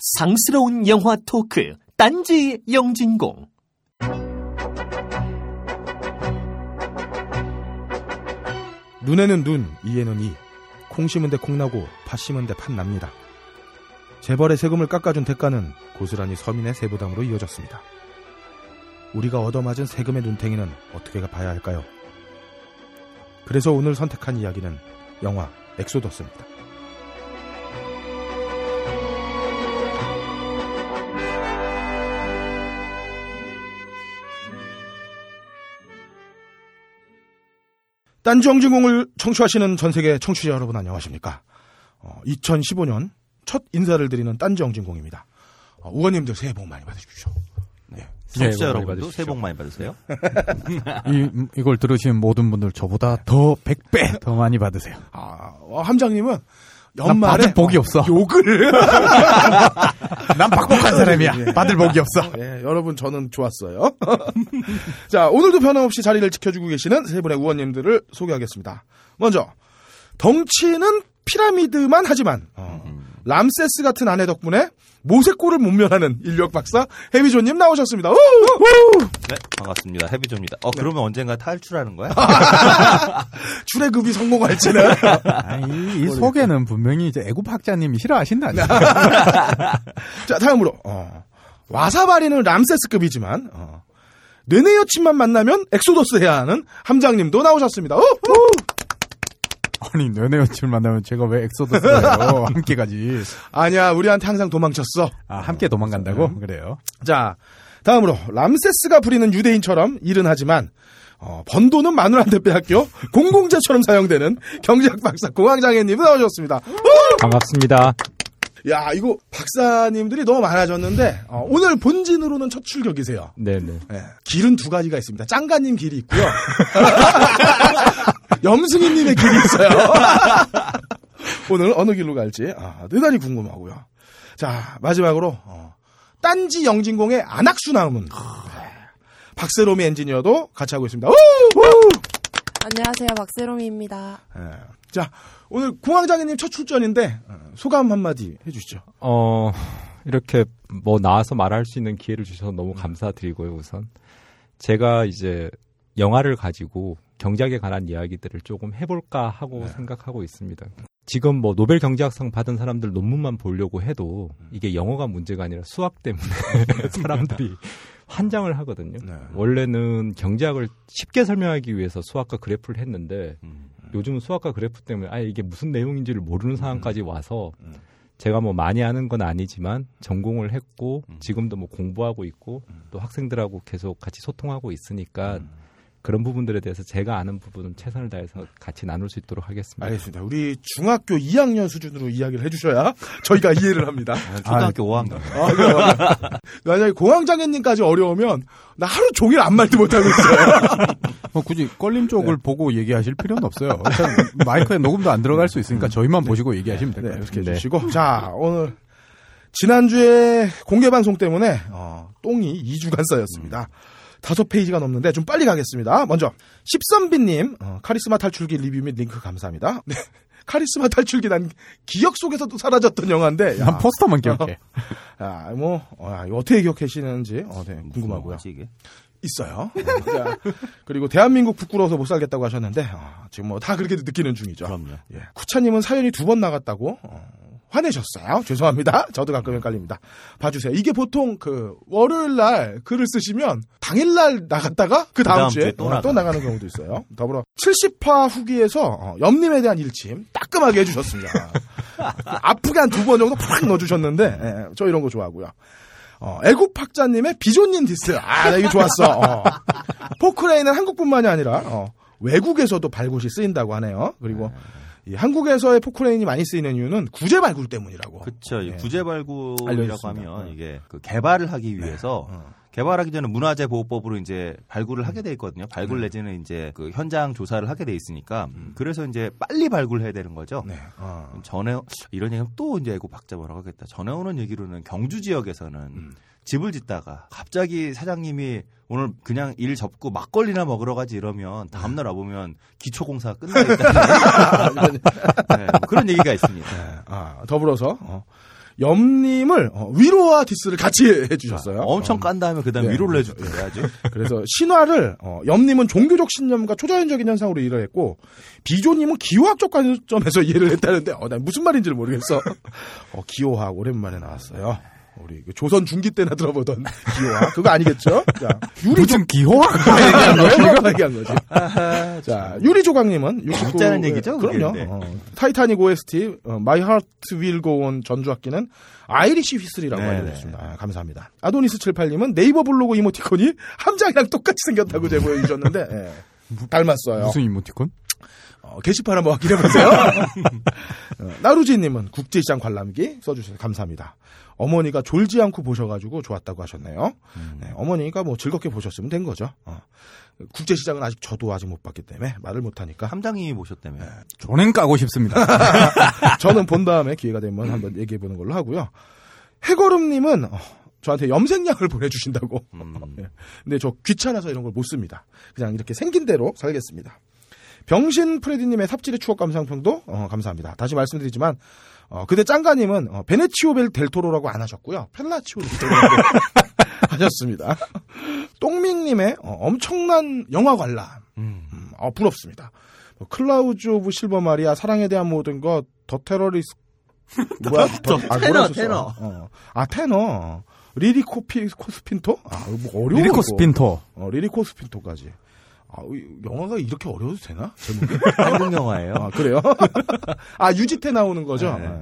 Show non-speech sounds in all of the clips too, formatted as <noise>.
상스러운 영화 토크 딴지 영진공 눈에는 눈, 이에는 이. 콩 심은 데 콩 나고 팥 심은 데 팥 납니다. 재벌의 세금을 깎아준 대가는 고스란히 서민의 세부담으로 이어졌습니다. 우리가 얻어맞은 세금의 눈탱이는 어떻게 봐야 할까요? 그래서 오늘 선택한 이야기는 영화 엑소더스입니다. 딴지영진공을 청취하시는 전 세계 청취자 여러분 안녕하십니까? 어, 2015년 첫 인사를 드리는 딴지영진공입니다. 어, 우원님들 새해 복 많이 받으십시오. 네. 청취자 예, 여러분도 받으십시오. 새해 복 많이 받으세요. 이, 이걸 들으시는 모든 분들 저보다 더 100배 <laughs> 더 많이 받으세요. 아, 어, 함장님은 난 연말에 복이 없어. 욕을 <laughs> 난 박복한 사람이야. 받을 복이 없어. 예, 여러분 저는 좋았어요. <laughs> 자, 오늘도 변함없이 자리를 지켜주고 계시는 세 분의 우원님들을 소개하겠습니다. 먼저 덩치는 피라미드만 하지만 어, 람세스 같은 아내 덕분에 모세골을 못 면하는 인력 박사 해비조님 나오셨습니다. 우! 네, 반갑습니다. 해비조입니다. 어, 그러면 언젠가 탈출하는 거야? <laughs> 출애굽이 성공할지는 아니, 이 소개는 분명히 이제 애국학자님이 싫어하신다니. <laughs> 자, 다음으로 어, 와사바리는 람세스급이지만 어, 뇌내 여친만 만나면 엑소더스 해야 하는 함장님도 나오셨습니다. 우! 우! 아니, 뇌내 여친을 만나면 제가 왜 엑소더스예요? <laughs> 함께 가지. 아니야, 우리한테 항상 도망쳤어. 아, 함께 도망간다고? 그래요. 자, 다음으로 람세스가 부리는 유대인처럼 일은 하지만 어, 번 돈은 마누라한테 빼앗겨 공공재처럼 사용되는 경제학 박사 공황장애님 나오셨습니다. 반갑습니다. 야, 이거 박사님들이 너무 많아졌는데 어, 오늘 본진으로는 첫 출격이세요. 네네. 예, 길은 두 가지가 있습니다. 짱가님 길이 있고요. <laughs> 염승희님의 길이 있어요. <laughs> 오늘 어느 길로 갈지 아, 대단히 궁금하고요. 자 마지막으로 어, 딴지 영진공의 안학수 나오는 박세롬이 엔지니어도 같이 하고 있습니다. 우! 우! 안녕하세요, 박세롬입니다. 예. 자 오늘 공황장애님 첫 출전인데 어, 소감 한마디 해주시죠. 어, 이렇게 뭐 나와서 말할 수 있는 기회를 주셔서 너무 감사드리고요, 우선. 제가 이제 영화를 가지고 경제학에 관한 이야기들을 조금 해볼까 하고 생각하고 있습니다. 지금 뭐 노벨 경제학상 받은 사람들 논문만 보려고 해도 이게 영어가 문제가 아니라 수학 때문에 <laughs> 사람들이 환장을 하거든요. 네. 원래는 경제학을 쉽게 설명하기 위해서 수학과 그래프를 했는데 음. 요즘은 수학과 그래프 때문에 아예 이게 무슨 내용인지를 모르는 상황까지 와서 음. 제가 뭐 많이 아는 건 아니지만 전공을 했고 음. 지금도 뭐 공부하고 있고 또 학생들하고 계속 같이 소통하고 있으니까 음. 그런 부분들에 대해서 제가 아는 부분은 최선을 다해서 같이 나눌 수 있도록 하겠습니다. 알겠습니다. 우리 중학교 2학년 수준으로 이야기를 해주셔야 저희가 이해를 합니다. 초등학교 5학년. 아, 그래요? <laughs> 만약에 공황장애님까지 어려우면 나 하루 종일 아무 말도 못하고 있어요. <laughs> 뭐 굳이 껄림 쪽을 보고 얘기하실 필요는 없어요. 일단 마이크에 녹음도 안 들어갈 수 있으니까 저희만 보시고 얘기하시면 네, 될까요? 이렇게 해주시고. 자, 오늘 지난주에 공개 방송 때문에 어, 똥이 2주간 쌓였습니다. 다섯 페이지가 넘는데 좀 빨리 가겠습니다. 먼저 13비님 어, 카리스마 탈출기 리뷰 및 링크 감사합니다. 네, <laughs> 카리스마 탈출기 난 기억 속에서도 사라졌던 영화인데 야, 난 포스터만 기억해. 야, 뭐 어, 이거 어떻게 기억하시는지 어, 네, 궁금하고요. 있어요. 자, 그리고 대한민국 부끄러워서 못 살겠다고 하셨는데 어, 지금 뭐 다 그렇게 느끼는 중이죠. 그럼요. 예. 쿠차님은 사연이 두 번 나갔다고 어, 화내셨어요. 죄송합니다. <laughs> 저도 가끔 헷갈립니다. 봐주세요. 이게 보통 그 월요일 날 글을 쓰시면 당일 날 나갔다가 그 다음, 주에 또 어, 나가. 또 나가는 경우도 있어요. 더불어 70화 후기에서 어, 염님에 대한 일침 따끔하게 해주셨습니다. <laughs> 아프게 한 두 번 정도 팍 넣어주셨는데 예, 저 이런 거 좋아하고요. 어, 애국학자님의 비조님 디스. 아, 나 이거 좋았어. 어. 포크레인은 한국뿐만이 아니라 어, 외국에서도 발굴이 쓰인다고 하네요. 그리고 이 한국에서의 포크레인이 많이 쓰이는 이유는 구제 발굴 때문이라고. 그쵸. 이 예. 구제 발굴이라고. 하면 네. 이게 그 개발을 하기 위해서 어. 개발하기 전에 문화재 보호법으로 이제 발굴을 하게 돼 있거든요. 발굴 네. 내지는 이제 그 현장 조사를 하게 돼 있으니까 그래서 이제 빨리 발굴해야 되는 거죠. 음. 네. 어. 전에 이런 얘기하면 또 이제 애국 박자 뭐라고 하겠다. 전에 오는 얘기로는 경주 지역에서는 음. 집을 짓다가 갑자기 사장님이 오늘 그냥 일 접고 막걸리나 먹으러 가지 이러면 다음날 와보면 기초공사 끝나겠다. <laughs> 네, 뭐 그런 얘기가 있습니다. 네. 아, 더불어서 어, 염님을 어, 위로와 디스를 같이 해주셨어요. 엄청 어, 깐 다음에 그다음 예. 위로를 해줬던데 아주. <laughs> 그래서 신화를 어, 염님은 종교적 신념과 초자연적인 현상으로 이해를 했고 비조님은 기호학적 관점에서 <laughs> 이해를 했다는데 어, 난 무슨 말인지를 모르겠어. 어, 기호학 오랜만에 나왔어요. 우리 그 조선 중기 때나 들어보던 <laughs> 기호학 그거 아니겠죠? 자, 유리? <laughs> 얘기한 거예요? <laughs> 이거 얘기한 거지. 자, 유리 조각님은 69, 진짜는 얘기죠? 그럼요. 네. 어, 타이타닉 OST 어, My Heart Will Go On 전주악기는 Irish whistle이라고 네, 알려주셨습니다. 아, 감사합니다. 아도니스 78님은 네이버 블로그 이모티콘이 함장이랑 똑같이 생겼다고 제보해 주셨는데 예, 닮았어요. 무슨 이모티콘? 어, 게시판 한번 확인해보세요. 어, 나루지님은 국제시장 관람기 써주셔서 감사합니다. 어머니가 졸지 않고 보셔가지고 좋았다고 하셨네요. 네, 어머니가 뭐 즐겁게 보셨으면 된 거죠. 어. 국제시장은 아직 저도 아직 못 봤기 때문에 말을 못하니까 함장님이 보셨다며. 조낸 까고 싶습니다. <laughs> <laughs> 저는 본 다음에 기회가 되면 한번 얘기해보는 걸로 하고요. 해거름님은 어, 저한테 염색약을 <laughs> 보내주신다고. 음. 예. 근데 저 귀찮아서 이런 걸 못 씁니다. 그냥 이렇게 생긴 대로 살겠습니다. 병신 프레디님의 삽질의 추억 감상평도 어, 감사합니다. 다시 말씀드리지만 어, 그때 짱가님은 어, 베네치오 벨 델토로라고 안 하셨고요. 펠라치오 델토로라고 <laughs> 하셨습니다. 똥밍님의 어, 엄청난 영화 관람 음. 음, 어, 부럽습니다. 뭐, 클라우즈 오브 실버 마리아 사랑에 대한 모든 것 더 테러리스 <laughs> 뭐야 더, 아, 테너? 테너. 어. 아 테너 리리 코피 코스핀토 아 뭐 어려워 리리코 이거. 스핀터. 어, 리리 코스핀토까지 아 이- 영화가 이렇게 어려워도 되나 제목이 <laughs> 한국 영화예요. 아 그래요 <laughs> 아 유지태 나오는 거죠 네. 네.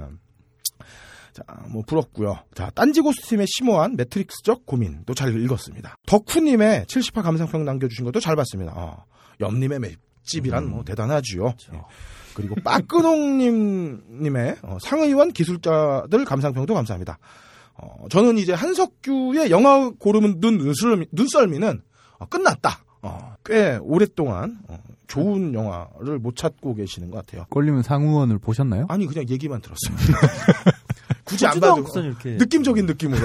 자뭐 부럽고요 자 딴지 고스팀의 심오한 매트릭스적 고민도 잘 읽었습니다 덕후님의 70화 감상평 남겨주신 것도 잘 봤습니다 어, 염님의 맷집이란 음. 뭐 대단하지요 그렇죠. 예. 그리고 빠끄농님님의 어, 상의원 기술자들 감상평도 감사합니다. 어, 저는 이제 한석규의 영화 눈 눈썰미, 눈썰미는 어, 끝났다. 어, 꽤 오랫동안 어, 좋은 영화를 못 찾고 계시는 것 같아요. 꼴리면 상우원을 보셨나요? 아니 그냥 얘기만 들었어요. <laughs> 굳이 안 봐도 않고선 이렇게. 느낌적인 느낌으로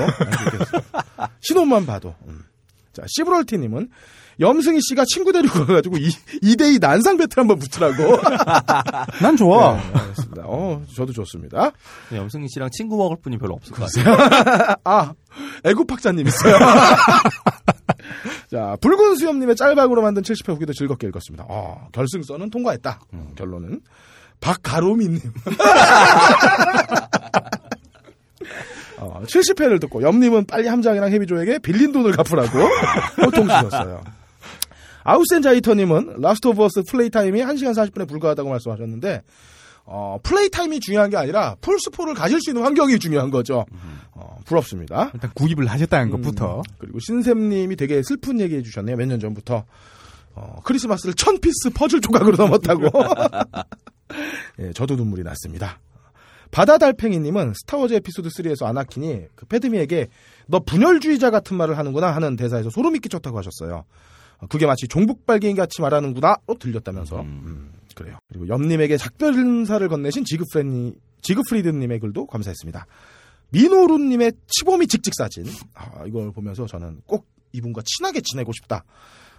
신혼만 봐도. 음. 자 시브럴티님은 염승희 씨가 친구 데리고 가가지고 이 2대2 난상 배틀 한번 붙으라고. <laughs> 난 좋아. 네, 알겠습니다. 어, 저도 좋습니다. 네, 염승희 씨랑 친구 먹을 분이 별로 없을 것 같아요. <laughs> 아, 애국학자님 있어요. <laughs> 자, 붉은 수염님의 짤방으로 만든 70회 후기도 즐겁게 읽었습니다. 아, 결승선은 통과했다. 음, 결론은. 박가로미님. <laughs> 어, 70회를 듣고 염님은 빨리 함장이랑 해비조에게 빌린 돈을 갚으라고 <laughs> 보통 주셨어요. 아우센자이터님은 Last of Us play time이 1시간 40분에 불과하다고 말씀하셨는데 어, play time이 중요한 게 아니라 플스포를 가질 수 있는 환경이 중요한 거죠. 어, 부럽습니다. 일단 구입을 하셨다는 것부터. 그리고 신샘님이 되게 슬픈 얘기 해주셨네요. 몇 년 전부터. 어, 크리스마스를 천 piece 퍼즐 조각으로 넘었다고. <laughs> 예, 저도 눈물이 났습니다. 바다달팽이님은 스타워즈 에피소드 3에서 아나킨이 그 패드미에게 너 분열주의자 같은 말을 하는구나 하는 대사에서 소름이 끼쳤다고 하셨어요. 어, 그게 마치 종북발갱이 같이 말하는구나로 들렸다면서. 음, 그래요. 그리고 염님에게 작별 인사를 건네신 지그프렌니, 지그프리드님의 글도 감사했습니다. 민호루님의 치보미 직직 사진. 아, 이걸 보면서 저는 꼭 이분과 친하게 지내고 싶다.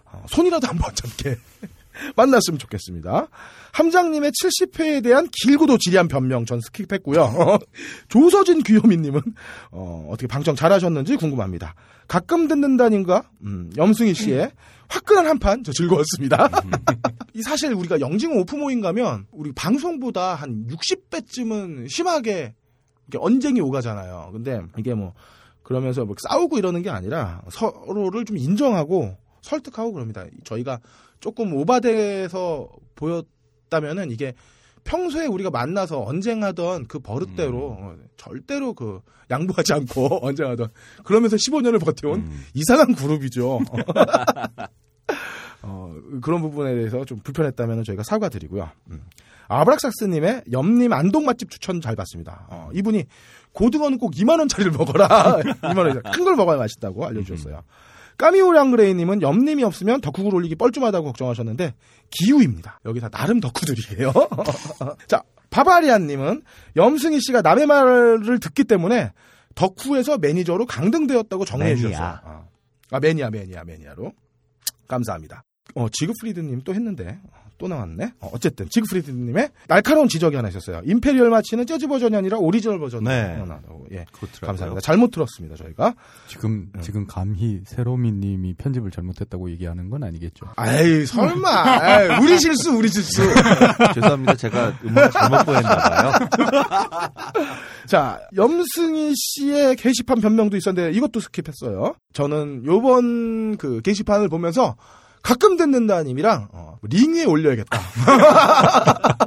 어, 손이라도 한번 <laughs> 잡게 만났으면 좋겠습니다. 함장님의 70회에 대한 길고도 지리한 변명 전 스킵했고요. <laughs> 조서진 귀요미님은 어, 떻게 방청 잘하셨는지 궁금합니다. 가끔 듣는다님과 음, 염승희 씨의 화끈한 한판 저 즐거웠습니다. <laughs> 이 사실 우리가 영징 오프 모임 가면 우리 방송보다 한 60배쯤은 심하게 언쟁이 오가잖아요. 근데 이게 뭐 그러면서 뭐 싸우고 이러는 게 아니라 서로를 좀 인정하고 설득하고 그럽니다. 저희가 조금 오바돼서 보였다면은 이게 평소에 우리가 만나서 언쟁 하던 그 버릇대로 어, 절대로 그 양보하지 않고 <laughs> 언쟁 하던 그러면서 15년을 버텨온 음. 이상한 그룹이죠. <laughs> 어, 그런 부분에 대해서 좀 불편했다면 저희가 사과드리고요. 음. 아브락삭스님의 염님 안동 맛집 추천 잘 봤습니다. 어, 이분이 고등어는 꼭 2만 원짜리를 먹어라. 2만 원, 큰 걸 먹어야 맛있다고 알려주셨어요. 까미오량그레이님은 염님이 없으면 덕후글 올리기 뻘쭘하다고 걱정하셨는데 기우입니다. 여기 다 나름 덕후들이에요. <laughs> 자, 바바리안님은 염승희 씨가 남의 말을 듣기 때문에 덕후에서 매니저로 강등되었다고 정리해 매니아. 주셨어요. 아, 아, 매니아, 매니아, 매니아로. 감사합니다. 어, 지그프리드님 또 했는데 또또 나왔네. 어, 어쨌든 지그프리드님의 날카로운 지적이 하나 있었어요. Imperial March는 재즈 버전이 아니라 오리지널 버전. 네. 예. 그렇더라고요. 감사합니다. 잘못 들었습니다. 저희가. 지금 네. 지금 감히 세로미님이 편집을 잘못했다고 얘기하는 건 아니겠죠? 아이 설마. 아이, 우리 실수, 우리 실수. <laughs> 죄송합니다. 제가 음악 잘못 보였나 봐요. <laughs> 자, 염승희 씨의 게시판 변명도 있었는데 이것도 스킵했어요. 저는 요번 그 게시판을 보면서 가끔 듣는다님이랑 어, 링 위에 올려야겠다. <laughs>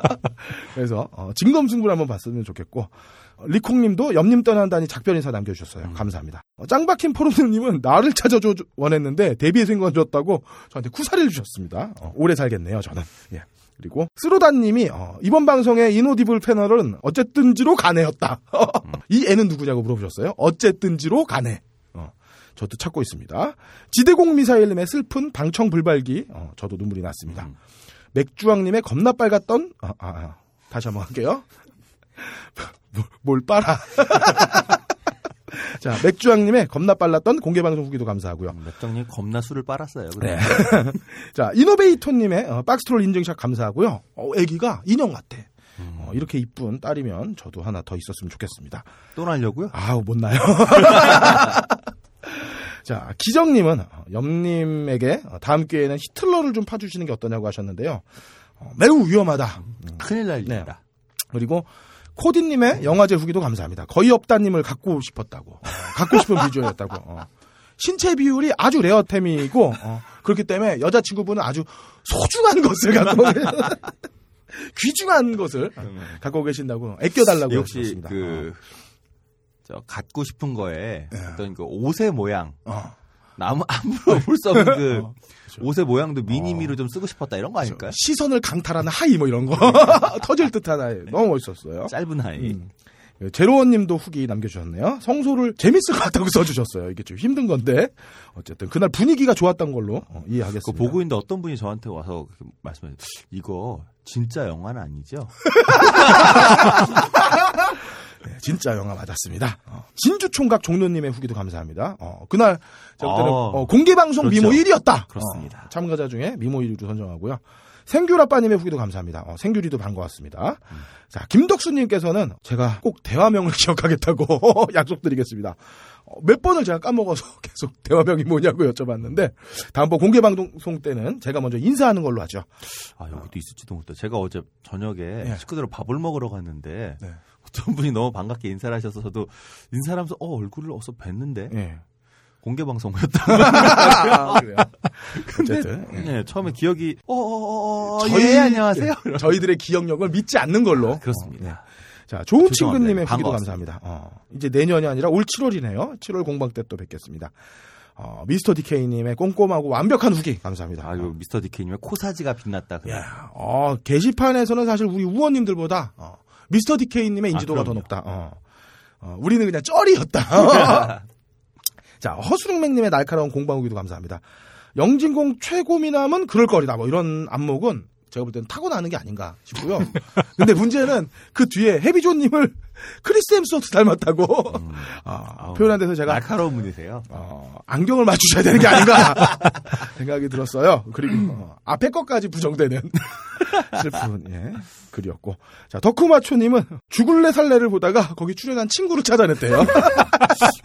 그래서 어, 진검승부를 한번 봤으면 좋겠고 어, 리콩님도 염님 떠난다니 작별 인사 남겨주셨어요. 감사합니다. 어, 짱박힌 포로님은 나를 찾아줘 주- 원했는데 데뷔의 생건 줬다고 저한테 쿠사리를 주셨습니다. 어, 오래 살겠네요, 저는. 예. 그리고 스로다님이 어, 이번 방송의 이노디블 패널은 어쨌든지로 가네였다. <laughs> 이 애는 누구냐고 물어보셨어요. 어쨌든지로 가네. 어, 저도 찾고 있습니다. 지대공 미사일님의 슬픈 방청 불발기. 어, 저도 눈물이 났습니다. 음. 맥주왕님의 겁나 빨갔던 아, 아, 아. 다시 한번 할게요. 뭘, 뭘 빨아. <laughs> 자, 맥주왕님의 겁나 빨랐던 공개방송 후기도 감사하고요. 맥정님 겁나 술을 빨았어요. 네. <laughs> 자, 이노베이터님의 어, 박스트롤 인증샷 감사하고요. 어, 애기가 인형 같아. 어, 이렇게 이쁜 딸이면 저도 하나 더 있었으면 좋겠습니다. 또 날려고요? 아우, 못 나요. <laughs> 자, 기정님은 어, 염님에게 어, 다음 기회에는 히틀러를 좀 파주시는 게 어떠냐고 하셨는데요. 어, 매우 위험하다. 큰일 날 일이다. 그리고 코디님의 영화제 후기도 감사합니다. 거의 없다님을 갖고 싶었다고. 어, 갖고 싶은 비주얼이었다고. 어. 신체 비율이 아주 레어템이고 어, 그렇기 때문에 여자친구분은 아주 소중한 것을 갖고 <laughs> 귀중한 것을 갖고 계신다고 애껴달라고 역시 하셨습니다. 그, 저, 갖고 싶은 거에 어떤 그 옷의 모양. 어. 아무, 아무로 <laughs> 볼 수 없는 그 어, 옷의 모양도 미니미로 좀 쓰고 싶었다 이런 거 아닐까요? 시선을 강탈하는 하의 뭐 이런 거 <laughs> 터질 듯한 하의 너무 멋있었어요. 짧은 하의. 음. 제로원님도 후기 남겨주셨네요. 성소를 재밌을 것 같다고 <laughs> 써주셨어요. 이게 좀 힘든 건데 어쨌든 그날 분위기가 좋았던 걸로 어, 이해하겠습니다. 보고 있는데 어떤 분이 저한테 와서 말씀해 이거 진짜 영화는 아니죠? 네, 진짜 영화 맞았습니다. 어, 진주 총각 종로님의 후기도 감사합니다. 어, 그날 볼 때는 어, 어, 공개 방송 그렇죠. 미모 1위였다. 그렇습니다. 참가자 중에 미모 1위로 선정하고요. 생귤 아빠님의 후기도 감사합니다. 어, 생귤이도 반가웠습니다. 음. 자, 김덕수님께서는 제가 꼭 대화명을 <laughs> 기억하겠다고 <laughs> 약속드리겠습니다. 어, 몇 번을 제가 까먹어서 <laughs> 계속 대화명이 뭐냐고 여쭤봤는데 다음번 공개 방송 때는 제가 먼저 인사하는 걸로 하죠. 아 여기도 있을지도 몰라. 제가 어제 저녁에 네. 식구들하고 밥을 먹으러 갔는데 네. 어떤 분이 너무 반갑게 인사를 하셔서 저도 인사하면서 어 얼굴을 어서 뵀는데 예. 공개 방송이었다. <laughs> 아, 그래요. 어쨌든 예. 네, 처음에 기억이 어어어 저희- 예 안녕하세요. 저희들의 기억력을 믿지 않는 걸로 그렇습니다. 자, 좋은. 친구님의 후기도. 감사합니다. 어, 이제 내년이 아니라 올 7월이네요. 7월 공방 때 또 뵙겠습니다. 어, 미스터 디케이님의 꼼꼼하고 완벽한 후기 감사합니다. 아유 미스터 디케이님의 코사지가 빛났다. 그래. 야, 어, 게시판에서는 사실 우리 우원님들보다 어, 미스터 디케이님의 인지도가 더 그럼요. 높다. 어. 어, 우리는 그냥 쩔이었다. <laughs> 자, 허수릉맹님의 날카로운 공방 후기도 감사합니다. 영진공 최고 미남은 그럴 거리다. 뭐 이런 안목은 제가 볼 때는 타고나는 게 아닌가 싶고요. 근데 문제는 그 뒤에 해비조님을 <laughs> 크리스 헴스워스 닮았다고 아, 아우, 표현한 데서 제가 날카로운 분이세요. 어, 안경을 맞추셔야 되는 게 아닌가 <laughs> 생각이 들었어요. 그리고 어, 앞에 것까지 부정되는 <laughs> 슬픈 예, 글이었고 자 덕후마초님은 죽을래 살래를 보다가 거기 출연한 친구를 찾아냈대요.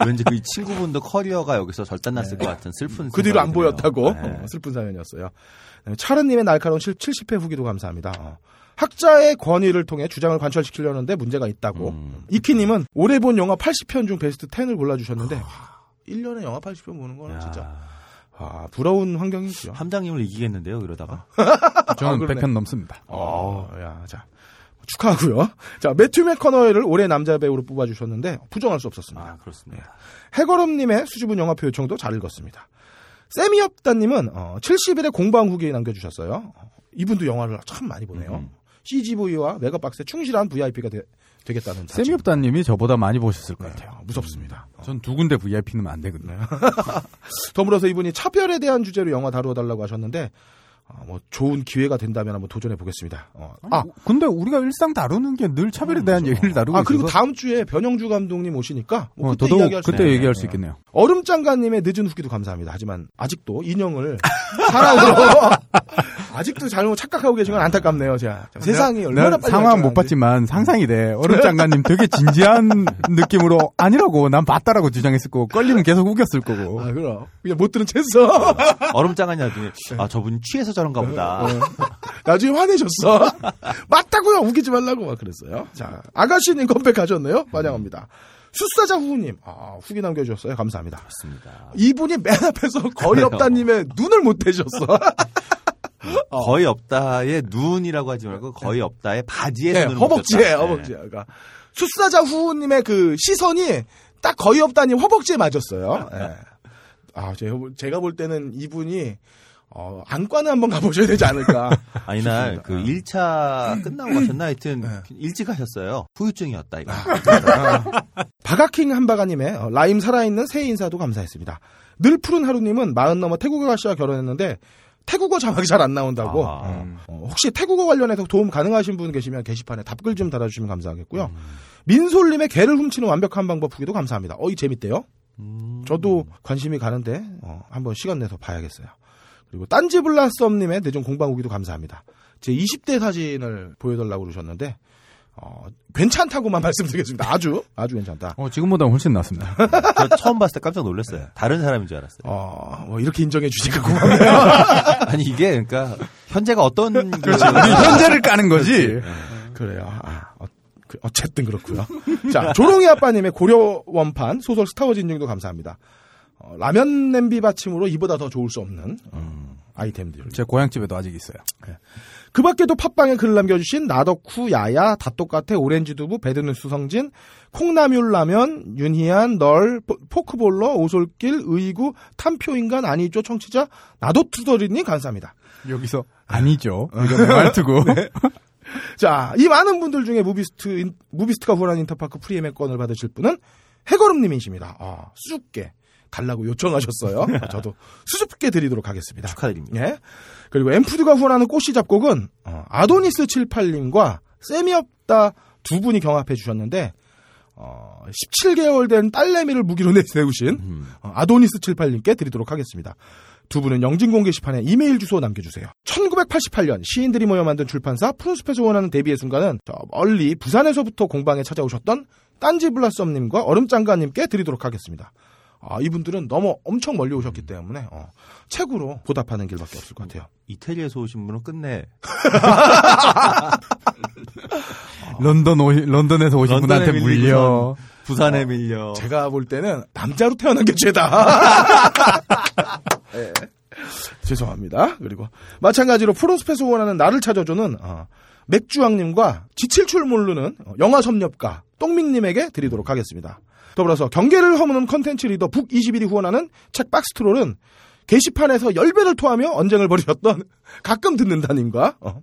왠지 그이 친구분도 커리어가 여기서 절단났을 것 같은 슬픈. 그 뒤로 안 보였다고. 네. 어, 슬픈 사연이었어요. 네, 차르님의 날카로운 70회 후기도 감사합니다. 어. 학자의 권위를 통해 주장을 관철시키려는데 문제가 있다고. 음. 이키님은 올해 본 영화 80편 중 베스트 10을 골라주셨는데 1년에 영화 80편 보는 거는 야, 진짜 아, 부러운 환경이죠. 함장님을 이기겠는데요, 이러다가. <laughs> 저는 아, 그러네. 100편 넘습니다. 어, 야, 자. 축하하고요. 자, 매튜 맥커너이를 올해 남자 배우로 뽑아주셨는데 부정할 수 없었습니다. 아, 그렇습니다. 해거럼님의 수줍은 영화표 요청도 잘 읽었습니다. 세미업다님은 어, 70일의 공방 후기 남겨주셨어요. 어, 이분도 영화를 참 많이 보네요. 음. CGV와 메가박스에 충실한 VIP가 되, 겠다는 세미업다님이 저보다 많이 보셨을 것 같아요. 무섭습니다. 전두 군데 VIP는 안 되거든요. <laughs> 더불어서 이분이 차별에 대한 주제로 영화 다루어 달라고 하셨는데 어, 뭐 좋은 기회가 된다면 한번 도전해 보겠습니다. 어, 아, 근데 우리가 일상 다루는 게 늘 차별에 대한 얘기를 다루고 아 그리고 있어서 다음 주에 변영주 감독님 오시니까 뭐 어, 그때 더더욱 이야기할 수 그때 있네요. 얘기할 수 네. 있겠네요. 얼음장가님의 늦은 후기도 감사합니다. 하지만 아직도 인형을 사랑으로 <laughs> 아직도 잘못 착각하고 계신 건 안타깝네요, 제가. 세상이 얼마나 난 빨리 상황 못. 봤지만 상상이 돼. 얼음 장관님 되게 진지한 <laughs> 느낌으로 아니라고 난 봤다라고 주장했을 거고 껄리면 계속 우겼을 거고. 아, 그럼. 그냥 못 들은 채서. 얼음장아니 나중에 아 저분 취해서 저런가 보다. 나중에 화내셨어. <laughs> 맞다고요. 우기지 말라고 막 그랬어요. 자, 아가씨님 컴백하셨네요. 환영합니다. 숫사자 후우님, 아, 후기 남겨주셨어요. 감사합니다. 맞습니다. 이분이 맨 앞에서 <laughs> 거의 없다님의 눈을 못 대셨어. 거의 없다의 눈이라고 하지 말고 거의 없다의 바지에 네, 허벅지에. 허벅지에. 그러니까 숫사자 후우님의 그 시선이 딱 거의 없다님 허벅지에 맞았어요. 예. 아, 제가, 볼- 제가 볼 때는 이분이 어, 안과는 한번 가보셔야 되지 않을까. <laughs> 아니 날 그 1차 끝나고 가셨나 하여튼 네. 일찍 하셨어요. 후유증이었다 이거. 바가킹 한바가님의 어, 라임 살아있는 새 인사도 감사했습니다. 늘 푸른 하루님은 마흔 넘어 태국어 가씨와 결혼했는데 태국어 자막이 잘 안 나온다고. 아. 어, 혹시 태국어 관련해서 도움 가능하신 분 계시면 게시판에 답글 좀 달아주시면 감사하겠고요. 민솔님의 개를 훔치는 완벽한 방법 후기도 감사합니다. 어이 재밌대요. 음. 저도 관심이 가는데 어, 한번 시간 내서 봐야겠어요. 그리고 딴지 블라썸님의 내정 공방 후기도 감사합니다. 제 20대 사진을 보여달라고 그러셨는데 어, 괜찮다고만 <laughs> 말씀드리겠습니다. 아주 아주 괜찮다. 어, 지금보다 훨씬 낫습니다. <laughs> 저 처음 봤을 때 깜짝 놀랐어요. 다른 사람인 줄 알았어요. 어, 뭐 이렇게 인정해 주니까 <laughs> 고맙네요. 아니 이게 그러니까 현재가 어떤 그 우리 현재를 까는 거지. 그래요. 아, 어, 그, 어쨌든 그렇고요. 자, 조롱이 아빠님의 고려 원판 소설 스타워즈 인증도 감사합니다. 어, 라면 냄비 받침으로 이보다 더 좋을 수 없는 어, 아이템들. 제 고향집에도 아직 있어요. 그 밖에도 팟빵에 글을 남겨주신 나덕후, 야야, 다 똑같아, 오렌지두부, 배드뉴스 성진, 콩나물라면, 윤희안, 널, 포- 포크볼러, 오솔길, 의구, 탐표인간 아니죠, 청취자, 나도투더리님 감사합니다. 여기서 아니죠. 이거 말투고. <laughs> 자, 이 많은 분들 중에 무비스트, 인- 무비스트가 후원한 인터파크 프리엠의 건을 받으실 분은 해거름님이십니다. 아, 수줍게 달라고 요청하셨어요. <laughs> 저도 수줍게 드리도록 하겠습니다. 축하드립니다. 예. 그리고 엠푸드가 후원하는 꽃씨 잡곡은 어, 아도니스 78님과 쌤이 없다 두 분이 경합해 주셨는데 어, 17개월 된 딸내미를 무기로 내세우신 음. 어, 아도니스 78님께 드리도록 하겠습니다. 두 분은 영진공 게시판에 이메일 주소 남겨주세요. 1988년 시인들이 모여 만든 출판사 푸른숲에서 원하는 데뷔의 순간은 저 멀리 부산에서부터 공방에 찾아오셨던 딴지 블라썸님과 얼음장가님께 드리도록 하겠습니다. 아, 이분들은 너무 엄청 멀리 오셨기 때문에 어, 책으로 보답하는 길밖에 없을 것 같아요. 이태리에서 오신 분은 끝내 <laughs> 런던 오 런던에서 오신 런던에 분한테 물려. 부산에 밀려. 제가 볼 때는 남자로 태어난 게 죄다. <laughs> 예. 죄송합니다. 그리고 마찬가지로 프로스페스 원하는 나를 찾아주는 어, 맥주왕님과 지칠 줄 모르는 어, 영화 섭렵가 똥민님에게 드리도록 하겠습니다. 더불어서 경계를 허무는 컨텐츠 리더 북21이 후원하는 책 박스트롤은 게시판에서 열배를 토하며 언쟁을 벌이셨던 <laughs> 가끔 듣는다님과 어,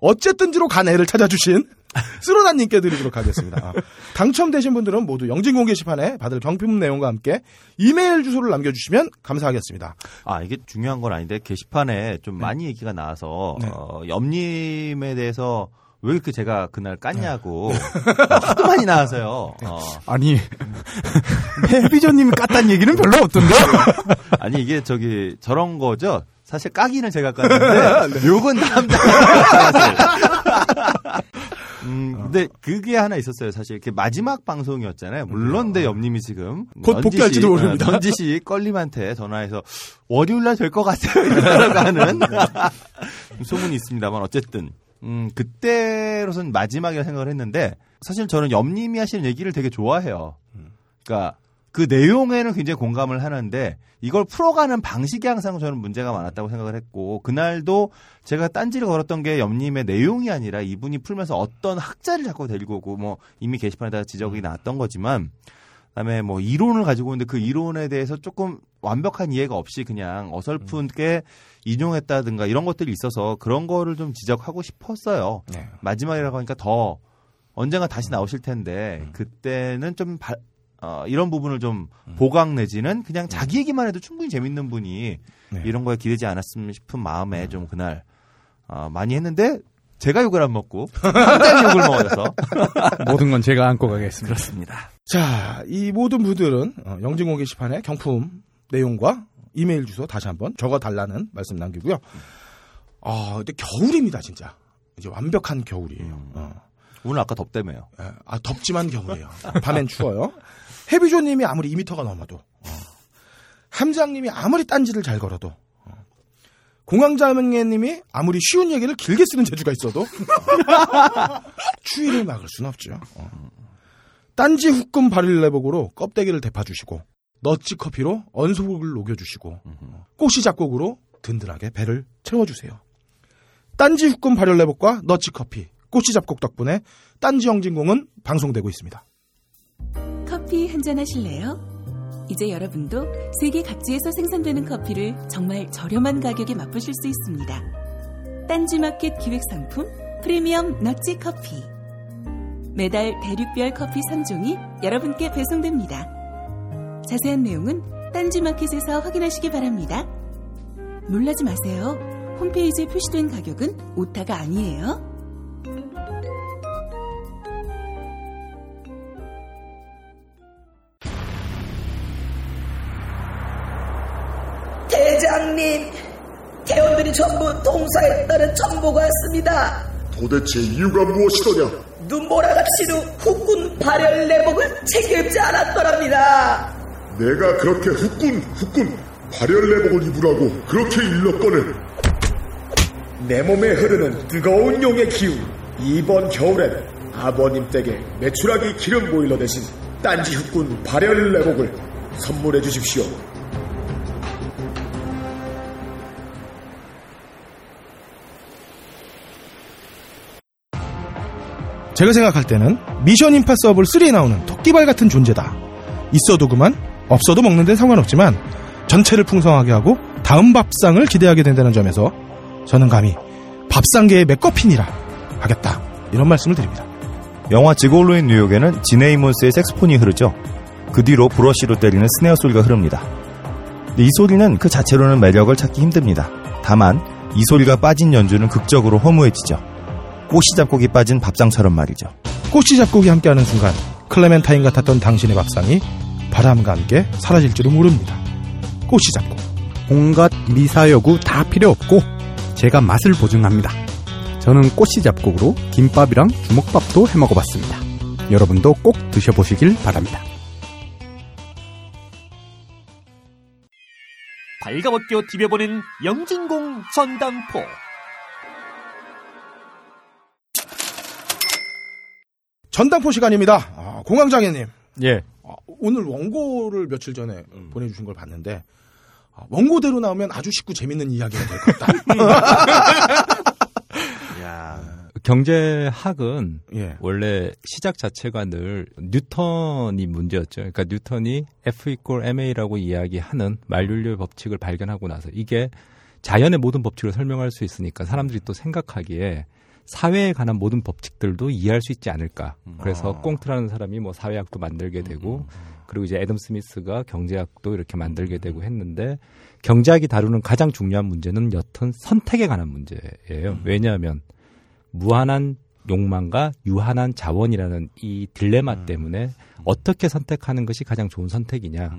어쨌든지로 간 애를 찾아주신 <laughs> 쓰로나님께 드리도록 하겠습니다. 아, 당첨되신 분들은 모두 영진공 게시판에 받을 경품 내용과 함께 이메일 주소를 남겨주시면 감사하겠습니다. 아 이게 중요한 건 아닌데 게시판에 좀 많이 얘기가 나와서 네. 어, 염님에 대해서 왜 이렇게 제가 그날 깠냐고 어, 하도 많이 나와서요. 어, 아니 해비전님이 깠다는 얘기는 별로 없던데. <laughs> 아니 이게 저기 저런 거죠. 사실 까기는 제가 깠는데 <laughs> 욕은 남자가 깠어요. 음, 근데 그게 하나 있었어요. 사실 이렇게 마지막 방송이었잖아요. 물론 내 옆님이 지금 곧 복귀할지도 씨, 모릅니다. 어, 넌지 씨 껄림한테 전화해서 월요일 날 될 것 같아요. <laughs> 이러라고 하는 소문이 있습니다만 어쨌든 음, 그때로선 마지막이라 생각을 했는데 사실 저는 옆님이 하시는 얘기를 되게 좋아해요. 그러니까 그 내용에는 굉장히 공감을 하는데 이걸 풀어가는 방식이 항상 저는 문제가 많았다고 생각을 했고 그날도 제가 딴지를 걸었던 게 옆님의 내용이 아니라 이분이 풀면서 어떤 학자를 자꾸 데리고 오고 뭐 이미 게시판에다 지적이 나왔던 거지만 그다음에 뭐 이론을 가지고 있는데 그 이론에 대해서 조금 완벽한 이해가 없이 그냥 어설프게 인용했다든가 이런 것들이 있어서 그런 거를 좀 지적하고 싶었어요. 네. 마지막이라고 하니까 더 언젠가 다시 나오실 텐데 그때는 좀 바- 어, 이런 부분을 좀 보강 내지는 그냥 자기 얘기만 해도 충분히 재밌는 분이 네. 이런 거에 기대지 않았으면 싶은 마음에 좀 그날 어, 많이 했는데 제가 욕을 안 먹고 상당히 욕을 먹어서 <laughs> 모든 건 제가 안고 가겠습니다. 그렇습니다. 자, 이 모든 분들은 어, 영진공 게시판에 경품 내용과 이메일 주소 다시 한번 적어 달라는 말씀 남기고요. 아, 근데 겨울입니다, 진짜. 이제 완벽한 겨울이에요. 음. 어. 오늘 아까 덥다며요. 예, 아, 덥지만 겨울이에요. 밤엔 추워요. 해비조님이 아무리 2미터가 넘어도, 어. 함장님이 아무리 딴지를 잘 걸어도, 어. 공황장애님이 아무리 쉬운 얘기를 길게 쓰는 재주가 있어도, 어. <laughs> 추위를 막을 순 없죠. 어. 딴지 후끈 바릴레복으로 껍데기를 데파주시고, 너치 커피로 언속을 녹여주시고, 꼬시 작곡으로 든든하게 배를 채워주세요. 딴지 후끈 발열레복과 너치 커피, 꼬치 잡곡 덕분에 딴지 영진공은 방송되고 있습니다. 커피 한잔 하실래요? 이제 여러분도 세계 각지에서 생산되는 커피를 정말 저렴한 가격에 맛보실 수 있습니다. 딴지마켓 기획상품 프리미엄 너치 커피. 매달 대륙별 커피 3종이 여러분께 배송됩니다. 자세한 내용은 딴지마켓에서 확인하시기 바랍니다. 놀라지 마세요. 홈페이지에 표시된 가격은 오타가 아니에요. 대장님, 대원들이 전부 동사했다는 정보가 왔습니다. 도대체 이유가 무엇이더냐? 눈보라가 치루 후군 발열 내복을 책임지 않았더랍니다. 내가 그렇게 후끈 후끈 발열내복을 입으라고 그렇게 일렀거늘 내 몸에 흐르는 뜨거운 용의 기운. 이번 겨울엔 아버님 댁에 메추라기 기름 보일러 대신 딴지 흑군 발열 내복을 선물해 주십시오. 제가 생각할 때는 미션 임파서블 3에 나오는 토끼발 같은 존재다. 있어도 그만, 없어도 먹는 데는 상관없지만 전체를 풍성하게 하고 다음 밥상을 기대하게 된다는 점에서 저는 감히 밥상계의 맥거핀이라 하겠다. 이런 말씀을 드립니다. 영화 지골로인 뉴욕에는 지네이몬스의 색소폰이 흐르죠. 그 뒤로 브러쉬로 때리는 스네어 소리가 흐릅니다. 이 소리는 그 자체로는 매력을 찾기 힘듭니다. 다만 이 소리가 빠진 연주는 극적으로 허무해지죠. 꽃이 잡곡이 빠진 밥상처럼 말이죠. 꼬치 잡곡이 함께하는 순간 클레멘타인 같았던 당신의 밥상이 바람과 함께 사라질지도 모릅니다. 꼬치 잡곡. 온갖 미사여구 다 필요 없고 제가 맛을 보증합니다. 저는 꼬시 잡곡으로 김밥이랑 주먹밥도 해 먹어봤습니다. 여러분도 꼭 드셔보시길 바랍니다. 발가벗겨 디벼보는 영진공 전당포. 전당포 시간입니다. 아, 공황장애님. 예. 아, 오늘 원고를 며칠 전에 보내주신 걸 봤는데 아, 원고대로 나오면 아주 쉽고 재밌는 이야기가 될 것 같다. <laughs> 경제학은 예. 원래 시작 자체가 늘 뉴턴이 문제였죠. 그러니까 뉴턴이 F 이꼴 ma라고 이야기하는 만륜율 법칙을 발견하고 나서 이게 자연의 모든 법칙을 설명할 수 있으니까 사람들이 또 생각하기에 사회에 관한 모든 법칙들도 이해할 수 있지 않을까. 그래서 아. 꽁트라는 사람이 뭐 사회학도 만들게 되고 그리고 이제 애덤 스미스가 경제학도 이렇게 만들게 되고 했는데 경제학이 다루는 가장 중요한 문제는 여튼 선택에 관한 문제예요. 왜냐하면 무한한 욕망과 유한한 자원이라는 이 딜레마 때문에 어떻게 선택하는 것이 가장 좋은 선택이냐.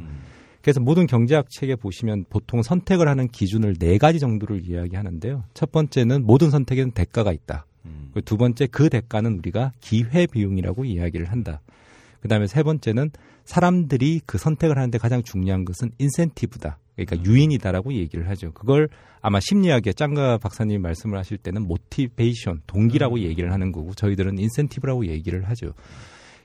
그래서 모든 경제학 책에 보시면 보통 선택을 하는 기준을 네 가지 정도를 이야기하는데요. 첫 번째는 모든 선택에는 대가가 있다. 그리고 두 번째 그 대가는 우리가 기회 비용이라고 이야기를 한다. 그다음에 세 번째는 사람들이 그 선택을 하는데 가장 중요한 것은 인센티브다. 그러니까 유인이다라고 얘기를 하죠. 그걸 아마 심리학의 짱가 박사님 말씀을 하실 때는 motivation, 동기라고 얘기를 하는 거고 저희들은 인센티브라고 얘기를 하죠.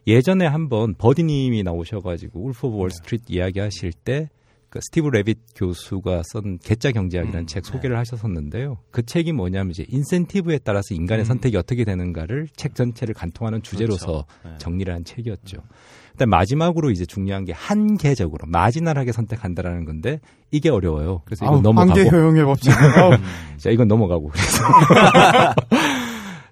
예전에 한번 버디님이 나오셔가지고 울프 오브 월스트리트 이야기하실 때 그 스티브 레빗 교수가 쓴 괴짜 경제학이라는 책 소개를 하셨었는데요. 그 책이 뭐냐면 이제 인센티브에 따라서 인간의 선택이 어떻게 되는가를 책 전체를 관통하는 주제로서 정리를 한 책이었죠. 근데 마지막으로 이제 중요한 게 한계적으로 마지널하게 선택한다라는 건데 이게 어려워요. 그래서 이건 아우, 넘어가고 한계 효용의 법칙. <laughs> 자, 이건 넘어가고 그래서 <laughs>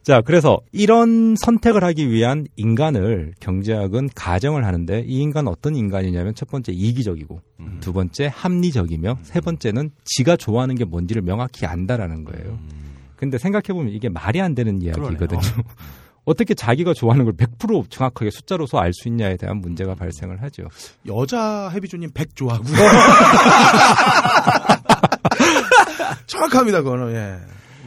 자, 그래서 이런 선택을 하기 위한 인간을 경제학은 가정을 하는데 이 인간은 어떤 인간이냐면 첫 번째 이기적이고 두 번째 합리적이며 세 번째는 지가 좋아하는 게 뭔지를 명확히 안다라는 거예요. 근데 생각해보면 이게 말이 안 되는 이야기거든요. <laughs> 어떻게 자기가 좋아하는 걸 100% 정확하게 숫자로서 알 수 있냐에 대한 문제가 발생을 하죠. 여자 해비조님 100 좋아하고요. <laughs> 정확합니다, 그거는, 예.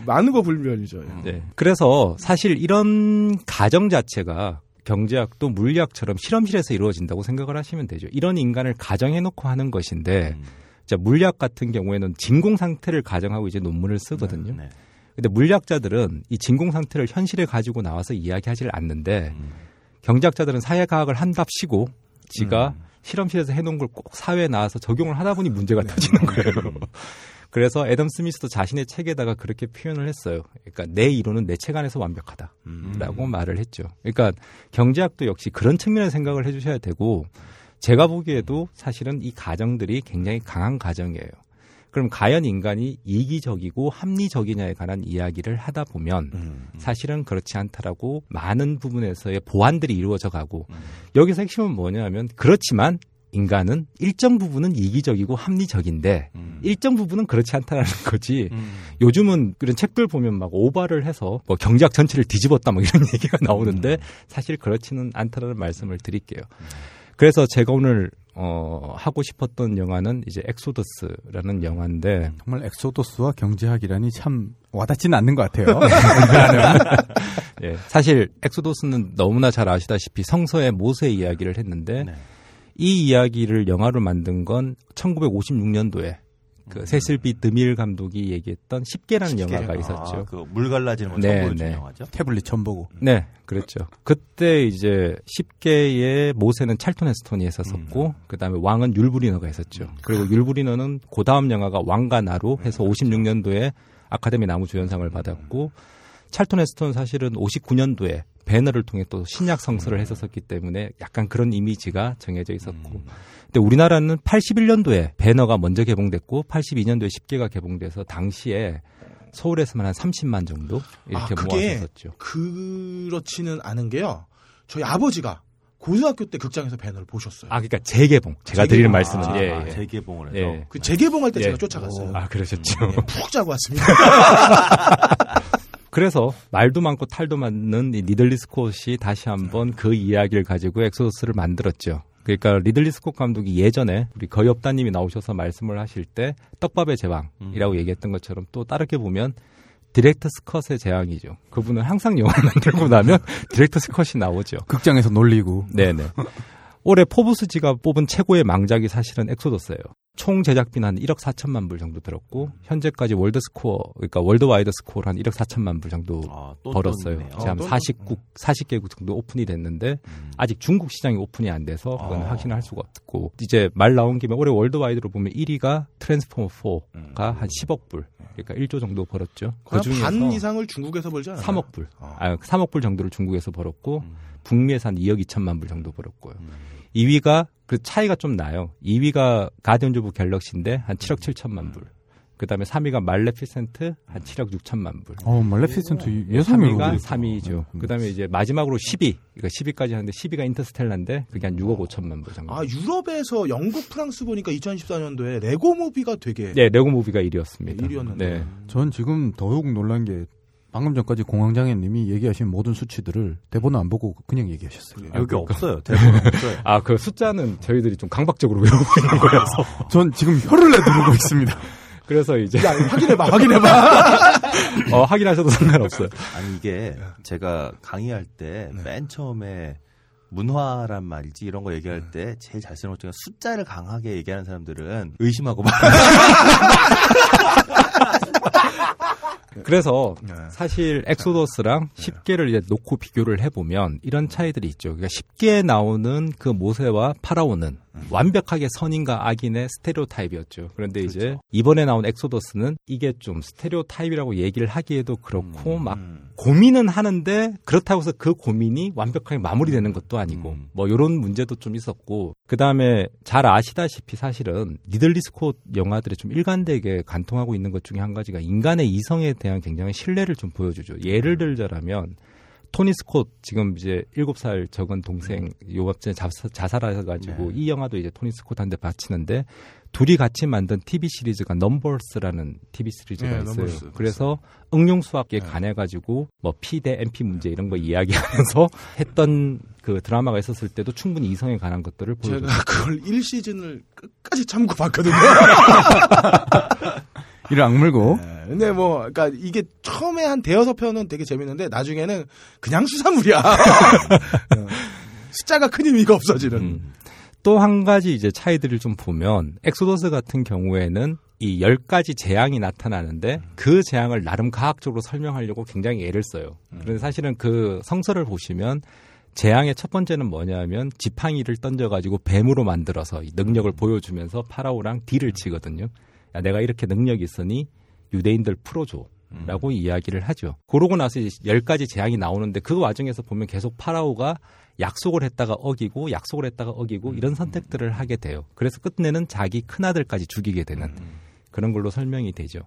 많은 거 불면이죠. 네. 그래서 사실 이런 가정 자체가 경제학도 물리학처럼 실험실에서 이루어진다고 생각을 하시면 되죠. 이런 인간을 가정해놓고 하는 것인데, 자, 물리학 같은 경우에는 진공 상태를 가정하고 이제 논문을 쓰거든요. 네. 근데 물리학자들은 이 진공 상태를 현실에 가지고 나와서 이야기하지를 않는데, 경제학자들은 사회과학을 한답시고, 지가 실험실에서 해놓은 걸 꼭 사회에 나와서 적용을 하다 보니 문제가 터지는 거예요. 그래서 애덤 스미스도 자신의 책에다가 그렇게 표현을 했어요. 그러니까 내 이론은 내 책 안에서 완벽하다라고 말을 했죠. 그러니까 경제학도 역시 그런 측면에서 생각을 해주셔야 되고 제가 보기에도 사실은 이 가정들이 굉장히 강한 가정이에요. 그럼 과연 인간이 이기적이고 합리적이냐에 관한 이야기를 하다 보면 사실은 그렇지 않다라고 많은 부분에서의 보완들이 이루어져 가고 여기서 핵심은 뭐냐면 그렇지만 인간은 일정 부분은 이기적이고 합리적인데 일정 부분은 그렇지 않다라는 <laughs> 거지. 요즘은 그런 책들 보면 막 오바를 해서 뭐 경제학 전체를 뒤집었다 뭐 이런 <laughs> 얘기가 나오는데 사실 그렇지는 않다라는 말씀을 드릴게요. 그래서 제가 오늘 어 하고 싶었던 영화는 이제 엑소더스라는 영화인데 정말 엑소더스와 경제학이라니 참 와닿지는 않는 것 같아요. <laughs> 예, 사실 엑소더스는 너무나 잘 아시다시피 성서의 모세 이야기를 했는데 네. 이 이야기를 영화로 만든 건 1956년도에 그 세실 비 드밀 감독이 얘기했던 십계라는 영화가 있었죠. 아, 그 물 갈라지는 걸 네, 네. 영화죠. 태블릿 처음 보고. 네, 그렇죠. 그때 이제 십계의 모세는 찰톤 헤스톤이 했었었고, 그 다음에 왕은 율브리너가 했었죠. 그리고 율브리너는 그 다음 영화가 왕과 나로 해서 56년도에 아카데미 나무조연상을 받았고, 찰톤 헤스톤은 사실은 59년도에 배너를 통해 또 신약 성서를 했었었기 때문에 약간 그런 이미지가 정해져 있었고, 근데 우리나라는 81년도에 배너가 먼저 개봉됐고, 82년도에 10개가 개봉돼서 당시에 서울에서만 한 30만 정도 이렇게 아, 모았었죠. 그렇지는 않은 게요. 저희 아버지가 고등학교 때 극장에서 배너를 보셨어요. 아, 그러니까 재개봉. 제가 재개봉. 드리는 말씀은 아, 예, 아, 예. 재개봉을 해서. 예. 그 재개봉할 때 예. 제가 쫓아갔어요. 아, 그러셨죠. 예, 푹 자고 왔습니다. <laughs> 그래서 말도 많고 탈도 많은 이 리들리 스콧이 다시 한번 그 이야기를 가지고 엑소더스를 만들었죠. 그러니까 리들리 스콧 감독이 예전에 우리 거의 없다님이 나오셔서 말씀을 하실 때 떡밥의 제왕이라고 얘기했던 것처럼 또 다르게 보면 director's cut의 제왕이죠. 그분은 항상 영화를 만들고 나면 <laughs> director's cut이 나오죠. 극장에서 걸리고. 네네. 올해 포브스지가 뽑은 최고의 망작이 사실은 엑소더스예요. 총 제작비는 한 1억 4천만 불 정도 들었고 현재까지 world 스코어 그러니까 worldwide 스코어를 한 1억 4천만 불 정도 아, 또 벌었어요. 돈이네요. 지금 한 돈, 40국 40개국 정도 오픈이 됐는데 아직 중국 시장이 오픈이 안 돼서 그건 아. 확신을 할 수가 없고 이제 말 나온 김에 올해 worldwide로 보면 1위가 트랜스포머 4가 한 10억 불 그러니까 1조 정도 벌었죠. 그 중에서 반 이상을 중국에서 벌지 않아요? 3억 불. 어. 아, 3억 불 정도를 중국에서 벌었고 음. 북미에서 한 2억 2천만 불 정도 벌었고요. 2위가 그 차이가 좀 나요. 2위가 가디언즈 오브 갤럭시인데 한 7억 7천만 불. 그다음에 3위가 말레피센트 한 7억 6천만 불. 어, 말레피센트 예상이 3위가 3위죠. 그다음에 이제 마지막으로 10위. 그러니까 10위까지 하는데 10위가 인터스텔라인데 그게 한 6억 5천만 불 정도. 아 유럽에서 영국, 프랑스 보니까 2014년도에 레고 무비가 되게 네, 레고 무비가 1위였습니다. 1위였는데 네. 전 지금 더욱 놀란 게 방금 전까지 공황장애님이 얘기하신 모든 수치들을 대본을 안 보고 그냥 얘기하셨어요. 여기 없어요. 대본 <laughs> 없어요. 아, 그 숫자는 저희들이 좀 강박적으로 <laughs> 외우고 있는 거라서. <laughs> 전 지금 혀를 내두르고 있습니다. 그래서 이제 야 확인해봐 확인해봐 어, 확인하셔도 상관없어요. 아니 이게 제가 강의할 때 맨 처음에 문화란 말이지 이런 거 얘기할 때 제일 잘 쓰는 것 중에 숫자를 강하게 얘기하는 사람들은 의심하고 막 그래서 네. 사실 엑소더스랑 10개를 이제 놓고 비교를 해보면 이런 차이들이 있죠. 그러니까 10개에 나오는 그 모세와 파라오는 완벽하게 선인과 악인의 스테레오 타입이었죠. 그런데 이제 이번에 나온 엑소더스는 이게 좀 스테레오 타입이라고 얘기를 하기에도 그렇고 막 고민은 하는데 그렇다고 해서 그 고민이 완벽하게 마무리되는 것도 아니고 음. 뭐 이런 문제도 좀 있었고 그 다음에 잘 아시다시피 사실은 리들리 스콧 영화들이 좀 일관되게 관통하고 있는 것 중에 한 가지가 인간의 이성에 대한 굉장히 신뢰를 좀 보여주죠. 예를 들자라면 토니 스콧 지금 이제 7살 적은 동생 요밥전에 자살해가지고 이 영화도 이제 토니 스콧한테 바치는데 둘이 같이 만든 TV 시리즈가 넘버스라는 TV 시리즈가 네, 있어요. 넘버스. 그래서 응용 수학에 관해 가지고 뭐 P 대 MP 문제 이런 거 이야기하면서 <laughs> 했던 그 드라마가 있었을 때도 충분히 이성에 관한 것들을 보여줬어요. 제가 그걸 1시즌을 끝까지 참고 봤거든요 <laughs> 이를 악물고 네. 예. 근데 뭐, 그러니까 이게 처음에 한 대여섯 편은 되게 재밌는데 나중에는 그냥 수산물이야. <laughs> 어. 숫자가 큰 의미가 없어지는. 음. 또 한 가지 이제 차이들을 좀 보면 엑소더스 같은 경우에는 이 열 가지 재앙이 나타나는데 그 재앙을 나름 과학적으로 설명하려고 굉장히 애를 써요. 그런데 사실은 그 성서를 보시면 재앙의 첫 번째는 뭐냐면 지팡이를 던져가지고 뱀으로 만들어서 이 능력을 보여주면서 파라오랑 deal을 치거든요. 야, 내가 이렇게 능력이 있으니 유대인들 풀어줘. 라고 이야기를 하죠. 그러고 나서 이제 열 가지 재앙이 나오는데 그 와중에서 보면 계속 파라오가 약속을 했다가 어기고 약속을 했다가 어기고 이런 선택들을 하게 돼요. 그래서 끝내는 자기 큰아들까지 죽이게 되는 그런 걸로 설명이 되죠.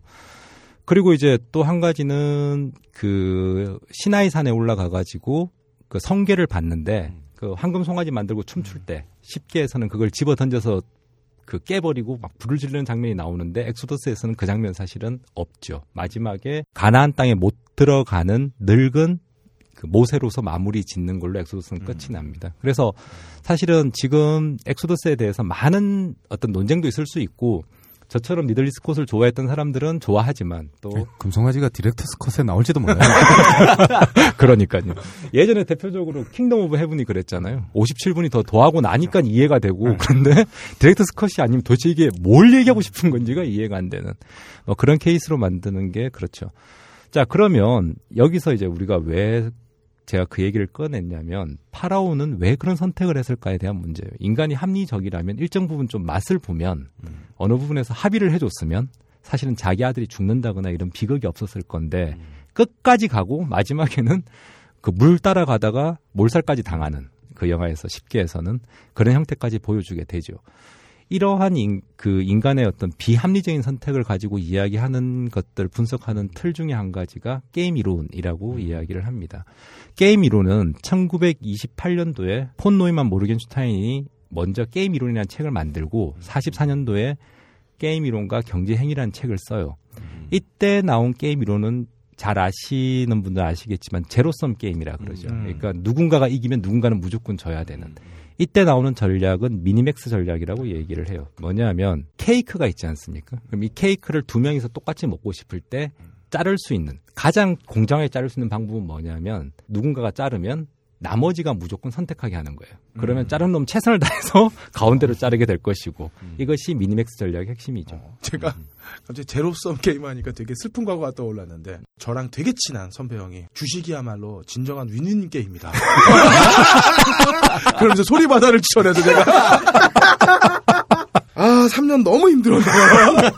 그리고 이제 또 한 가지는 그 시나이 산에 올라가 가지고 그 성계를 받는데 그 황금 송아지 만들고 춤출 때 쉽게에서는 그걸 집어 던져서 그 깨버리고 막 불을 지르는 장면이 나오는데 엑소더스에서는 그 장면 사실은 없죠. 마지막에 가나안 땅에 못 들어가는 늙은 그 모세로서 마무리 짓는 걸로 엑소더스는 끝이 납니다. 그래서 사실은 지금 엑소더스에 대해서 많은 어떤 논쟁도 있을 수 있고 저처럼 리들리 스콧을 좋아했던 사람들은 좋아하지만 또 금송아지가 director's cut에 나올지도 몰라요. <laughs> 그러니까요. 예전에 대표적으로 킹덤 오브 헤븐이 그랬잖아요. 57분이 더 더하고 나니까 이해가 되고 그런데 디렉터스 컷이 아니면 도대체 이게 뭘 얘기하고 싶은 건지가 이해가 안 되는 뭐 그런 케이스로 만드는 게 그렇죠. 자 그러면 여기서 이제 우리가 왜 제가 그 얘기를 꺼냈냐면 파라오는 왜 그런 선택을 했을까에 대한 문제예요. 인간이 합리적이라면 일정 부분 좀 맛을 보면 어느 부분에서 합의를 해줬으면 사실은 자기 아들이 죽는다거나 이런 비극이 없었을 건데 끝까지 가고 마지막에는 그 물 따라가다가 몰살까지 당하는 그 영화에서 쉽게 해서는 그런 형태까지 보여주게 되죠. 이러한 인, 그 인간의 어떤 비합리적인 선택을 가지고 이야기하는 것들 분석하는 틀 중에 한 가지가 게임 이론이라고 이야기를 합니다. 게임 이론은 1928년도에 폰 노이만 모르겐슈타인이 먼저 게임 이론이라는 책을 만들고 44년도에 게임 이론과 경제 행위라는 책을 써요. 이때 나온 게임 이론은 잘 아시는 분들 아시겠지만 제로섬 게임이라 그러죠. 음. 그러니까 누군가가 이기면 누군가는 무조건 져야 되는. 이때 나오는 전략은 미니맥스 전략이라고 얘기를 해요. 뭐냐면 케이크가 있지 않습니까? 그럼 이 케이크를 두 명이서 똑같이 먹고 싶을 때 자를 수 있는 가장 공정하게 자를 수 있는 방법은 뭐냐면 누군가가 자르면 나머지가 무조건 선택하게 하는 거예요. 그러면 자른 놈 최선을 다해서 <laughs> 가운데로 자르게 될 것이고 이것이 미니맥스 전략의 핵심이죠. 제가 갑자기 제로섬 게임 하니까 되게 슬픈 과거가 떠올랐는데 저랑 되게 친한 선배 형이 주식이야말로 진정한 윈윈 게임이다. <laughs> 그러면서 소리 바다를 치셔내서 제가 <laughs> 아 3년 너무 힘들었네요.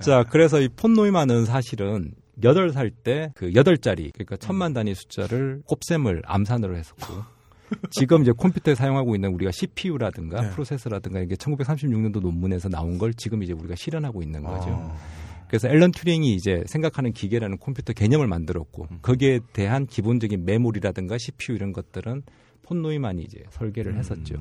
자, 그래서 이 폰노이만은 사실은 8살 때그 8자리, 그러니까 천만 단위 숫자를 곱셈을 암산으로 했었고, <laughs> 지금 이제 컴퓨터에 사용하고 있는 우리가 CPU라든가 네. 프로세서라든가 이게 1936년도 논문에서 나온 걸 지금 이제 우리가 실현하고 있는 거죠. 어. 그래서 앨런 튜링이 이제 생각하는 기계라는 컴퓨터 개념을 만들었고 거기에 대한 기본적인 메모리라든가 CPU 이런 것들은 폰 노이만이 이제 설계를 했었죠.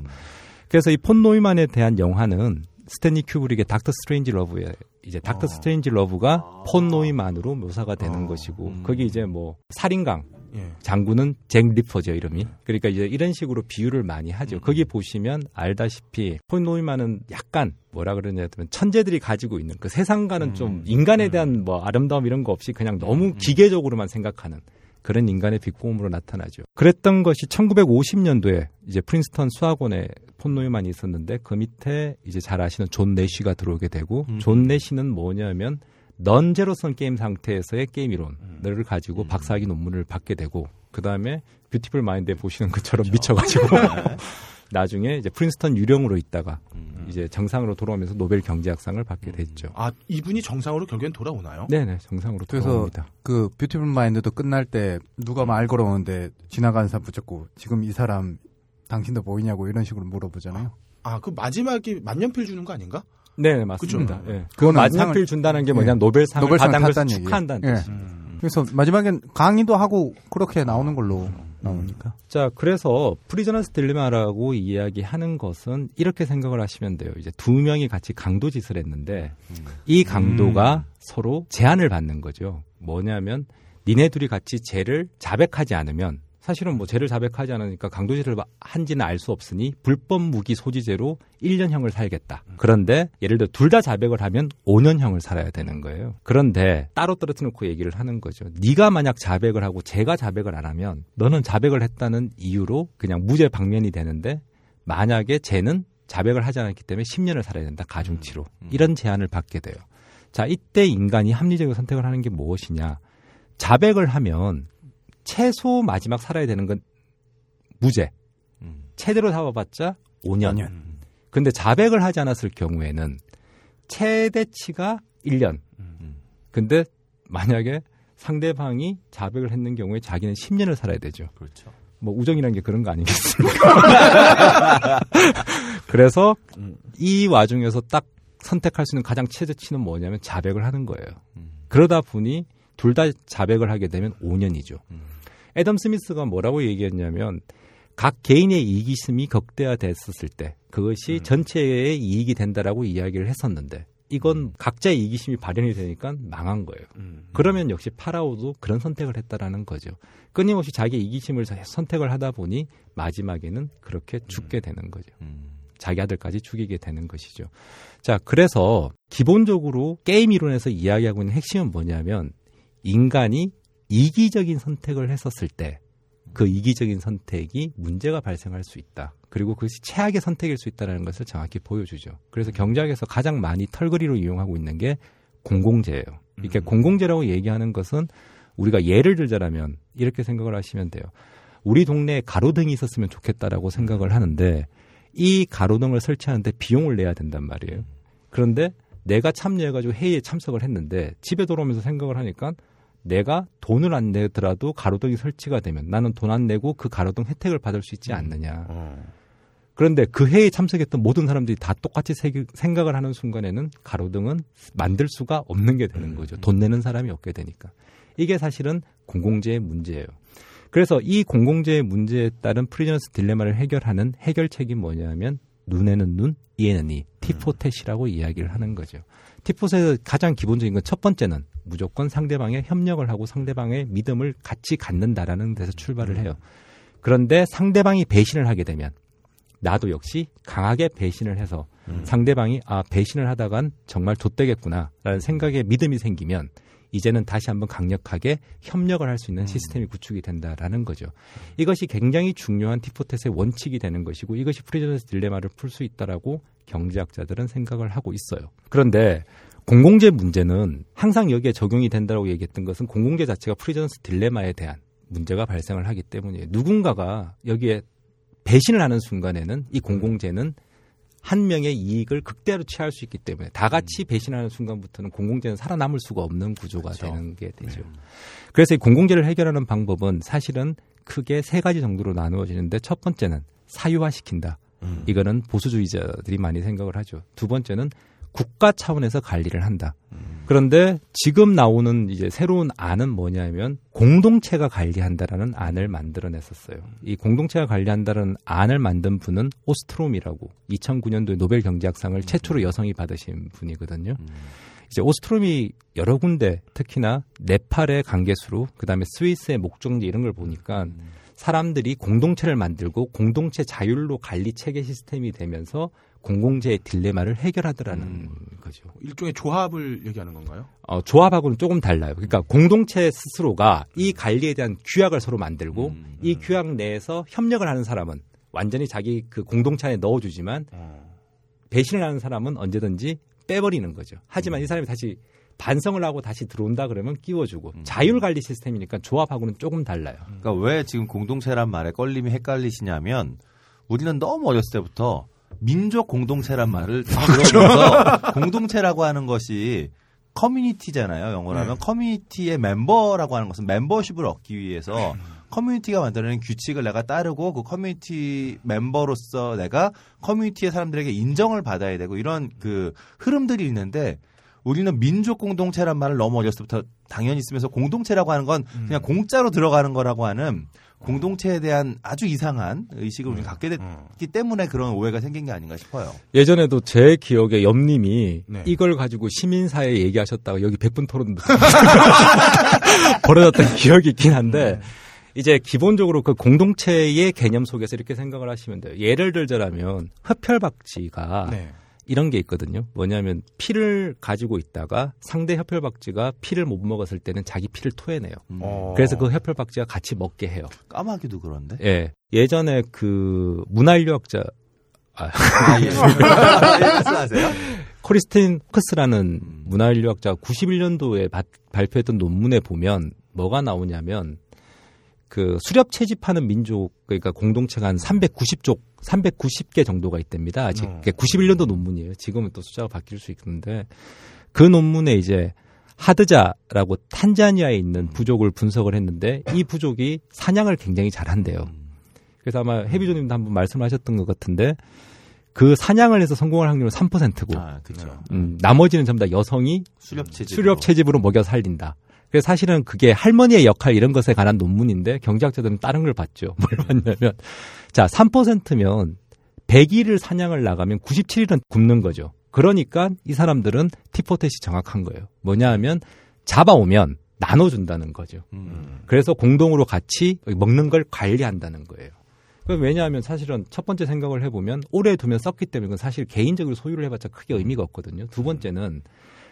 그래서 이 폰 노이만에 대한 영화는 스탠리 큐브릭의 닥터 스트레인지 러브에 이제 닥터 스트레인지 러브가 폰 노이만으로 묘사가 되는 것이고 거기 이제 뭐 살인강 예. 장군은 잭 리퍼죠 이름이. 그러니까 이제 이런 식으로 비유를 많이 하죠. 거기 보시면 알다시피 폰 노이만은 약간 뭐라 그러냐 하면 천재들이 가지고 있는 그 세상과는 좀 인간에 대한 뭐 아름다움 이런 거 없이 그냥 너무 기계적으로만 생각하는 그런 인간의 비꼬음으로 나타나죠. 그랬던 것이 1950년도에 이제 프린스턴 수학원에 폰 노이만이 있었는데 그 밑에 이제 잘 아시는 존 내쉬가 들어오게 되고 존 내쉬는 뭐냐면 non-zero-sum 게임 상태에서의 게임 이론을 가지고 박사학위 논문을 받게 되고 그 다음에 뷰티풀 마인드에 보시는 것처럼 미쳐가지고 <laughs> 나중에 이제 프린스턴 유령으로 있다가 이제 정상으로 돌아오면서 노벨 경제학상을 받게 됐죠. 아 이분이 정상으로 결국엔 돌아오나요? 네네 정상으로 그래서 돌아옵니다. 그 뷰티풀 마인드도 끝날 때 누가 말 걸어오는데 지나가는 사람 붙잡고 지금 이 사람 당신도 보이냐고 이런 식으로 물어보잖아요. 아 그 마지막이 만년필 주는 거 아닌가? 네 맞습니다. 예. 만년필 상을- 준다는 게 뭐냐면 예. 노벨상을 노벨상을 받은 것을. 축하한다는 예. 뜻이. 그래서 마지막엔 강의도 하고 그렇게 나오는 걸로 나오니까. 자, 그래서 prisoner's dilemma라고 이야기하는 것은 이렇게 생각을 하시면 돼요. 이제 두 명이 같이 강도 짓을 했는데 이 강도가 서로 제한을 받는 거죠. 뭐냐면 니네 둘이 같이 쟤를 자백하지 않으면 사실은 뭐 죄를 자백하지 않으니까 강도질을 한지는 알 수 없으니 불법 무기 소지죄로 1년형을 살겠다. 그런데 예를 들어 둘 다 자백을 하면 5년형을 살아야 되는 거예요. 그런데 따로 떨어뜨 놓고 얘기를 하는 거죠. 네가 만약 자백을 하고 제가 자백을 안 하면 너는 자백을 했다는 이유로 그냥 무죄 방면이 되는데 만약에 쟤는 자백을 하지 않았기 때문에 10년을 살아야 된다. 가중치로. 이런 제한을 받게 돼요. 자, 이때 인간이 합리적으로 선택을 하는 게 무엇이냐? 자백을 하면 최소 마지막 살아야 되는 건 무죄. 최대로 잡아봤자 5년. 근데 자백을 하지 않았을 경우에는 최대치가 1년. 근데 만약에 상대방이 자백을 했는 경우에 자기는 10년을 살아야 되죠. 그렇죠. 뭐 우정이라는 게 그런 거 아니겠습니까? <laughs> 그래서 이 와중에서 딱 선택할 수 있는 가장 최저치는 뭐냐면 자백을 하는 거예요. 그러다 보니 둘 다 자백을 하게 되면 5년이죠. 애덤 스미스가 뭐라고 얘기했냐면 각 개인의 이기심이 극대화됐었을 때 그것이 전체의 이익이 된다라고 이야기를 했었는데 이건 각자의 이기심이 발현이 되니까 망한 거예요. 그러면 역시 파라오도 그런 선택을 했다라는 거죠. 끊임없이 자기의 이기심을 선택을 하다 보니 마지막에는 그렇게 죽게 되는 거죠. 자기 아들까지 죽이게 되는 것이죠. 자, 그래서 기본적으로 게임 이론에서 이야기하고 있는 핵심은 뭐냐면 인간이 이기적인 선택을 했었을 때 그 이기적인 선택이 문제가 발생할 수 있다. 그리고 그것이 최악의 선택일 수 있다는 것을 정확히 보여주죠. 그래서 경제학에서 가장 많이 털거리로 이용하고 있는 게 공공재예요. 이렇게 공공재라고 얘기하는 것은 우리가 예를 들자라면 이렇게 생각을 하시면 돼요. 우리 동네에 가로등이 있었으면 좋겠다라고 생각을 하는데 이 가로등을 설치하는데 비용을 내야 된단 말이에요. 그런데 내가 참여해가지고 회의에 참석을 했는데 집에 돌아오면서 생각을 하니까 내가 돈을 안 내더라도 가로등이 설치가 되면 나는 돈 안 내고 그 가로등 혜택을 받을 수 있지 않느냐. 그런데 그 회의에 참석했던 모든 사람들이 다 똑같이 생각을 하는 순간에는 가로등은 만들 수가 없는 게 되는 거죠. 돈 내는 사람이 없게 되니까. 이게 사실은 공공재의 문제예요. 그래서 이 공공재의 문제에 따른 prisoner's dilemma를 해결하는 해결책이 뭐냐면 눈에는 눈, 이에는 이, tit for tat이라고 이야기를 하는 거죠. 티포텟의 가장 기본적인 건 첫 번째는 무조건 상대방의 협력을 하고 상대방의 믿음을 같이 갖는다라는 데서 출발을 해요. 그런데 상대방이 배신을 하게 되면 나도 역시 강하게 배신을 해서 음. 상대방이 아 배신을 하다간 정말 좆되겠구나라는 생각에 믿음이 생기면 이제는 다시 한번 강력하게 협력을 할 수 있는 시스템이 구축이 된다라는 거죠. 이것이 굉장히 중요한 티포텟의 원칙이 되는 것이고 이것이 prisoner's dilemma를 풀 수 있다라고 경제학자들은 생각을 하고 있어요. 그런데 공공재 문제는 항상 여기에 적용이 된다고 얘기했던 것은 공공재 자체가 prisoner's dilemma에 대한 문제가 발생을 하기 때문이에요. 누군가가 여기에 배신을 하는 순간에는 이 공공재는 한 명의 이익을 극대화로 취할 수 있기 때문에 다 같이 배신하는 순간부터는 공공재는 살아남을 수가 없는 구조가 그렇죠. 되는 게 되죠. 네. 그래서 이 공공재를 해결하는 방법은 사실은 크게 세 가지 정도로 나누어지는데 첫 번째는 사유화시킨다. 음. 이거는 보수주의자들이 많이 생각을 하죠. 두 번째는 국가 차원에서 관리를 한다. 그런데 지금 나오는 이제 새로운 안은 뭐냐면 공동체가 관리한다라는 안을 만들어냈었어요. 이 공동체가 관리한다는 안을 만든 분은 오스트롬이라고 2009년도에 노벨 경제학상을 최초로 여성이 받으신 분이거든요. 이제 오스트롬이 여러 군데 특히나 네팔의 관계수로 그다음에 스위스의 목적지 이런 걸 보니까 사람들이 공동체를 만들고 공동체 자율로 관리 체계 시스템이 되면서 공공재의 딜레마를 해결하더라는 음. 거죠. 일종의 조합을 얘기하는 건가요? 어, 조합하고는 조금 달라요. 그러니까 공동체 스스로가 이 관리에 대한 규약을 서로 만들고 음. 이 규약 내에서 협력을 하는 사람은 완전히 자기 그 공동체 안에 넣어주지만 어. 배신을 하는 사람은 언제든지 빼버리는 거죠. 하지만 음. 이 사람이 다시 반성을 하고 다시 들어온다 그러면 끼워주고 음. 자율 관리 시스템이니까 조합하고는 조금 달라요. 그러니까 왜 지금 공동체란 말에 껄림이 헷갈리시냐면 우리는 너무 어렸을 때부터 민족 공동체란 말을 들어보면서 <laughs> 공동체라고 하는 것이 커뮤니티잖아요. 영어로 하면 네. 커뮤니티의 멤버라고 하는 것은 멤버십을 얻기 위해서 커뮤니티가 만들어낸 규칙을 내가 따르고 그 커뮤니티 멤버로서 내가 커뮤니티의 사람들에게 인정을 받아야 되고 이런 그 흐름들이 있는데 우리는 민족 공동체란 말을 너무 어렸을 때부터 당연히 쓰면서 공동체라고 하는 건 그냥 음. 공짜로 들어가는 거라고 하는 공동체에 대한 아주 이상한 의식을 우리가 갖게 됐기 음. 때문에 그런 오해가 생긴 게 아닌가 싶어요. 예전에도 제 기억에 염님이 네. 이걸 가지고 시민사회 얘기하셨다가 여기 백분 토론 <laughs> 벌어졌던 기억이 있긴 한데 네. 이제 기본적으로 그 공동체의 개념 속에서 이렇게 생각을 하시면 돼요. 예를 들자면 흡혈박쥐가 네. 이런 게 있거든요. 뭐냐면 피를 가지고 있다가 상대 흡혈박쥐가 피를 못 먹었을 때는 자기 피를 토해내요. 어. 그래서 그 흡혈박쥐가 같이 먹게 해요. 까마귀도 그런데. 예. 예전에 그 문화인류학자 아, 아, 예. 예, 말씀하세요. <laughs> 코리스틴 호크스라는 문화인류학자가 91년도에 발표했던 논문에 보면 뭐가 나오냐면 그 수렵 채집하는 민족 그러니까 공동체가 한 390쪽 390개 정도가 있답니다. 아직 어. 91년도 논문이에요. 지금은 또 숫자가 바뀔 수 있는데 그 논문에 이제 하드자라고 탄자니아에 있는 부족을 분석을 했는데 이 부족이 사냥을 굉장히 잘한대요. 그래서 아마 해비조님도 한번 말씀하셨던 것 같은데 그 사냥을 해서 성공할 확률은 3%고 아, 그렇죠. 음, 나머지는 전부 다 여성이 수렵 채집. 수렵 채집으로 먹여 살린다. 그래서 사실은 그게 할머니의 역할 이런 것에 관한 논문인데 경제학자들은 다른 걸 봤죠. <laughs> 뭘 봤냐면 자 3%면 100일을 사냥을 나가면 97일은 굶는 거죠. 그러니까 이 사람들은 티포텟이 정확한 거예요. 뭐냐 하면 잡아오면 나눠준다는 거죠. 음. 그래서 공동으로 같이 먹는 걸 관리한다는 거예요. 그럼 왜냐하면 사실은 첫 번째 생각을 해보면 오래 두면 썩기 때문에 그건 사실 개인적으로 소유를 해봤자 크게 의미가 없거든요. 두 번째는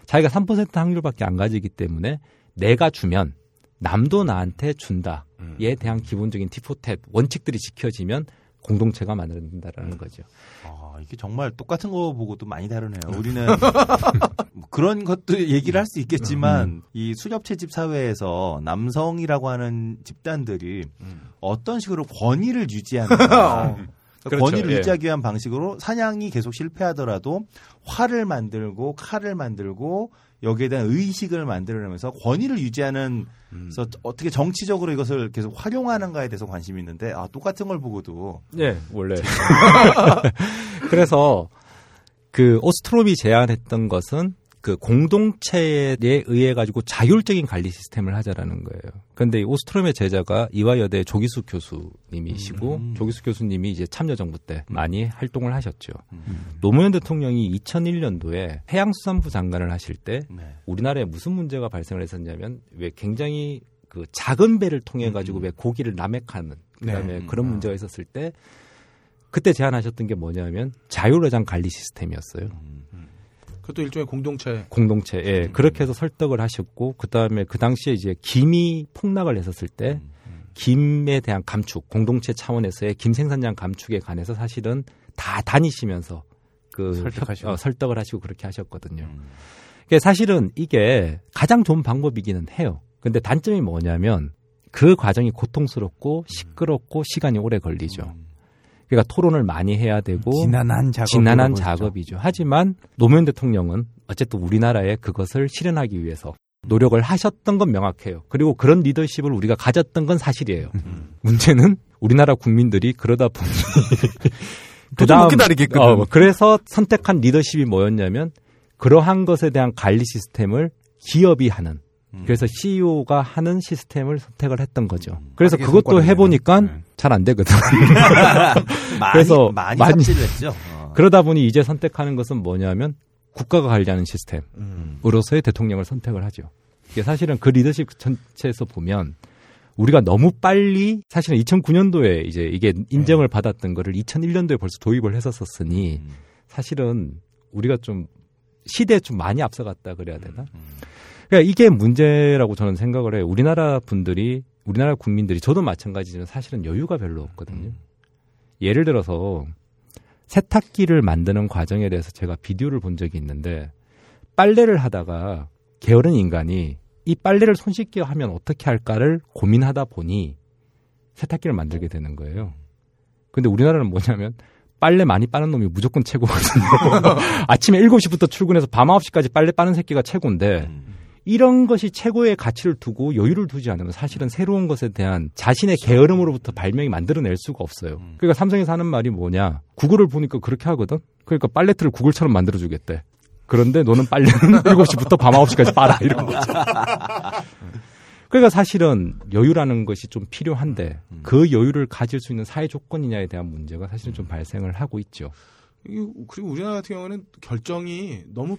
자기가 3% 확률밖에 안 가지기 때문에 내가 주면 남도 나한테 준다에 대한 기본적인 티포텟 원칙들이 지켜지면 공동체가 만들어진다라는 거죠. 아, 이게 정말 똑같은 거 보고도 많이 다르네요. 우리는 <laughs> 뭐 그런 것도 얘기를 할 수 있겠지만 음. 이 수렵 채집 사회에서 남성이라고 하는 집단들이 어떤 식으로 권위를 유지하는가. <laughs> 그러니까 그렇죠. 권위를 예. 유지하기 위한 방식으로 사냥이 계속 실패하더라도 활을 만들고 칼을 만들고 여기에 대한 의식을 만들어내면서 권위를 유지하는 그래서 어떻게 정치적으로 이것을 계속 활용하는가에 대해서 관심이 있는데 아 똑같은 걸 보고도 네, 원래. <laughs> 그래서 그 오스트롬이 제안했던 것은 그 공동체에 의해 가지고 자율적인 관리 시스템을 하자라는 거예요. 그런데 이 오스트롬의 제자가 이화여대 조기숙 교수님이시고 음. 조기숙 교수님이 이제 참여정부 때 많이 활동을 하셨죠. 노무현 대통령이 2001년도에 해양수산부 장관을 하실 때 네. 우리나라에 무슨 문제가 발생을 했었냐면 왜 굉장히 그 작은 배를 통해 가지고 왜 고기를 남획하는 그다음에 네. 그런 음. 문제가 있었을 때 그때 제안하셨던 게 뭐냐면 자율어장 관리 시스템이었어요. 그것도 일종의 공동체. 공동체. 예. 그렇게 해서 설득을 하셨고 그다음에 그 당시에 이제 김이 폭락을 했었을 때 김에 대한 감축, 공동체 차원에서의 김 생산량 감축에 관해서 사실은 다 다니시면서 그 설득하시고. 협- 어, 설득을 하시고 그렇게 하셨거든요. 그러니까 사실은 이게 가장 좋은 방법이기는 해요. 근데 단점이 뭐냐면 그 과정이 고통스럽고 시끄럽고 시간이 오래 걸리죠. 그러니까 토론을 많이 해야 되고 지난한 지난한. 작업이죠. 하지만 노무현 대통령은 어쨌든 우리나라에 그것을 실현하기 위해서 노력을 하셨던 건 명확해요. 그리고 그런 리더십을 우리가 가졌던 건 사실이에요. 문제는 우리나라 국민들이 그러다 보니 <laughs> 기다리겠거든. 어, 그래서 선택한 리더십이 뭐였냐면 그러한 것에 대한 관리 시스템을 기업이 하는 그래서 CEO가 하는 시스템을 선택을 했던 거죠. 그래서 빠르게 그것도 해보니까 네. 잘안 되거든. <laughs> 많이, 그래서 많이 많이- 삽질을 했죠. 어. 그러다 보니 이제 선택하는 것은 뭐냐면 국가가 관리하는 음. 시스템으로서의 대통령을 선택을 하죠. 이게 사실은 그 리더십 전체에서 보면 우리가 너무 빨리 사실은 2009년도에 이제 이게 인정을 받았던 거를 2001년도에 벌써 도입을 했었었으니 음. 사실은 우리가 좀 시대에 좀 많이 앞서갔다 그래야 되나? 그러니까 이게 문제라고 저는 생각을 해요. 우리나라 분들이 우리나라 국민들이 저도 마찬가지지만 사실은 여유가 별로 없거든요. 예를 들어서 세탁기를 만드는 과정에 대해서 제가 비디오를 본 적이 있는데 빨래를 하다가 게으른 인간이 이 빨래를 손쉽게 하면 어떻게 할까를 고민하다 보니 세탁기를 만들게 되는 거예요. 근데 우리나라는 뭐냐면 빨래 많이 빠는 놈이 무조건 최고거든요. <laughs> 아침에 7시부터 출근해서 밤 9시까지 빨래 빠는 새끼가 최고인데 이런 것이 최고의 가치를 두고 여유를 두지 않으면 사실은 새로운 것에 대한 자신의 게으름으로부터 발명이 만들어낼 수가 없어요. 그러니까 삼성에서 하는 말이 뭐냐. 구글을 보니까 그렇게 하거든. 그러니까 빨래틀을 구글처럼 만들어주겠대. 그런데 너는 빨래는 <laughs> 7시부터 밤 9시까지 빨아. 이런 거죠. <laughs> 그러니까 사실은 여유라는 것이 좀 필요한데 그 여유를 가질 수 있는 사회 조건이냐에 대한 문제가 사실은 좀 발생을 하고 있죠. 그리고 우리나라 같은 경우는 결정이 너무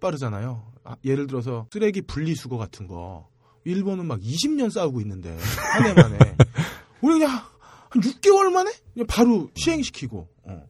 빠르잖아요. 아, 예를 들어서 쓰레기 분리수거 같은 거. 일본은 막 20년 싸우고 있는데 한 해 만에. <laughs> 우리 그냥 한 6개월 만에? 그냥 바로 시행시키고 어.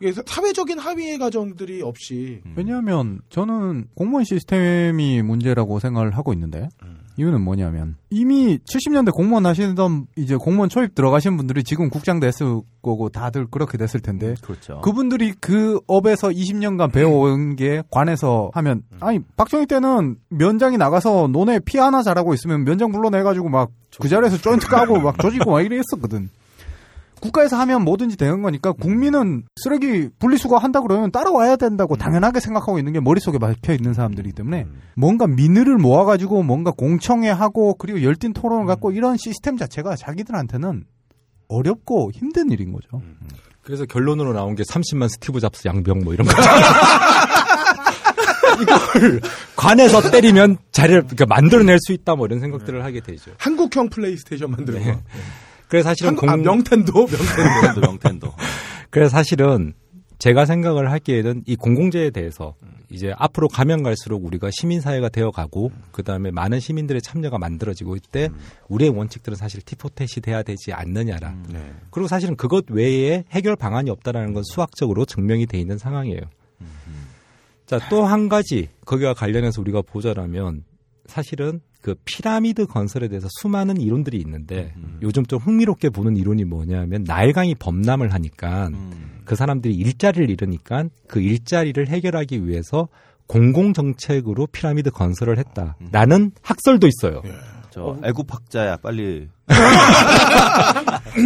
이게 사- 사회적인 합의의 과정들이 없이. 왜냐하면 저는 공무원 시스템이 문제라고 생각을 하고 있는데 이유는 뭐냐면 이미 70년대 공무원 하시던 이제 공무원 초입 들어가신 분들이 지금 국장 됐을 거고 다들 그렇게 됐을 텐데 그렇죠. 그분들이 그 업에서 20년간 배워온 게 관에서 하면 아니 박정희 때는 면장이 나가서 논에 피 하나 잘하고 있으면 면장 불러내가지고 막 그 자리에서 <laughs> 조인트 까고 막 조지고 막 이랬었거든. 국가에서 하면 뭐든지 되는 거니까 국민은 쓰레기 분리수거 한다 그러면 따라와야 된다고 당연하게 생각하고 있는 게 머릿속에 박혀 있는 사람들이기 때문에 뭔가 민의를 모아가지고 뭔가 공청회 하고 그리고 열띤 토론을 갖고 이런 시스템 자체가 자기들한테는 어렵고 힘든 일인 거죠. 그래서 결론으로 나온 게 30만 스티브 잡스 양병 뭐 이런 거. <laughs> 이걸 관에서 때리면 자리를 그러니까 만들어낼 수 있다 뭐 이런 생각들을 하게 되죠. 한국형 플레이스테이션 만들고 네. 그래서 사실은 한국- 아, 명텐도 명텐도 명텐도. 그래서 사실은 제가 생각을 하기에는 이 공공재에 대해서 이제 앞으로 가면 갈수록 우리가 시민사회가 되어가고 그 다음에 많은 시민들의 참여가 만들어지고 있때 우리의 원칙들은 사실 티포텟이 돼야 되지 않느냐라. 그리고 사실은 그것 외에 해결 방안이 없다라는 건 수학적으로 증명이 돼 있는 상황이에요. 자, 또 한 가지 거기와 관련해서 우리가 보자라면 사실은 그 피라미드 건설에 대해서 수많은 이론들이 있는데 요즘 좀 흥미롭게 보는 이론이 뭐냐면 나일강이 범람을 하니까 그 사람들이 일자리를 잃으니까 그 일자리를 해결하기 위해서 공공 정책으로 피라미드 건설을 했다라는 학설도 있어요. 저 애국학자야 빨리 <laughs>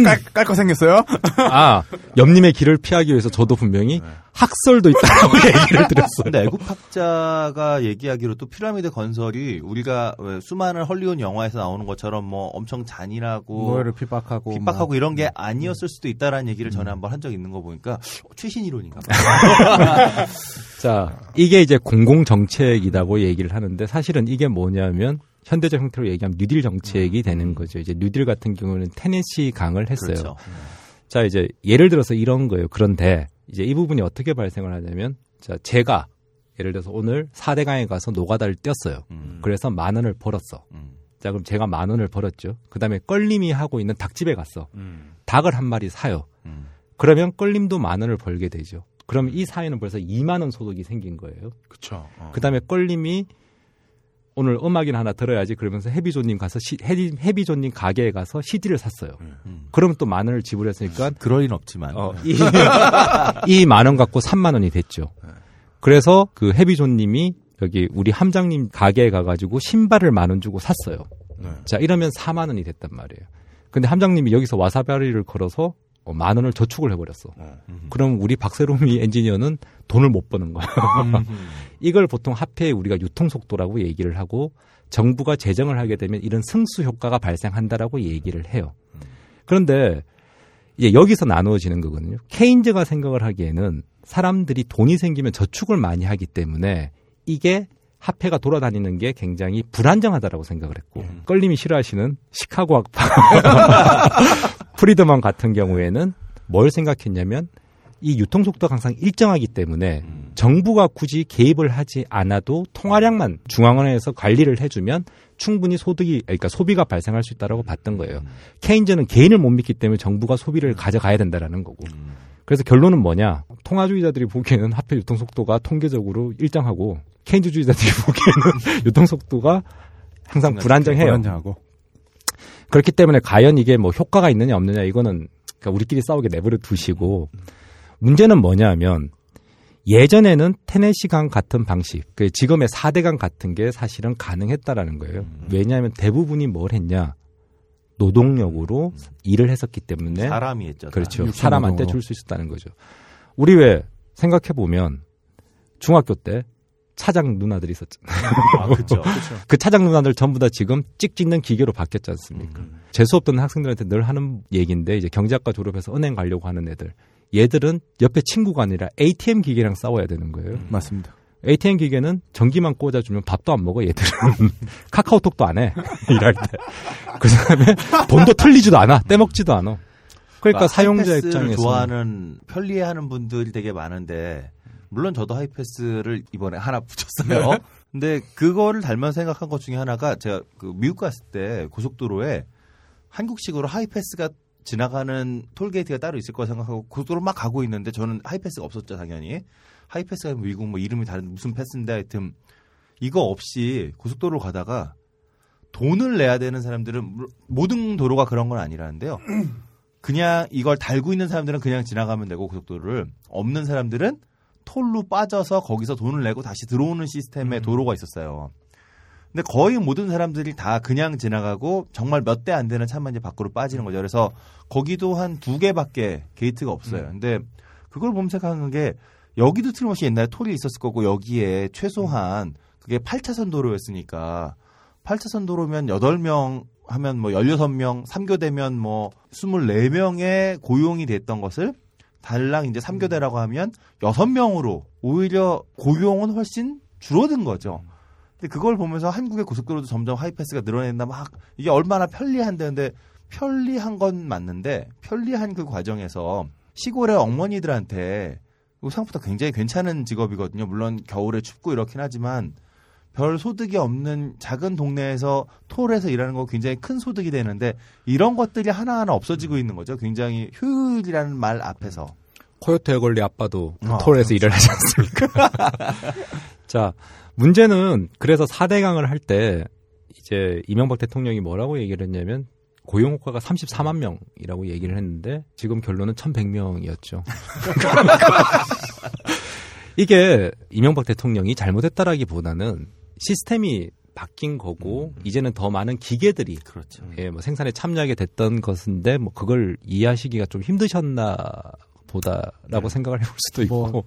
깔, 깔거 생겼어요? 아, 옆님의 길을 피하기 위해서 저도 분명히 학설도 있다고 <laughs> 얘기를 드렸어요. 근데 애국학자가 얘기하기로 또 피라미드 건설이 우리가 왜 수많은 헐리우드 영화에서 나오는 것처럼 뭐 엄청 잔인하고 노예를 핍박하고 핍박하고 뭐. 이런 게 아니었을 수도 있다라는 얘기를 전에 한번 한 적 있는 거 보니까 어, 최신 이론인가 봐. <laughs> 자, 이게 이제 공공 정책이라고 얘기를 하는데 사실은 이게 뭐냐면 현대적 형태로 얘기하면 뉴딜 정책이 되는 거죠. 이제 뉴딜 같은 경우는 테네시 강을 했어요. 그렇죠. 자, 이제 예를 들어서 이런 거예요. 그런데 이제 이 부분이 어떻게 발생을 하냐면 자, 제가 예를 들어서 오늘 4대 강에 가서 노가다를 띄었어요. 그래서 만 원을 벌었어. 자, 그럼 제가 만 원을 벌었죠. 그다음에 껄림이 하고 있는 닭집에 갔어. 닭을 한 마리 사요. 그러면 껄림도 만 원을 벌게 되죠. 그럼 이 사회는 벌써 2만 원 소득이 생긴 거예요. 그렇죠. 그다음에 껄림이 오늘 음악이나 하나 들어야지 그러면서 해비조님 가서 시, 해비, 해비조님 가게에 가서 CD를 샀어요. 그러면 또 만 원을 지불했으니까 그럴 리는 없지만 어, 이 <laughs> 만 원 갖고 3만 원이 됐죠. 그래서 그 해비조님이 여기 우리 함장님 가게에 가가지고 신발을 만 원 주고 샀어요. 자 이러면 4만 원이 됐단 말이에요. 근데 함장님이 여기서 와사비를 걸어서 어, 만 원을 저축을 해버렸어. 그럼 우리 박세롬이 엔지니어는 돈을 못 버는 거예요. <laughs> <laughs> 이걸 보통 화폐의 우리가 유통 속도라고 얘기를 하고 정부가 재정을 하게 되면 이런 승수 효과가 발생한다라고 얘기를 해요. 그런데 이제 여기서 나누어지는 거거든요. 케인즈가 생각을 하기에는 사람들이 돈이 생기면 저축을 많이 하기 때문에 이게 화폐가 돌아다니는 게 굉장히 불안정하다라고 생각을 했고 껄림이 싫어하시는 시카고 학파 <laughs> 프리드먼 같은 경우에는 뭘 생각했냐면 이 유통 속도가 항상 일정하기 때문에 정부가 굳이 개입을 하지 않아도 통화량만 중앙은행에서 관리를 해주면 충분히 소득이 그러니까 소비가 발생할 수 있다라고 봤던 거예요. 케인즈는 개인을 못 믿기 때문에 정부가 소비를 가져가야 된다라는 거고. 그래서 결론은 뭐냐? 통화주의자들이 보기에는 화폐 유통 속도가 통계적으로 일정하고 케인즈주의자들이 <laughs> 보기에는 유통 속도가 항상 불안정해요. 불안정하고. 그렇기 때문에 과연 이게 뭐 효과가 있느냐 없느냐 이거는 그러니까 우리끼리 싸우게 내버려 두시고 문제는 뭐냐면 예전에는 테네시강 같은 방식, 그 지금의 4대강 같은 게 사실은 가능했다라는 거예요. 왜냐하면 대부분이 뭘 했냐? 노동력으로 일을 했었기 때문에 사람이 했죠. 그렇죠. 사람. 사람한테. 줄 수 있었다는 거죠. 우리 왜 생각해 보면 중학교 때 차장 누나들이 있었잖아요. 아, 그쵸. <laughs> 그 차장 누나들 전부 다 지금 찍 찍는 기계로 바뀌었지 않습니까? 재수 없던 학생들한테 늘 하는 얘기인데 이제 경제학과 졸업해서 은행 가려고 하는 애들. 얘들은 옆에 친구가 아니라 ATM 기계랑 싸워야 되는 거예요. 맞습니다. ATM 기계는 전기만 꽂아주면 밥도 안 먹어 얘들은. <laughs> 카카오톡도 안 해. <laughs> 일할 때. 그 다음에 돈도 틀리지도 않아. 떼먹지도 않아. 그러니까 사용자 입장에서 좋아하는 편리해하는 분들이 되게 많은데 물론 저도 하이패스를 이번에 하나 붙였어요. <laughs> 근데 그거를 닮아 생각한 것 중에 하나가 제가 그 미국 갔을 때 고속도로에 한국식으로 하이패스가 지나가는 톨게이트가 따로 있을 거라 생각하고 고속도로 막 가고 있는데 저는 하이패스가 없었죠 당연히 하이패스가 미국 뭐 이름이 다른 무슨 패스인데 하여튼 이거 없이 고속도로 가다가 돈을 내야 되는 사람들은 물- 모든 도로가 그런 건 아니라는데요. <clears throat> 그냥 이걸 달고 있는 사람들은 그냥 지나가면 되고 고속도로를 없는 사람들은 톨로 빠져서 거기서 돈을 내고 다시 들어오는 시스템의 도로가 있었어요. 근데 거의 모든 사람들이 다 그냥 지나가고 정말 몇 대 안 되는 차만 이제 밖으로 빠지는 거죠. 그래서 거기도 한 두 개밖에 게이트가 없어요. 근데 그걸 생각하는 게 여기도 틀림없이 옛날에 톨이 있었을 거고 여기에 최소한 그게 8차선 도로였으니까 8차선 도로면 8명 하면 뭐 16명, 3교대면 뭐 24명의 고용이 됐던 것을 달랑 이제 3교대라고 하면 6명으로 오히려 고용은 훨씬 줄어든 거죠. 근데 그걸 보면서 한국의 고속도로도 점점 하이패스가 늘어낸다 막 이게 얼마나 편리한데 근데 편리한 건 맞는데 편리한 그 과정에서 시골의 어머니들한테 이거 생각보다 굉장히 괜찮은 직업이거든요. 물론 겨울에 춥고 이렇긴 하지만 별 소득이 없는 작은 동네에서 톨에서 일하는 거 굉장히 큰 소득이 되는데 이런 것들이 하나하나 없어지고 있는 거죠. 굉장히 효율이라는 말 앞에서. 코요테 걸리 아빠도 아, 톨에서 그렇죠. 일을 하지 않습니까? <laughs> 자, 문제는 그래서 4대강을 할 때 이제 이명박 대통령이 뭐라고 얘기를 했냐면 고용 효과가 34만 명이라고 얘기를 했는데 지금 결론은 1,100명이었죠. <laughs> 이게 이명박 대통령이 잘못했다라기보다는 시스템이 바뀐 거고 이제는 더 많은 기계들이 그렇죠. 예, 뭐 생산에 참여하게 됐던 것인데 뭐 그걸 이해하시기가 좀 힘드셨나 보다라고 생각을 해볼 수도 있고 뭐,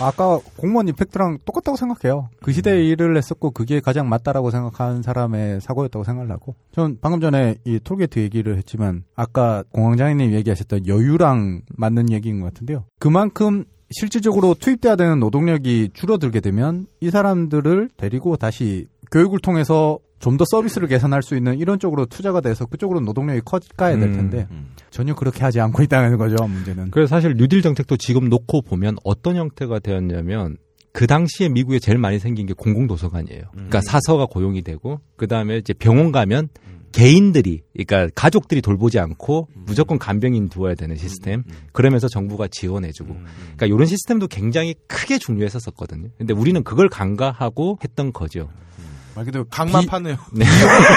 아까 공무원 이펙트랑 똑같다고 생각해요. 그 시대에 일을 했었고 그게 가장 맞다라고 생각하는 사람의 사고였다고 생각하고. 전 방금 전에 이 톨게이트 얘기를 했지만 아까 공황장애님 얘기하셨던 여유랑 맞는 얘기인 것 같은데요. 그만큼 실질적으로 투입돼야 되는 노동력이 줄어들게 되면 이 사람들을 데리고 다시 교육을 통해서 좀 더 서비스를 개선할 수 있는 이런 쪽으로 투자가 돼서 그쪽으로 노동력이 커가야 될 음, 텐데 전혀 그렇게 하지 않고 있다는 거죠 문제는. 그래서 사실 뉴딜 정책도 지금 놓고 보면 어떤 형태가 되었냐면 그 당시에 미국에 제일 많이 생긴 게 공공도서관이에요. 그러니까 사서가 고용이 되고 그 다음에 이제 병원 가면 개인들이 그러니까 가족들이 돌보지 않고 무조건 간병인 두어야 되는 시스템. 그러면서 정부가 지원해주고. 그러니까 이런 시스템도 굉장히 크게 중요했었거든요. 근데 우리는 그걸 간과하고 했던 거죠. 말 그대로 강만 비- 파네요. <laughs> 네.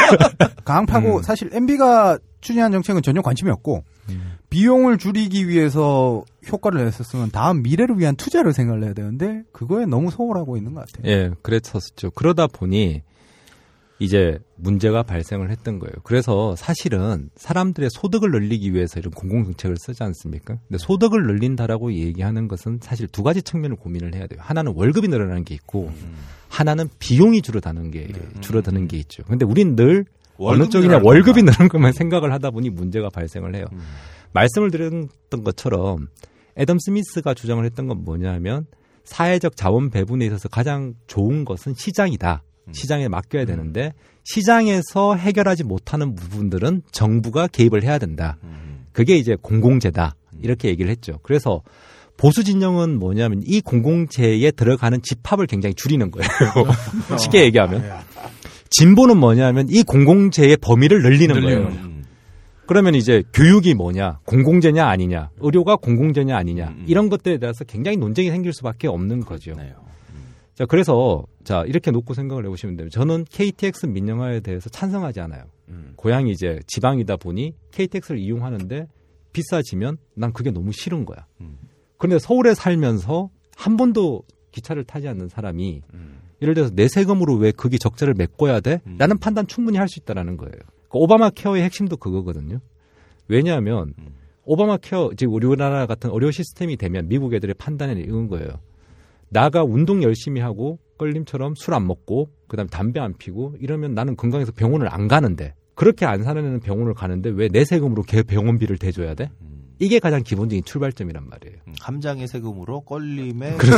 <laughs> 강 파고 음. 사실 MB가 추진한 정책은 전혀 관심이 없고 음. 비용을 줄이기 위해서 효과를 냈었으면 다음 미래를 위한 투자를 생각을 해야 되는데 그거에 너무 소홀하고 있는 것 같아요. 예, 그랬었죠. 그러다 보니 이제 문제가 발생을 했던 거예요. 그래서 사실은 사람들의 소득을 늘리기 위해서 이런 공공정책을 쓰지 않습니까? 근데 소득을 늘린다라고 얘기하는 것은 사실 두 가지 측면을 고민을 해야 돼요. 하나는 월급이 늘어나는 게 있고 하나는 비용이 줄어드는 게 줄어드는 게 있죠. 근데 우린 늘 어느 쪽이냐 월급이 늘는 것만 <laughs> 생각을 하다 보니 문제가 발생을 해요. 말씀을 드렸던 것처럼 애덤 스미스가 주장을 했던 건 뭐냐면 사회적 자원 배분에 있어서 가장 좋은 것은 시장이다. 시장에 맡겨야 되는데 시장에서 해결하지 못하는 부분들은 정부가 개입을 해야 된다. 그게 이제 공공재다. 이렇게 얘기를 했죠. 그래서 보수 진영은 뭐냐면 이 공공재에 들어가는 집합을 굉장히 줄이는 거예요. <laughs> 쉽게 얘기하면. 진보는 뭐냐면 이 공공재의 범위를 늘리는 거예요. 그러면 이제 교육이 뭐냐, 공공재냐 아니냐, 의료가 공공재냐 아니냐 이런 것들에 대해서 굉장히 논쟁이 생길 수밖에 없는 거죠. 자 그래서 자 이렇게 놓고 생각을 해보시면 됩니다. 저는 KTX 민영화에 대해서 찬성하지 않아요. 고향이 이제 지방이다 보니 KTX를 이용하는데 비싸지면 난 그게 너무 싫은 거야. 그런데 서울에 살면서 한 번도 기차를 타지 않는 사람이 예를 들어서 내 세금으로 왜 거기 적자를 메꿔야 돼? 라는 판단 충분히 할 수 있다라는 거예요. 그 오바마 케어의 핵심도 그거거든요. 왜냐하면 오바마 케어, 즉 우리나라 같은 의료 시스템이 되면 미국 애들의 판단에 이은 거예요. 나가 운동 열심히 하고 껄림처럼 술 안 먹고 그다음에 담배 안 피고 이러면 나는 건강해서 병원을 안 가는데 그렇게 안 사는 애는 병원을 가는데 왜 내 세금으로 걔 병원비를 대줘야 돼? 이게 가장 기본적인 출발점이란 말이에요. 함장의 세금으로 껄림의 <laughs> 그렇죠.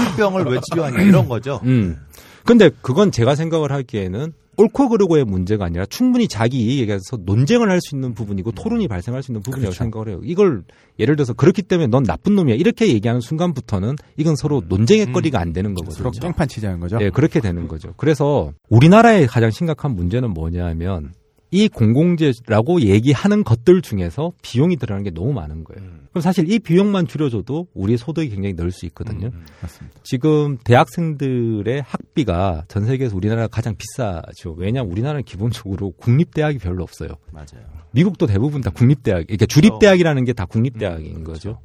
술병을 왜 치료하냐 이런 거죠. 음. 근데 그건 제가 생각을 하기에는 옳고 그르고의 문제가 아니라 충분히 자기 이익에서 논쟁을 할 수 있는 부분이고 토론이 발생할 수 있는 부분이라고 그렇죠. 생각을 해요. 이걸 예를 들어서 그렇기 때문에 넌 나쁜 놈이야 이렇게 얘기하는 순간부터는 이건 서로 논쟁의 거리가 안 되는 거거든요. 서로 깽판 치자는 거죠. 예, 그렇게 되는 거죠. 그래서 우리나라의 가장 심각한 문제는 뭐냐면 이 공공재라고 얘기하는 것들 중에서 비용이 들어가는 게 너무 많은 거예요. 그럼 사실 이 비용만 줄여줘도 우리의 소득이 굉장히 늘 수 있거든요. 맞습니다. 지금 대학생들의 학비가 전 세계에서 우리나라가 가장 비싸죠. 왜냐하면 우리나라는 기본적으로 국립대학이 별로 없어요. 맞아요. 미국도 대부분 다 국립대학, 그러니까 주립대학이라는 게 다 국립대학인 거죠.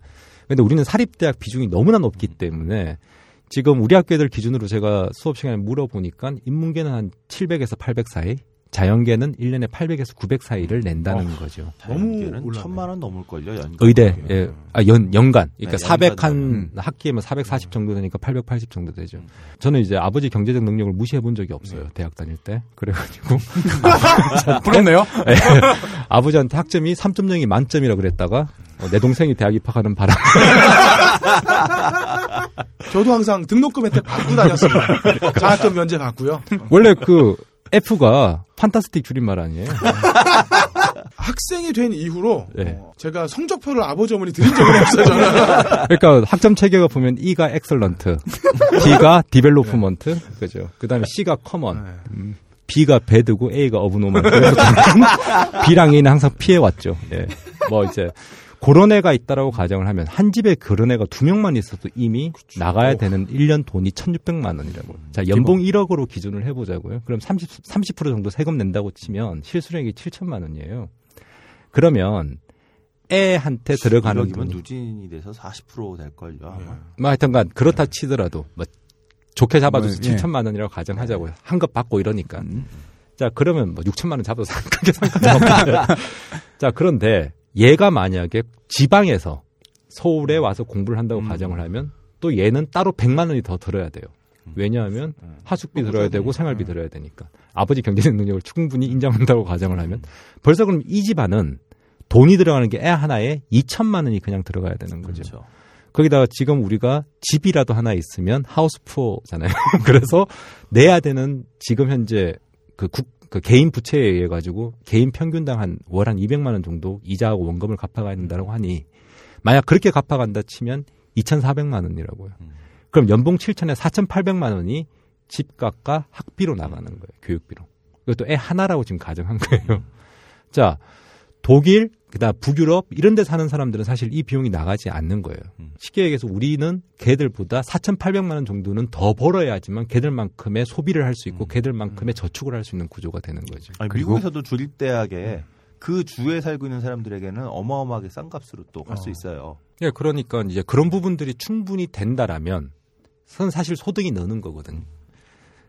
근데 우리는 사립대학 비중이 너무나 높기 때문에 지금 우리 학교 애들 기준으로 제가 수업 시간에 물어보니까 인문계는 한 700에서 800 사이, 자연계는 1년에 800에서 900 사이를 낸다는 거죠. 자연계는 천만 원 넘을 걸요, 연간. 의대, 예. 아, 연, 연간. 그러니까 네, 400 한, 연간으로. 학기에면 440 정도 되니까 880 정도 되죠. 저는 이제 아버지 경제적 능력을 무시해 본 적이 없어요. 대학 다닐 때. 그래 가지고. <laughs> 부럽네요. 예. 아버지한테 학점이 3.0이 만점이라 그랬다가, 어, 내 동생이 대학 입학하는 바람. 저도 항상 등록금 혜택 받고 다녔습니다. 장학금 면제 받고요. 원래 그, F가 fantastic 줄임말 아니에요? <laughs> 학생이 된 이후로 네. 어, 제가 성적표를 아버지 어머니 드린 적은 없어요. 저는. <laughs> 그러니까 학점 체계가 보면 E가 excellent, D가 development, 그죠. 그 다음에 C가 common, 음, B가 bad고 A가 abnormal. 그래서 B랑 A는 항상 피해 왔죠. 예. 뭐 이제 그런 애가 있다라고 가정을 하면 한 집에 그런 애가 두 명만 있어도 이미 나가야 되는 1년 돈이 1,600만 원이라고. 자, 연봉 1억으로 기준을 해 보자고요. 그럼 30, 30% 정도 세금 낸다고 치면 실수령이 7천만 원이에요. 그러면 애한테 들어가는 이면 누진이 돼서 40% 될 걸요, 아마. 뭐 하여튼간 그렇다 치더라도 뭐 좋게 잡아줘서 뭐, 예. 7천만 원이라고 가정하자고요. 한 급 받고 이러니까. 자 그러면 뭐 6천만 원 잡아도 상- 크게 상관이 없어요. 자 그런데 얘가 만약에 지방에서 서울에 와서 공부를 한다고 가정을 하면 또 얘는 따로 100만 원이 더 들어야 돼요. 왜냐하면 하숙비 들어야 되고 생활비 들어야 되니까. 아버지 경제적 능력을 충분히 인정한다고 가정을 하면 벌써 그럼 이 집안은 돈이 들어가는 게 애 하나에 2천만 원이 그냥 들어가야 되는 거죠. 거기다가 지금 우리가 집이라도 하나 있으면 하우스 푸어잖아요. <laughs> 그래서 내야 되는 지금 현재 그 국, 그 개인 부채에 의해 가지고 개인 평균당 한 월 한 200만 원 정도 이자하고 원금을 갚아가야 된다고 하니 만약 그렇게 갚아간다 치면 2,400만 원이라고요. 그럼 연봉 7천에 4,800만 원이 집값과 학비로 나가는 거예요. 교육비로. 이것도 애 하나라고 지금 가정한 거예요. 자, 독일, 그다음 북유럽 이런 데 사는 사람들은 사실 이 비용이 나가지 않는 거예요. 쉽게 얘기해서 우리는 걔들보다 4,800만 원 정도는 더 벌어야지만 걔들만큼의 소비를 할 수 있고 걔들만큼의 저축을 할 수 있는 구조가 되는 거죠. 아니, 미국에서도 주립대학에 그 주에 살고 있는 사람들에게는 어마어마하게 싼 값으로 또 갈수 있어요. 예, 그러니까 이제 그런 부분들이 충분히 된다라면 선 사실 소득이 느는 거거든요.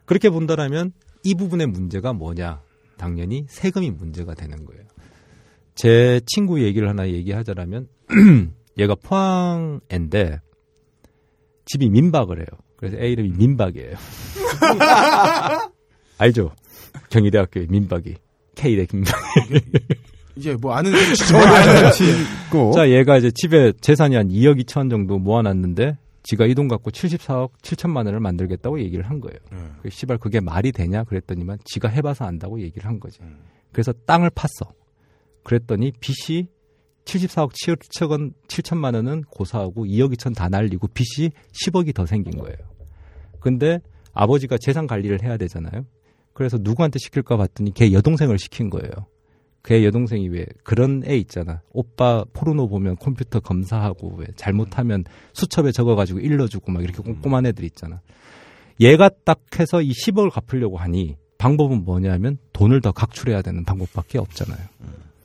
그렇게 본다라면 이 부분의 문제가 뭐냐? 당연히 세금이 문제가 되는 거예요. 제 친구 얘기를 하나 얘기하자라면 <clears throat> 얘가 포항인데 집이 민박을 해요. 그래서 애 이름이 민박이에요. <laughs> 알죠? 경희대학교의 민박이. K대 민박이. <laughs> 이제 뭐 아는? 아는 셈이고. <laughs> 자, 얘가 이제 집에 재산이 한 2억 2천 정도 모아놨는데 지가 이 돈 갖고 74억 7천만 원을 만들겠다고 얘기를 한 거예요. 그 씨발 그게 말이 되냐 그랬더니만 지가 해봐서 안다고 얘기를 한 거지. 그래서 땅을 팠어. 그랬더니 빚이 74억 7천 원 7천만 원은 고사하고 2억 2천 다 날리고 빚이 10억이 더 생긴 거예요. 근데 아버지가 재산 관리를 해야 되잖아요. 그래서 누구한테 시킬까 봤더니 걔 여동생을 시킨 거예요. 걔 여동생이 왜 그런 애 있잖아. 오빠 포르노 보면 컴퓨터 검사하고 왜 잘못하면 수첩에 적어가지고 일러주고 막 이렇게 꼼꼼한 애들 있잖아. 얘가 딱 해서 이 10억을 갚으려고 하니 방법은 뭐냐면 돈을 더 각출해야 되는 방법밖에 없잖아요.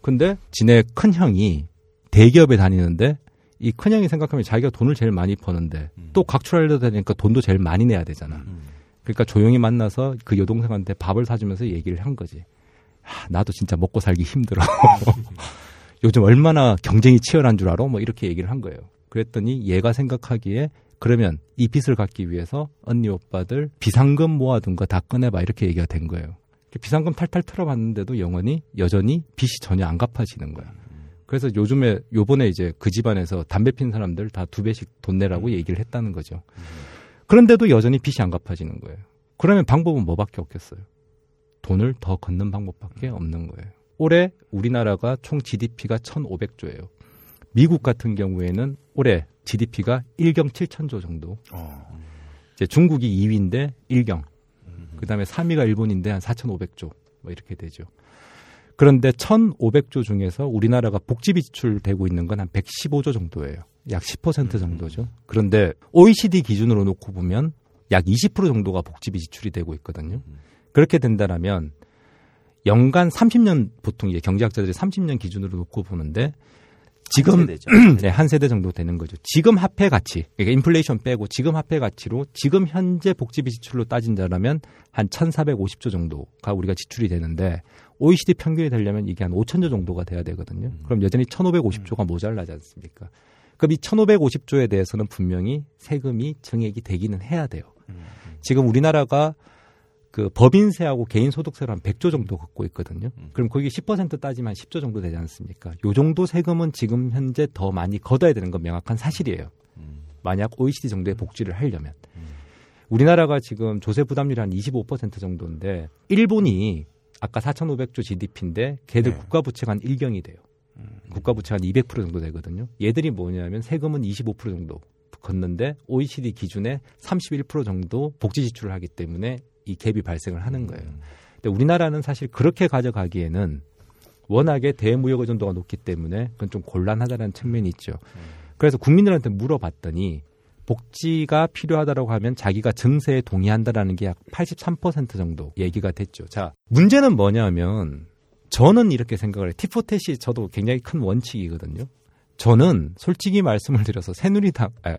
근데 지네 큰 형이 대기업에 다니는데 이 큰 형이 생각하면 자기가 돈을 제일 많이 버는데 또 각출하려다 되니까 돈도 제일 많이 내야 되잖아. 그러니까 조용히 만나서 그 여동생한테 밥을 사주면서 얘기를 한 거지. 하, 나도 진짜 먹고 살기 힘들어. <laughs> 요즘 얼마나 경쟁이 치열한 줄 알아? 뭐 이렇게 얘기를 한 거예요. 그랬더니 얘가 생각하기에 그러면 이 빚을 갚기 위해서 언니 오빠들 비상금 모아둔 거 다 꺼내봐 이렇게 얘기가 된 거예요. 비상금 탈탈 틀어봤는데도 영원히 여전히 빚이 전혀 안 갚아지는 거야. 그래서 요즘에 요번에 이제 그 집안에서 담배 핀 사람들 다 두 배씩 돈 내라고 얘기를 했다는 거죠. 그런데도 여전히 빚이 안 갚아지는 거예요. 그러면 방법은 뭐밖에 없겠어요. 돈을 더 걷는 방법밖에 없는 거예요. 올해 우리나라가 총 GDP가 1,500조예요. 미국 같은 경우에는 올해 GDP가 1경 7천조 정도. 어. 이제 중국이 2위인데 1경. 그다음에 3위가 일본인데 한 4,500조. 뭐 이렇게 되죠. 그런데 1,500조 중에서 우리나라가 복지비 지출되고 있는 건 한 115조 정도예요. 약 10% 정도죠. 그런데 OECD 기준으로 놓고 보면 약 20% 정도가 복지비 지출이 되고 있거든요. 그렇게 된다라면 연간 30년 보통 이제 경제학자들이 30년 기준으로 놓고 보는데 지금 세대죠. <clears throat> 네, 한 세대 정도 되는 거죠. 지금 화폐 가치, 그러니까 인플레이션 빼고 지금 화폐 가치로 지금 현재 복지비 지출로 따진다라면 한 1,450조 정도가 우리가 지출이 되는데 OECD 평균이 되려면 이게 한 5천조 정도가 돼야 되거든요. 그럼 여전히 1,550조가 모자라지 않습니까? 그럼 이 1,550조에 대해서는 분명히 세금이 증액이 되기는 해야 돼요. 지금 우리나라가 그 법인세하고 개인소득세로 한 100조 정도 걷고 있거든요. 그럼 거기 10% 따지면 한 10조 정도 되지 않습니까? 요 정도 세금은 지금 현재 더 많이 걷어야 되는 건 명확한 사실이에요. 만약 OECD 정도의 복지를 하려면. 우리나라가 지금 조세 부담률이 한 25% 정도인데 일본이 아까 4,500조 GDP인데 걔들 국가 부채가 한 1경이 돼요. 국가 부채가 한 200% 정도 되거든요. 얘들이 뭐냐면 세금은 25% 정도 걷는데 OECD 기준에 31% 정도 복지 지출을 하기 때문에 이 갭이 발생을 하는 거예요. 근데 우리나라는 사실 그렇게 가져가기에는 워낙에 대무역 의존도가 높기 때문에 그건 좀 곤란하다는 측면이 있죠. 그래서 국민들한테 물어봤더니 복지가 필요하다라고 하면 자기가 증세에 동의한다라는 게 약 83% 정도 얘기가 됐죠. 자, 문제는 뭐냐면 저는 이렇게 생각을 해요. 티포텟이 저도 굉장히 큰 원칙이거든요. 저는 솔직히 말씀을 드려서 새누리당 아,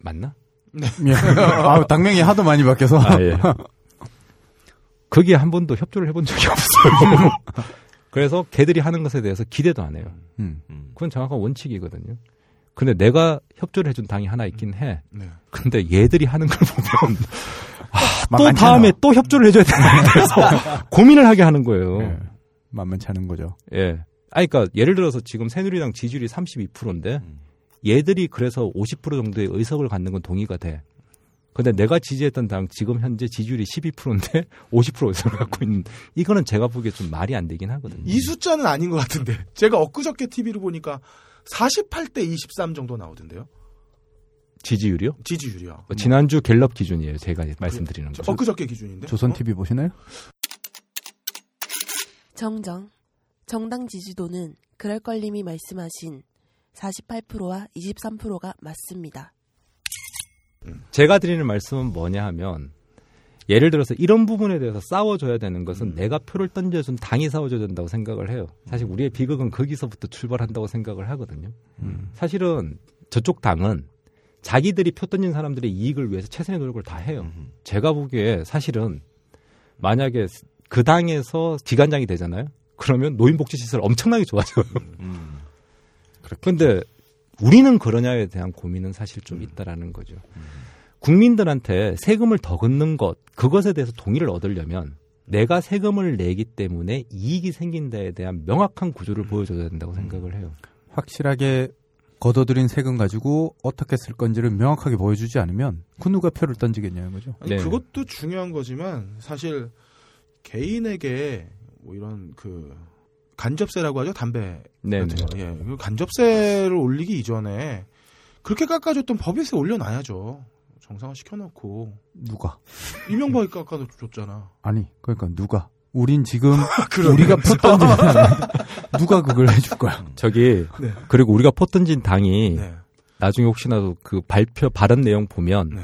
맞나? <laughs> 예. 아, 당명이 하도 많이 바뀌어서. 아, 예. 거기에 한 번도 협조를 해본 적이 없어요. <laughs> 그래서 걔들이 하는 것에 대해서 기대도 안 해요. 음. 그건 정확한 원칙이거든요. 근데 내가 협조를 해준 당이 하나 있긴 해. 네. 근데 얘들이 하는 걸 보면 <laughs> 아, 또 다음에. 또 협조를 해줘야 되는 데서 고민을 하게 하는 거예요. 예. 만만치 않은 거죠. 예. 아, 그러니까 예를 들어서 지금 새누리당 지지율이 32%인데 얘들이 그래서 50% 정도의 의석을 갖는 건 동의가 돼. 근데 내가 지지했던 당 지금 현재 지지율이 12%인데 50% <laughs> 의석을 갖고 있는 이거는 제가 보기에 좀 말이 안 되긴 하거든요. 이 숫자는 아닌 것 같은데 제가 엊그저께 TV를 보니까 48대 23 정도 나오던데요. 지지율이요? 지지율이요. 어, 지난주 갤럽 기준이에요. 제가 말씀드리는 거. 엊그저께 기준인데. 조선 TV 보시나요? 정정. 정당 지지도는 그럴 걸님이 말씀하신 48%와 23%가 맞습니다. 제가 드리는 말씀은 뭐냐 하면 예를 들어서 이런 부분에 대해서 싸워줘야 되는 것은 내가 표를 던져준 당이 싸워줘야 된다고 생각을 해요. 사실 우리의 비극은 거기서부터 출발한다고 생각을 하거든요. 사실은 저쪽 당은 자기들이 표 던진 사람들의 이익을 위해서 최선의 노력을 다 해요. 제가 보기에 사실은 만약에 그 당에서 기관장이 되잖아요. 그러면 노인복지시설 엄청나게 좋아져요. 그런데 우리는 그러냐에 대한 고민은 사실 좀 있다라는 거죠. 국민들한테 세금을 더 걷는 것, 그것에 대해서 동의를 얻으려면 내가 세금을 내기 때문에 이익이 생긴다에 대한 명확한 구조를 보여줘야 된다고 생각을 해요. 확실하게 걷어들인 세금 가지고 어떻게 쓸 건지를 명확하게 보여주지 않으면 그 누가 표를 던지겠냐는 거죠. 아니, 그것도 중요한 거지만 사실 개인에게 뭐 이런 그 간접세라고 하죠 담배 네네. 같은 거. 예, 그 간접세를 올리기 이전에 그렇게 깎아줬던 법인세 올려놔야죠. 정상화 시켜놓고 누가? 이명박이 깎아줬잖아. 아니, 그러니까 누가? 우린 지금. <laughs> 우리가 표 던지는 <laughs> 누가 그걸 해줄 거야? 저기 네. 그리고 우리가 포 던진 당이 네. 나중에 혹시나도 그 발표 발언 내용 보면 네.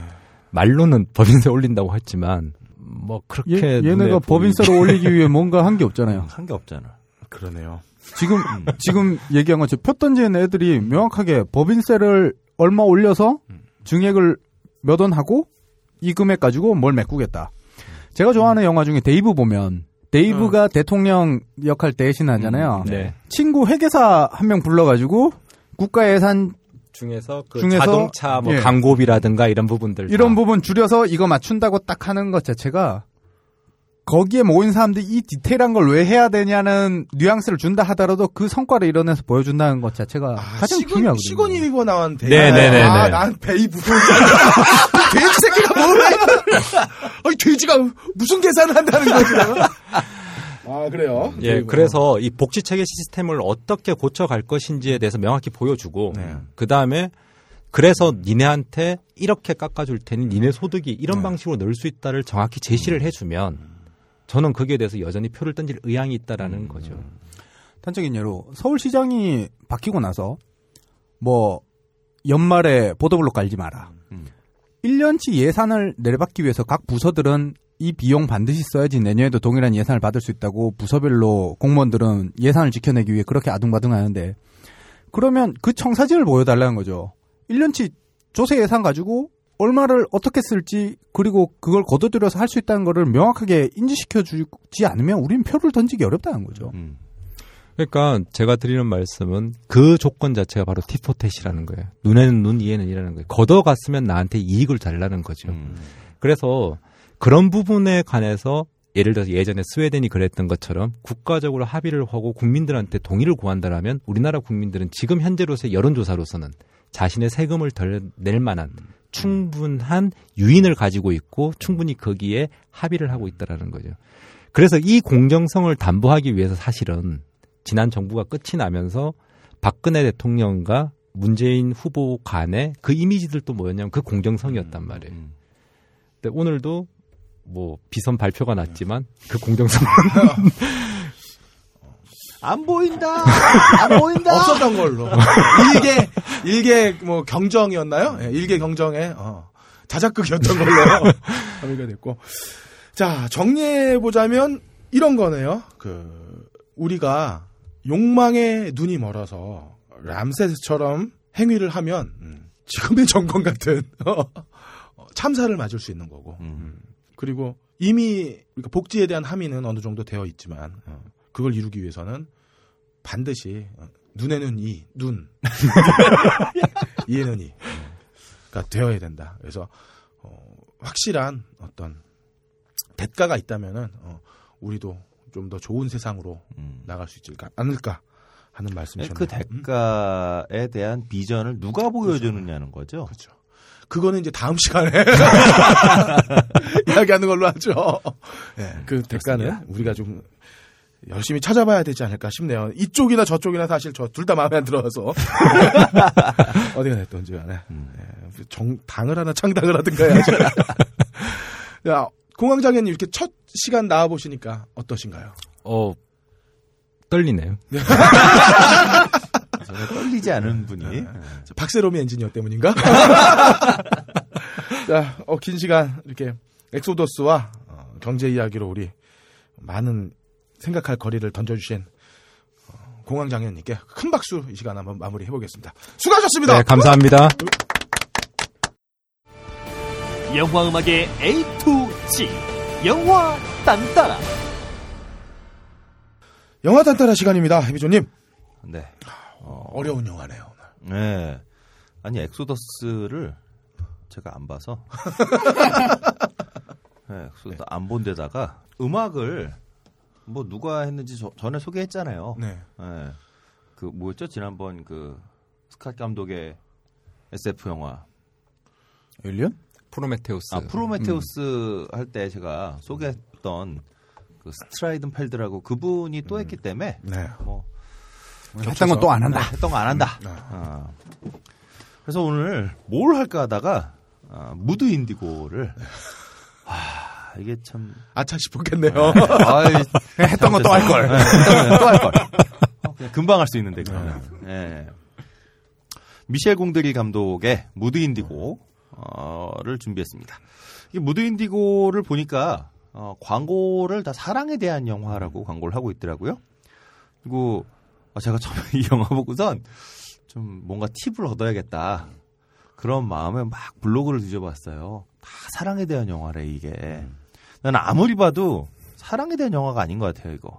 말로는 <laughs> 법인세 올린다고 했지만 뭐 그렇게 얘, 보이지. 법인세를 올리기 위해 뭔가 한 게 없잖아요. 한 게 없잖아. 그러네요. 지금 지금 얘기한 것처럼 표 던지는 애들이 명확하게 법인세를 얼마 올려서 증액을 몇 원 하고 이 금액 가지고 뭘 메꾸겠다. 제가 좋아하는 영화 중에 데이브 보면 데이브가 대통령 역할 대신하잖아요. 네. 친구 회계사 한 명 불러가지고 국가 예산 중에서 그 중에서 자동차 뭐 예. 광고비라든가 이런 부분들 이런 다. 부분 줄여서 이거 맞춘다고 딱 하는 것 자체가 거기에 모인 사람들이 이 디테일한 걸 왜 해야 되냐는 뉘앙스를 준다 하더라도 그 성과를 이뤄내서 보여준다는 것 자체가 가장 시건, 중요하거든요. 시고니 위버 나온 데. 네네네네. 아, 난 베이브. 돼지 <laughs> <laughs> 새끼가 뭘 해? 아니, 돼지가 무슨 계산을 한다는 거지? <laughs> 아, 그래요? 예, 그리고- 그래서 이 복지 체계 시스템을 어떻게 고쳐갈 것인지에 대해서 명확히 보여주고 네. 그 다음에 그래서 니네한테 이렇게 깎아줄 테니 니네 소득이 이런 네. 방식으로 넣을 수 있다를 정확히 제시를 해주면 저는 거기에 대해서 여전히 표를 던질 의향이 있다라는 음. 거죠. 단적인 예로 서울시장이 바뀌고 나서 뭐 연말에 보도블록 깔지 마라. 음. 1년치 예산을 내려받기 위해서 각 부서들은 이 비용 반드시 써야지 내년에도 동일한 예산을 받을 수 있다고 부서별로 공무원들은 예산을 지켜내기 위해 그렇게 아둥바둥 하는데 그러면 그 청사진을 보여달라는 거죠. 1년치 조세 예산 가지고 얼마를 어떻게 쓸지 그리고 그걸 거둬들여서 할 수 있다는 거를 명확하게 인지시켜 주지 않으면 우리는 표를 던지기 어렵다는 거죠. 음. 그러니까 제가 드리는 말씀은 그 조건 자체가 바로 티포텟이라는 거예요. 눈에는 눈, 이에는 이라는 거예요. 걷어갔으면 나한테 이익을 달라는 거죠. 음. 그래서 그런 부분에 관해서 예를 들어서 예전에 스웨덴이 그랬던 것처럼 국가적으로 합의를 하고 국민들한테 동의를 구한다라면 우리나라 국민들은 지금 현재로서의 여론조사로서는 자신의 세금을 덜 낼 만한 충분한 유인을 가지고 있고 충분히 거기에 합의를 하고 있다라는 거죠. 그래서 이 공정성을 담보하기 위해서 사실은 지난 정부가 끝이 나면서 박근혜 대통령과 문재인 후보 간의 그 이미지들도 뭐였냐면 그 공정성이었단 말이에요. 음. 근데 오늘도 뭐 비선 발표가 났지만 그 공정성 <laughs> 안 보인다. <laughs> 안 보인다. 없었던 걸로. 일개, 일개, 뭐, 경정이었나요? 예, 일개 경정에, 어, 자작극이었던 걸로 <laughs> 합의가 됐고. 자, 정리해 보자면, 이런 거네요. 그, 우리가 욕망에 눈이 멀어서, 람세스처럼 행위를 하면, 음, 지금의 정권 같은, <laughs> 어, 참사를 맞을 수 있는 거고. 음. 그리고 이미 그러니까 복지에 대한 함의는 어느 정도 되어 있지만 어, 그걸 이루기 위해서는 반드시 어, 눈에는 이, 눈, <laughs> 이에는 이가 되어야 된다. 그래서 어, 확실한 어떤 대가가 있다면은 어, 우리도 좀 더 좋은 세상으로 음. 나갈 수 있지 않을까 하는 말씀이셨네요. 그 대가에 대한 비전을 누가 보여주느냐는 거죠. 그렇죠. 그거는 이제 다음 시간에 <laughs> <laughs> 이야기하는 걸로 하죠. 예, 그 대가는 우리가 좀 열심히 찾아봐야 되지 않을까 싶네요. 이쪽이나 저쪽이나 사실 저 둘 다 마음에 안 들어서 <laughs> 어디가 됐던지 간에 예, 정, 당을 하나 창당을 하든가 해야지. 야, 공황장애님 이렇게 첫 시간 나와 보시니까 어떠신가요? 어 떨리네요. 전혀 <laughs> 떨리지 않은 분이 저 박세롬이 엔지니어 때문인가? <laughs> 자, 어, 긴 시간 이렇게 엑소더스와 어, 경제 이야기로 우리 많은 생각할 거리를 던져주신 어, 공황장애님께 큰 박수 이 시간 한번 마무리 해 보겠습니다. 수고하셨습니다. 네, 감사합니다. 영화 음악의 A to G 영화 딴따라 영화 단따라 시간입니다. 해비조님. 네. 어 려운 영화네요. 네. 아니 엑소더스를 제가 안 봐서 <laughs> 네, 엑소더스 안본 데다가 음악을 뭐 누가 했는지 저- 전에 소개했잖아요. 네. 네. 그 뭐였죠? 지난번 그 스캇 감독의 SF 영화 에일리언? 프로메테우스. 아 프로메테우스 할때 제가 소개했던 그 스트라이튼펠드라고 그분이 또 했기 때문에 네. 뭐 했던 건 또 안 한다. 네, 했던 거 안 한다. 어. 그래서 오늘 뭘 할까 하다가 아, 무드 인디고를 아 이게 참 아차 싶었겠네요. 아이, 했던 건또할 걸. 또 할 걸. 어, 그냥 금방 할 수 있는데 그러면. 예. 미셸 공드리 감독의 무드 인디고를 준비했습니다. 이 무드 인디고를 보니까 어, 광고를 다 사랑에 대한 영화라고 광고를 하고 있더라고요. 그리고 어, 제가 처음에 <laughs> 이 영화 보고선 좀 뭔가 팁을 얻어야겠다. 그런 마음에 막 블로그를 뒤져봤어요. 다 사랑에 대한 영화래 이게. 나는 아무리 봐도 사랑에 대한 영화가 아닌 것 같아요 이거.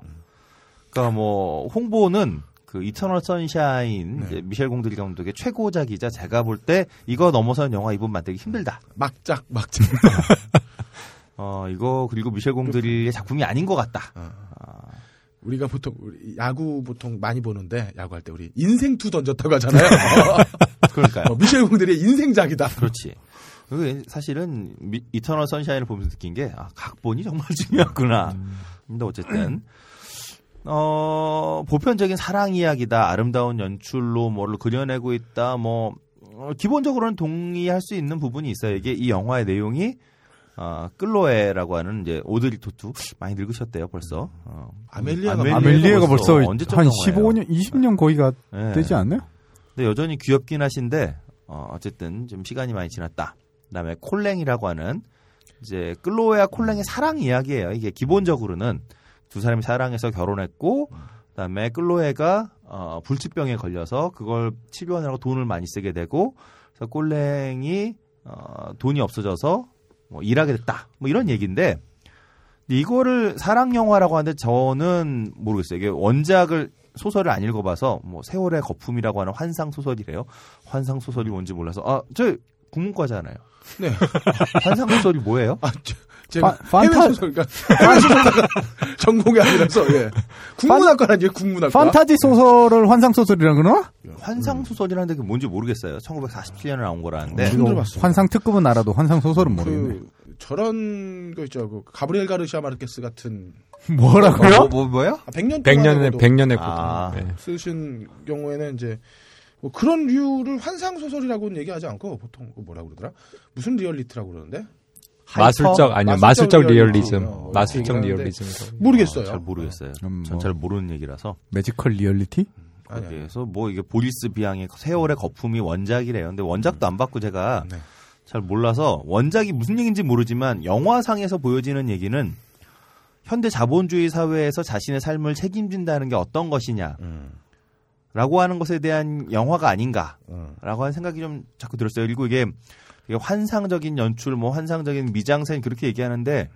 그러니까 뭐 홍보는 그 이터널 선샤인 이제 미셸 공드리 감독의 최고작이자 제가 볼 때 이거 넘어서는 영화 이분 만들기 힘들다. 막작, 막작. <laughs> 어, 이거 그리고 미셸 공드리의 작품이 아닌 것 같다. 우리가 보통 야구 보통 많이 보는데 야구할 때 우리 인생 투 던졌다고 하잖아요. <laughs> 그러니까요. 어, 미셸 공드리 인생작이다. 그렇지. 사실은 미- 이터널 선샤인을 보면서 느낀 게 아, 각본이 정말 <laughs> 중요하구나. 근데 어쨌든 어 보편적인 사랑 이야기다. 아름다운 연출로 뭐를 그려내고 있다. 뭐 어, 기본적으로는 동의할 수 있는 부분이 있어요. 이게 이 영화의 내용이 어, 끌로에라고 하는 이제 오드리 토투 많이 늙으셨대요 벌써. 어, 아멜리아가 아멜리아가 벌써 언제적 한 영화예요? 15년, 20년 거의가 네. 되지 않나요? 근데 여전히 귀엽긴 하신데 어, 어쨌든 좀 시간이 많이 지났다. 그다음에 콜랭이라고 하는 이제 끌로웨와 콜랭의 사랑 이야기예요. 이게 기본적으로는 두 사람이 사랑해서 결혼했고 그다음에 끌로웨가 어, 불치병에 걸려서 그걸 치료하느라고 돈을 많이 쓰게 되고 그래서 콜랭이 어, 돈이 없어져서 뭐 일하게 됐다. 뭐 이런 얘기인데 이거를 사랑 영화라고 하는데 저는 모르겠어요. 이게 원작을 소설을 안 읽어봐서 뭐 세월의 거품이라고 하는 환상 소설이래요. 환상 소설이 뭔지 몰라서 아 저 국문과잖아요. 네. <laughs> 환상 소설이 뭐예요? 아, 저, 제가 파- 해외 소설가 해외 소설가가 <laughs> 전공이 아니라서 예. 국문학과라니 국문학과. 판타지 소설을 환상 소설이라 그러나? 환상 소설이라는데 그게 뭔지 모르겠어요. 1947년에 나온 거라는데 처음 들어봤어요. 환상 특급은 알아도 환상 소설은 모르겠네. 그 저런 거 있죠. 그 가브리엘 가르시아 마르케스 같은 뭐라고요? 뭐, 뭐 뭐요? 아, 100년 백년의 동안에도 백년의 아. 고독. 네. 쓰신 경우에는 이제 뭐 그런 류를 환상 소설이라고는 얘기하지 않고 보통 그 뭐라 그러더라? 무슨 리얼리티라고 그러는데 마술적 아니요 마술적 마술적 리얼리즘. 리얼리즘, 어, 마술적 얘기를 리얼리즘. 모르겠어요. 잘 모르겠어요. 음, 전 뭐. 잘 모르는 얘기라서. magical reality? 아니. 그래서 뭐 이게 보리스 비앙의 세월의 거품이 원작이래요. 근데 원작도 안 받고 제가 네. 잘 몰라서 원작이 무슨 얘기인지 모르지만 영화상에서 보여지는 얘기는 현대 자본주의 사회에서 자신의 삶을 책임진다는 게 어떤 것이냐. 음. 라고 하는 것에 대한 영화가 아닌가라고 음. 하는 생각이 좀 자꾸 들었어요. 그리고 이게, 이게 환상적인 연출, 뭐 환상적인 미장센 그렇게 얘기하는데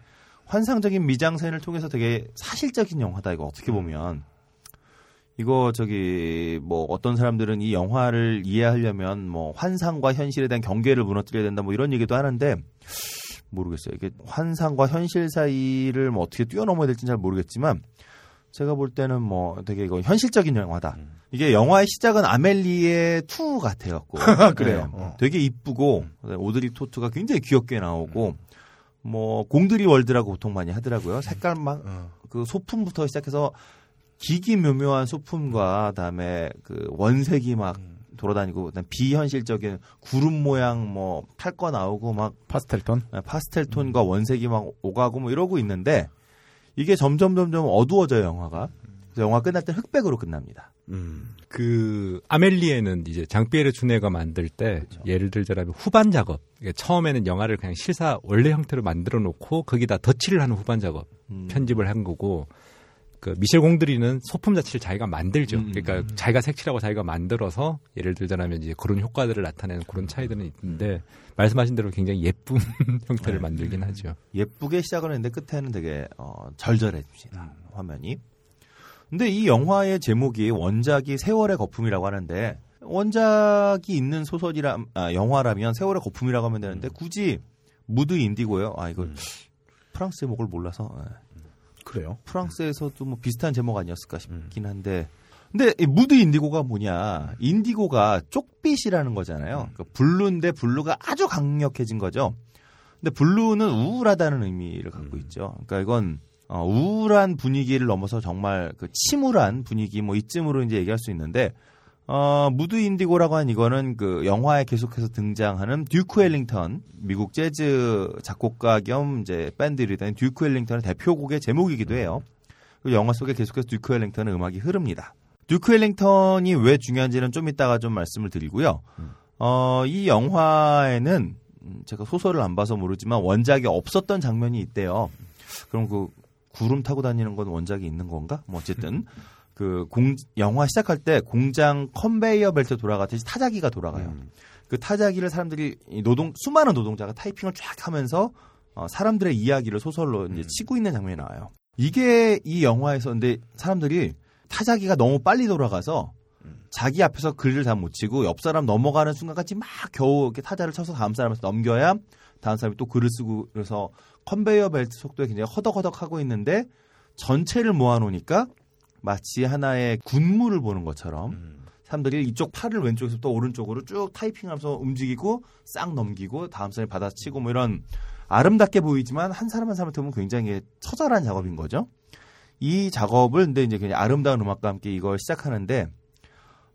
환상적인 미장센을 통해서 되게 사실적인 영화다 이거 어떻게 보면 이거 저기 뭐 어떤 사람들은 이 영화를 이해하려면 뭐 환상과 현실에 대한 경계를 무너뜨려야 된다 뭐 이런 얘기도 하는데 모르겠어요. 이게 환상과 현실 사이를 뭐 어떻게 뛰어넘어야 될지는 잘 모르겠지만 제가 볼 때는 뭐 되게 이거 현실적인 영화다. 이게 영화의 시작은 아멜리의 2 같아갖고. <laughs> 그래요. 네. 어. 되게 이쁘고 오드리 토트가 굉장히 귀엽게 나오고 뭐 공들이 월드라고 보통 많이 하더라고요. 색깔 막 어. 그 소품부터 시작해서 기기 묘묘한 소품과 그다음에 그 원색이 막 돌아다니고 그다음 비현실적인 구름 모양 뭐 탈 거 나오고 막 파스텔톤? 네, 파스텔 톤과 원색이 막 오가고 뭐 이러고 있는데 이게 점점 점점 어두워져요 영화가. 그래서 영화 끝날 때 흑백으로 끝납니다. 음. 그 아멜리에는 이제 장피에르 주네가 만들 때 예를 들자면 후반 작업. 이게 처음에는 영화를 그냥 실사 원래 형태로 만들어 놓고 거기다 덧칠을 하는 후반 작업 음. 편집을 한 거고 그 미셸 공드리는 소품 자체를 자기가 만들죠. 음. 그러니까 자기가 색칠하고 자기가 만들어서 예를 들자면 이제 그런 효과들을 나타내는 그런 차이들은 있는데 말씀하신 대로 굉장히 예쁜 <laughs> 형태를 만들긴 하죠. 예쁘게 시작을 했는데 끝에는 되게 어, 절절해집니다 화면이. 근데 이 영화의 제목이 원작이 세월의 거품이라고 하는데 원작이 있는 소설이라 아, 영화라면 세월의 거품이라고 하면 되는데 굳이 무드 인디고요. 아 이거 프랑스 제목을 몰라서 예. 그래요. 프랑스에서도 뭐 비슷한 제목 아니었을까 싶긴 한데. 근데 이 무드 인디고가 뭐냐? 인디고가 쪽빛이라는 거잖아요. 그러니까 blue인데 blue가 아주 강력해진 거죠. 근데 blue는 우울하다는 의미를 갖고 있죠. 그러니까 이건 어, 우울한 분위기를 넘어서 정말 그 침울한 분위기 뭐 이쯤으로 이제 얘기할 수 있는데 어, 무드 인디고라고 하는 이거는 그 영화에 계속해서 등장하는 듀크 엘링턴 미국 재즈 작곡가 겸 이제 밴드 리더인 듀크 엘링턴의 대표곡의 제목이기도 해요. 그 영화 속에 계속해서 듀크 엘링턴의 음악이 흐릅니다. 듀크 엘링턴이 왜 중요한지는 좀 이따가 좀 말씀을 드리고요. 어, 이 영화에는 음, 제가 소설을 안 봐서 모르지만 원작이 없었던 장면이 있대요. 그럼 그 구름 타고 다니는 건 원작이 있는 건가? 뭐 어쨌든 <laughs> 그 공, 영화 시작할 때 공장 컨베이어 벨트 돌아가듯이 타자기가 돌아가요. 그 타자기를 사람들이 이 노동 수많은 노동자가 타이핑을 쫙 하면서 어, 사람들의 이야기를 소설로 이제 치고 있는 장면이 나와요. 이게 이 영화에서 근데 사람들이 타자기가 너무 빨리 돌아가서 자기 앞에서 글을 다 못 치고 옆 사람 넘어가는 순간까지 막 겨우 이렇게 타자를 쳐서 다음 사람한테 넘겨야 다음 사람이 또 글을 쓰고 그래서 컨베이어 벨트 속도에 굉장히 허덕허덕 하고 있는데 전체를 모아놓으니까 마치 하나의 군무를 보는 것처럼 사람들이 이쪽 팔을 왼쪽에서 또 오른쪽으로 쭉 타이핑하면서 움직이고 싹 넘기고 다음 선에 받아치고 뭐 이런 아름답게 보이지만 한 사람 한 사람한테 보면 굉장히 처절한 작업인 거죠. 이 작업을 근데 이제 그냥 아름다운 음악과 함께 이걸 시작하는데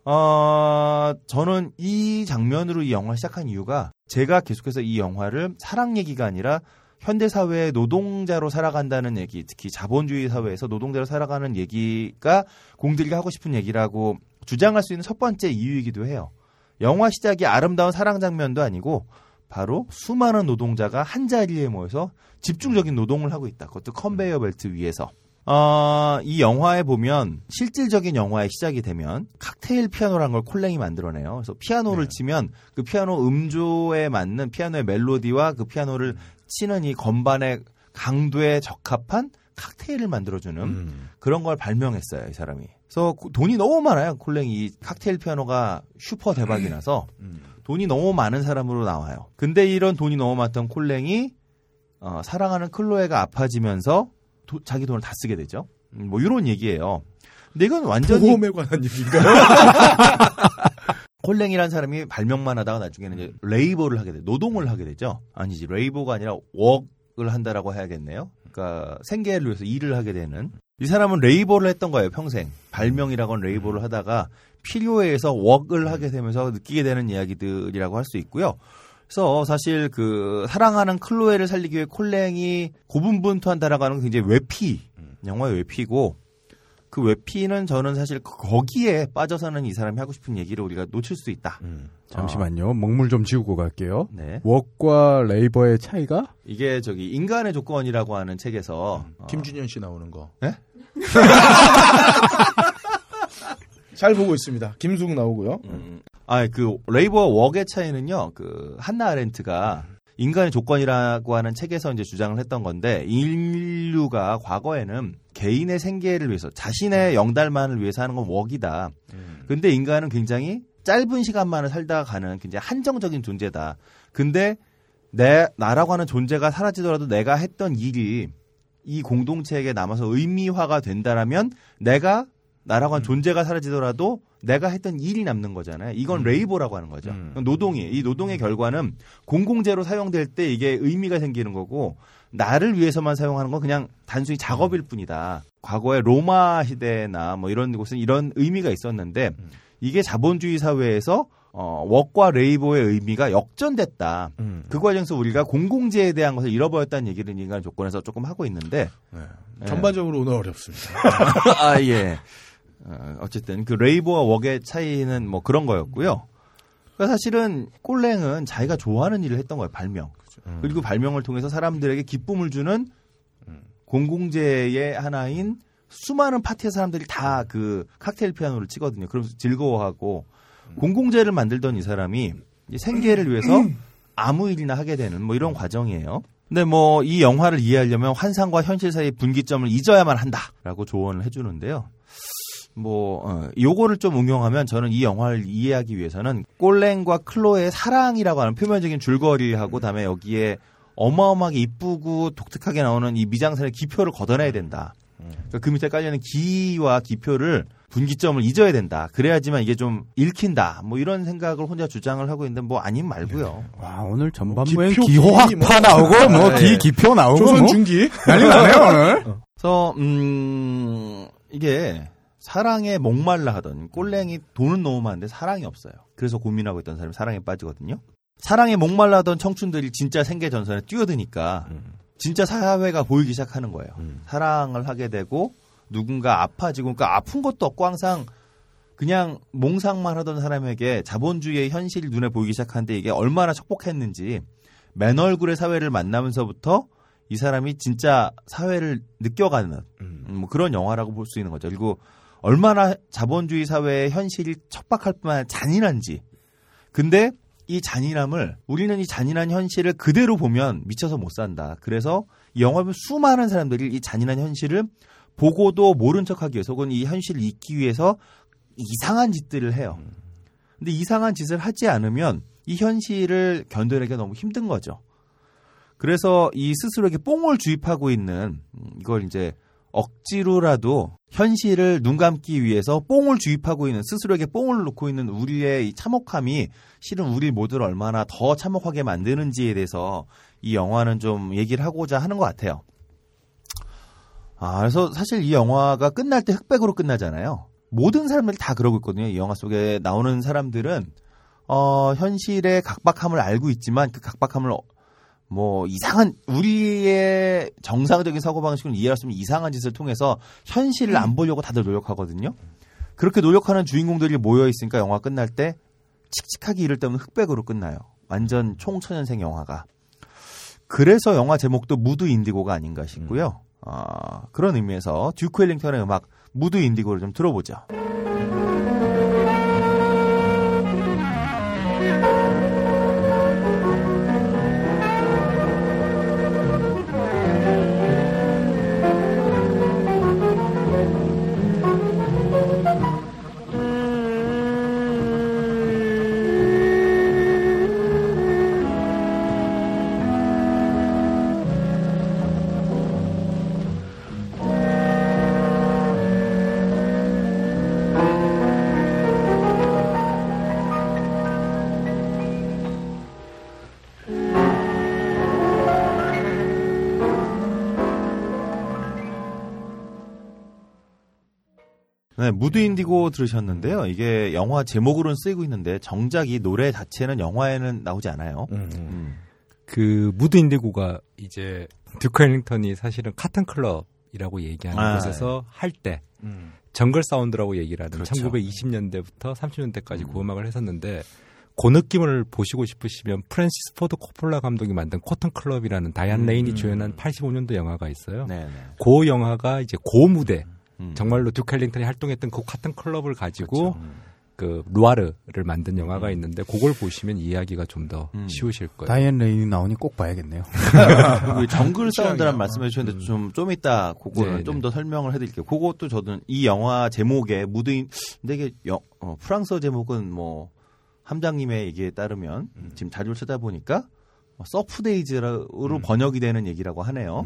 어 저는 이 장면으로 이 영화를 시작한 이유가 제가 계속해서 이 영화를 사랑 얘기가 아니라 현대 사회의 노동자로 살아간다는 얘기, 특히 자본주의 사회에서 노동자로 살아가는 얘기가 공들이가 하고 싶은 얘기라고 주장할 수 있는 첫 번째 이유이기도 해요. 영화 시작이 아름다운 사랑 장면도 아니고 바로 수많은 노동자가 한 자리에 모여서 집중적인 노동을 하고 있다. 그것도 컨베이어 벨트 위에서. 어, 이 영화에 보면 실질적인 영화의 시작이 되면 칵테일 피아노라는 걸 콜랭이 만들어내요. 그래서 피아노를 치면 그 피아노 음조에 맞는 피아노의 멜로디와 그 피아노를 치는 이 건반의 강도에 적합한 칵테일을 만들어주는 그런 걸 발명했어요, 이 사람이. 그래서 고- 돈이 너무 많아요, 콜랭이. 이 칵테일 피아노가 슈퍼 대박이 나서 <clears throat> 돈이 너무 많은 사람으로 나와요. 근데 이런 돈이 너무 많던 콜랭이 어, 사랑하는 클로에가 아파지면서 도- 자기 돈을 다 쓰게 되죠. 음, 뭐 이런 얘기예요. 근데 이건 완전히 보험에 관한 얘기인가요? <laughs> 콜랭이라는 사람이 발명만 하다가 나중에는 이제 labor를 하게 돼, 노동을 하게 되죠. 아니지, labor가 아니라 work을 한다라고 해야겠네요. 그러니까 생계를 위해서 일을 하게 되는. 이 사람은 labor를 했던 거예요, 평생. 발명이라고는 labor를 하다가 필요에 의해서 work을 하게 되면서 느끼게 되는 이야기들이라고 할 수 있고요. 그래서 사실 그 사랑하는 클로에를 살리기 위해 콜랭이 고분분투한다라고 하는 건 굉장히 외피, 영화의 외피고 그 외피는 저는 사실 거기에 빠져서는 이 사람이 하고 싶은 얘기를 우리가 놓칠 수 있다. 잠시만요. 먹물 좀 지우고 갈게요. 네. 웍과 레이버의 차이가? 이게 저기 인간의 조건이라고 하는 책에서 어, 김준현 씨 나오는 거. 네? <laughs> 잘 보고 있습니다. 김숙 나오고요. 아, 그 레이버와 웍의 차이는요. 그 한나 아렌트가 인간의 조건이라고 하는 책에서 이제 주장을 했던 건데 인류가 과거에는 개인의 생계를 위해서 자신의 영달만을 위해서 하는 건 웍이다. 근데 인간은 굉장히 짧은 시간만을 살다가 가는 굉장히 한정적인 존재다. 근데 내 나라고 하는 존재가 사라지더라도 내가 했던 일이 이 공동체에게 남아서 의미화가 된다라면 내가 나라고 하는 존재가 사라지더라도 내가 했던 일이 남는 거잖아요. 이건 레이버라고 하는 거죠. 노동이 이 노동의 결과는 공공재로 사용될 때 이게 의미가 생기는 거고 나를 위해서만 사용하는 건 그냥 단순히 작업일 뿐이다. 과거에 로마 시대나 뭐 이런 곳은 이런 의미가 있었는데 이게 자본주의 사회에서 어, 웍과 레이버의 의미가 역전됐다. 그 과정에서 우리가 공공재에 대한 것을 잃어버렸다는 얘기를 인간 조건에서 조금 하고 있는데 네. 전반적으로 오늘 어렵습니다. <laughs> 아 예. 어, 어쨌든 그 레이버와 웍의 차이는 뭐 그런 거였고요. 그러니까 사실은 꼴랭은 자기가 좋아하는 일을 했던 거예요. 발명. 그리고 발명을 통해서 사람들에게 기쁨을 주는 공공재의 하나인 수많은 파티의 사람들이 다 그 칵테일 피아노를 치거든요. 그러면서 즐거워하고 공공재를 만들던 이 사람이 이 생계를 위해서 아무 일이나 하게 되는 뭐 이런 과정이에요. 근데 뭐 이 영화를 이해하려면 환상과 현실 사이의 분기점을 잊어야만 한다라고 조언을 해주는데요. 뭐 어, 요거를 좀 응용하면 저는 이 영화를 이해하기 위해서는 꼴랭과 클로의 사랑이라고 하는 표면적인 줄거리하고 다음에 여기에 어마어마하게 이쁘고 독특하게 나오는 이 미장센의 기표를 걷어내야 된다. 그러니까 그 밑에 깔려있는 기와 기표를 분기점을 잊어야 된다. 그래야지만 이게 좀 읽힌다. 뭐 이런 생각을 혼자 주장을 하고 있는데 뭐 아님 말고요. 와 오늘 전반부엔 기표, 기호학파 기, 뭐. 나오고 뭐 네. 기 기표 나오고 조선 뭐 중기. 난리 나네요 <laughs> 오늘. 그래서 음 이게 사랑에 목말라 하던 꼴랭이 돈은 너무 많은데 사랑이 없어요. 그래서 고민하고 있던 사람이 사랑에 빠지거든요. 사랑에 목말라 하던 청춘들이 진짜 생계 전선에 뛰어드니까 진짜 사회가 보이기 시작하는 거예요. 사랑을 하게 되고 누군가 아파지고 그러니까 아픈 것도 없고 항상 그냥 몽상만 하던 사람에게 자본주의의 현실이 눈에 보이기 시작하는데 이게 얼마나 척복했는지 맨 얼굴의 사회를 만나면서부터 이 사람이 진짜 사회를 느껴가는 음, 뭐 그런 영화라고 볼 수 있는 거죠. 그리고 얼마나 자본주의 사회의 현실이 척박할 뿐만 아니라 잔인한지. 근데 이 잔인함을 우리는 이 잔인한 현실을 그대로 보면 미쳐서 못 산다. 그래서 이 영화를 보면 수많은 사람들이 이 잔인한 현실을 보고도 모른 척하기 위해서 혹은 이 현실을 잊기 위해서 이상한 짓들을 해요. 근데 이상한 짓을 하지 않으면 이 현실을 견뎌내기가 너무 힘든 거죠. 그래서 이 스스로에게 뽕을 주입하고 있는 음, 이걸 이제 억지로라도 현실을 눈 감기 위해서 뽕을 주입하고 있는 스스로에게 뽕을 놓고 있는 우리의 이 참혹함이 실은 우리 모두를 얼마나 더 참혹하게 만드는지에 대해서 이 영화는 좀 얘기를 하고자 하는 것 같아요. 아, 그래서 사실 이 영화가 끝날 때 흑백으로 끝나잖아요. 모든 사람들이 다 그러고 있거든요. 이 영화 속에 나오는 사람들은 어, 현실의 각박함을 알고 있지만 그 각박함을 어, 뭐 이상한 우리의 정상적인 사고 방식을 이해할 수 없는 이상한 짓을 통해서 현실을 안 보려고 다들 노력하거든요. 그렇게 노력하는 주인공들이 모여 있으니까 영화 끝날 때 칙칙하게 이를 때면 흑백으로 끝나요. 완전 총천연색 영화가. 그래서 영화 제목도 무드 인디고가 아닌가 싶고요. 어, 그런 의미에서 듀크 엘링턴의 음악 무드 인디고를 좀 들어보죠. 무드 인디고 들으셨는데요. 이게 영화 제목으로는 쓰이고 있는데 정작 이 노래 자체는 영화에는 나오지 않아요. 음. 그 무드 인디고가 이제 듀크 엘링턴이 사실은 코튼 클럽이라고 얘기하는 아, 곳에서 할때 음. 정글 사운드라고 얘기를 하는 그렇죠. 1920년대부터 30년대까지 그 음악을 했었는데 그 느낌을 보시고 싶으시면 프랜시스 포드 코폴라 감독이 만든 코튼 클럽이라는 다이안 레인이 주연한 85년도 영화가 있어요. 네, 네. 그 영화가 이제 고 무대 음. 정말로 듀크 엘링턴이 활동했던 그 코튼 클럽을 가지고 그 누아르를 만든 영화가 있는데 그걸 보시면 이해하기가 좀더 음. 쉬우실 거예요. 다이앤 레인이 나오니 꼭 봐야겠네요. <laughs> 그 정글 사운드란 말씀해 주셨는데 좀, 좀 이따 그거는 네, 좀 네. 더 설명을 해드릴게요. 그것도 저는 이 영화 제목에 무드인, 근데 이게 여- 어, 프랑스어 제목은 뭐, 함장님의 얘기에 따르면 지금 자료를 찾아보니까 뭐 surf days로 번역이 되는 얘기라고 하네요.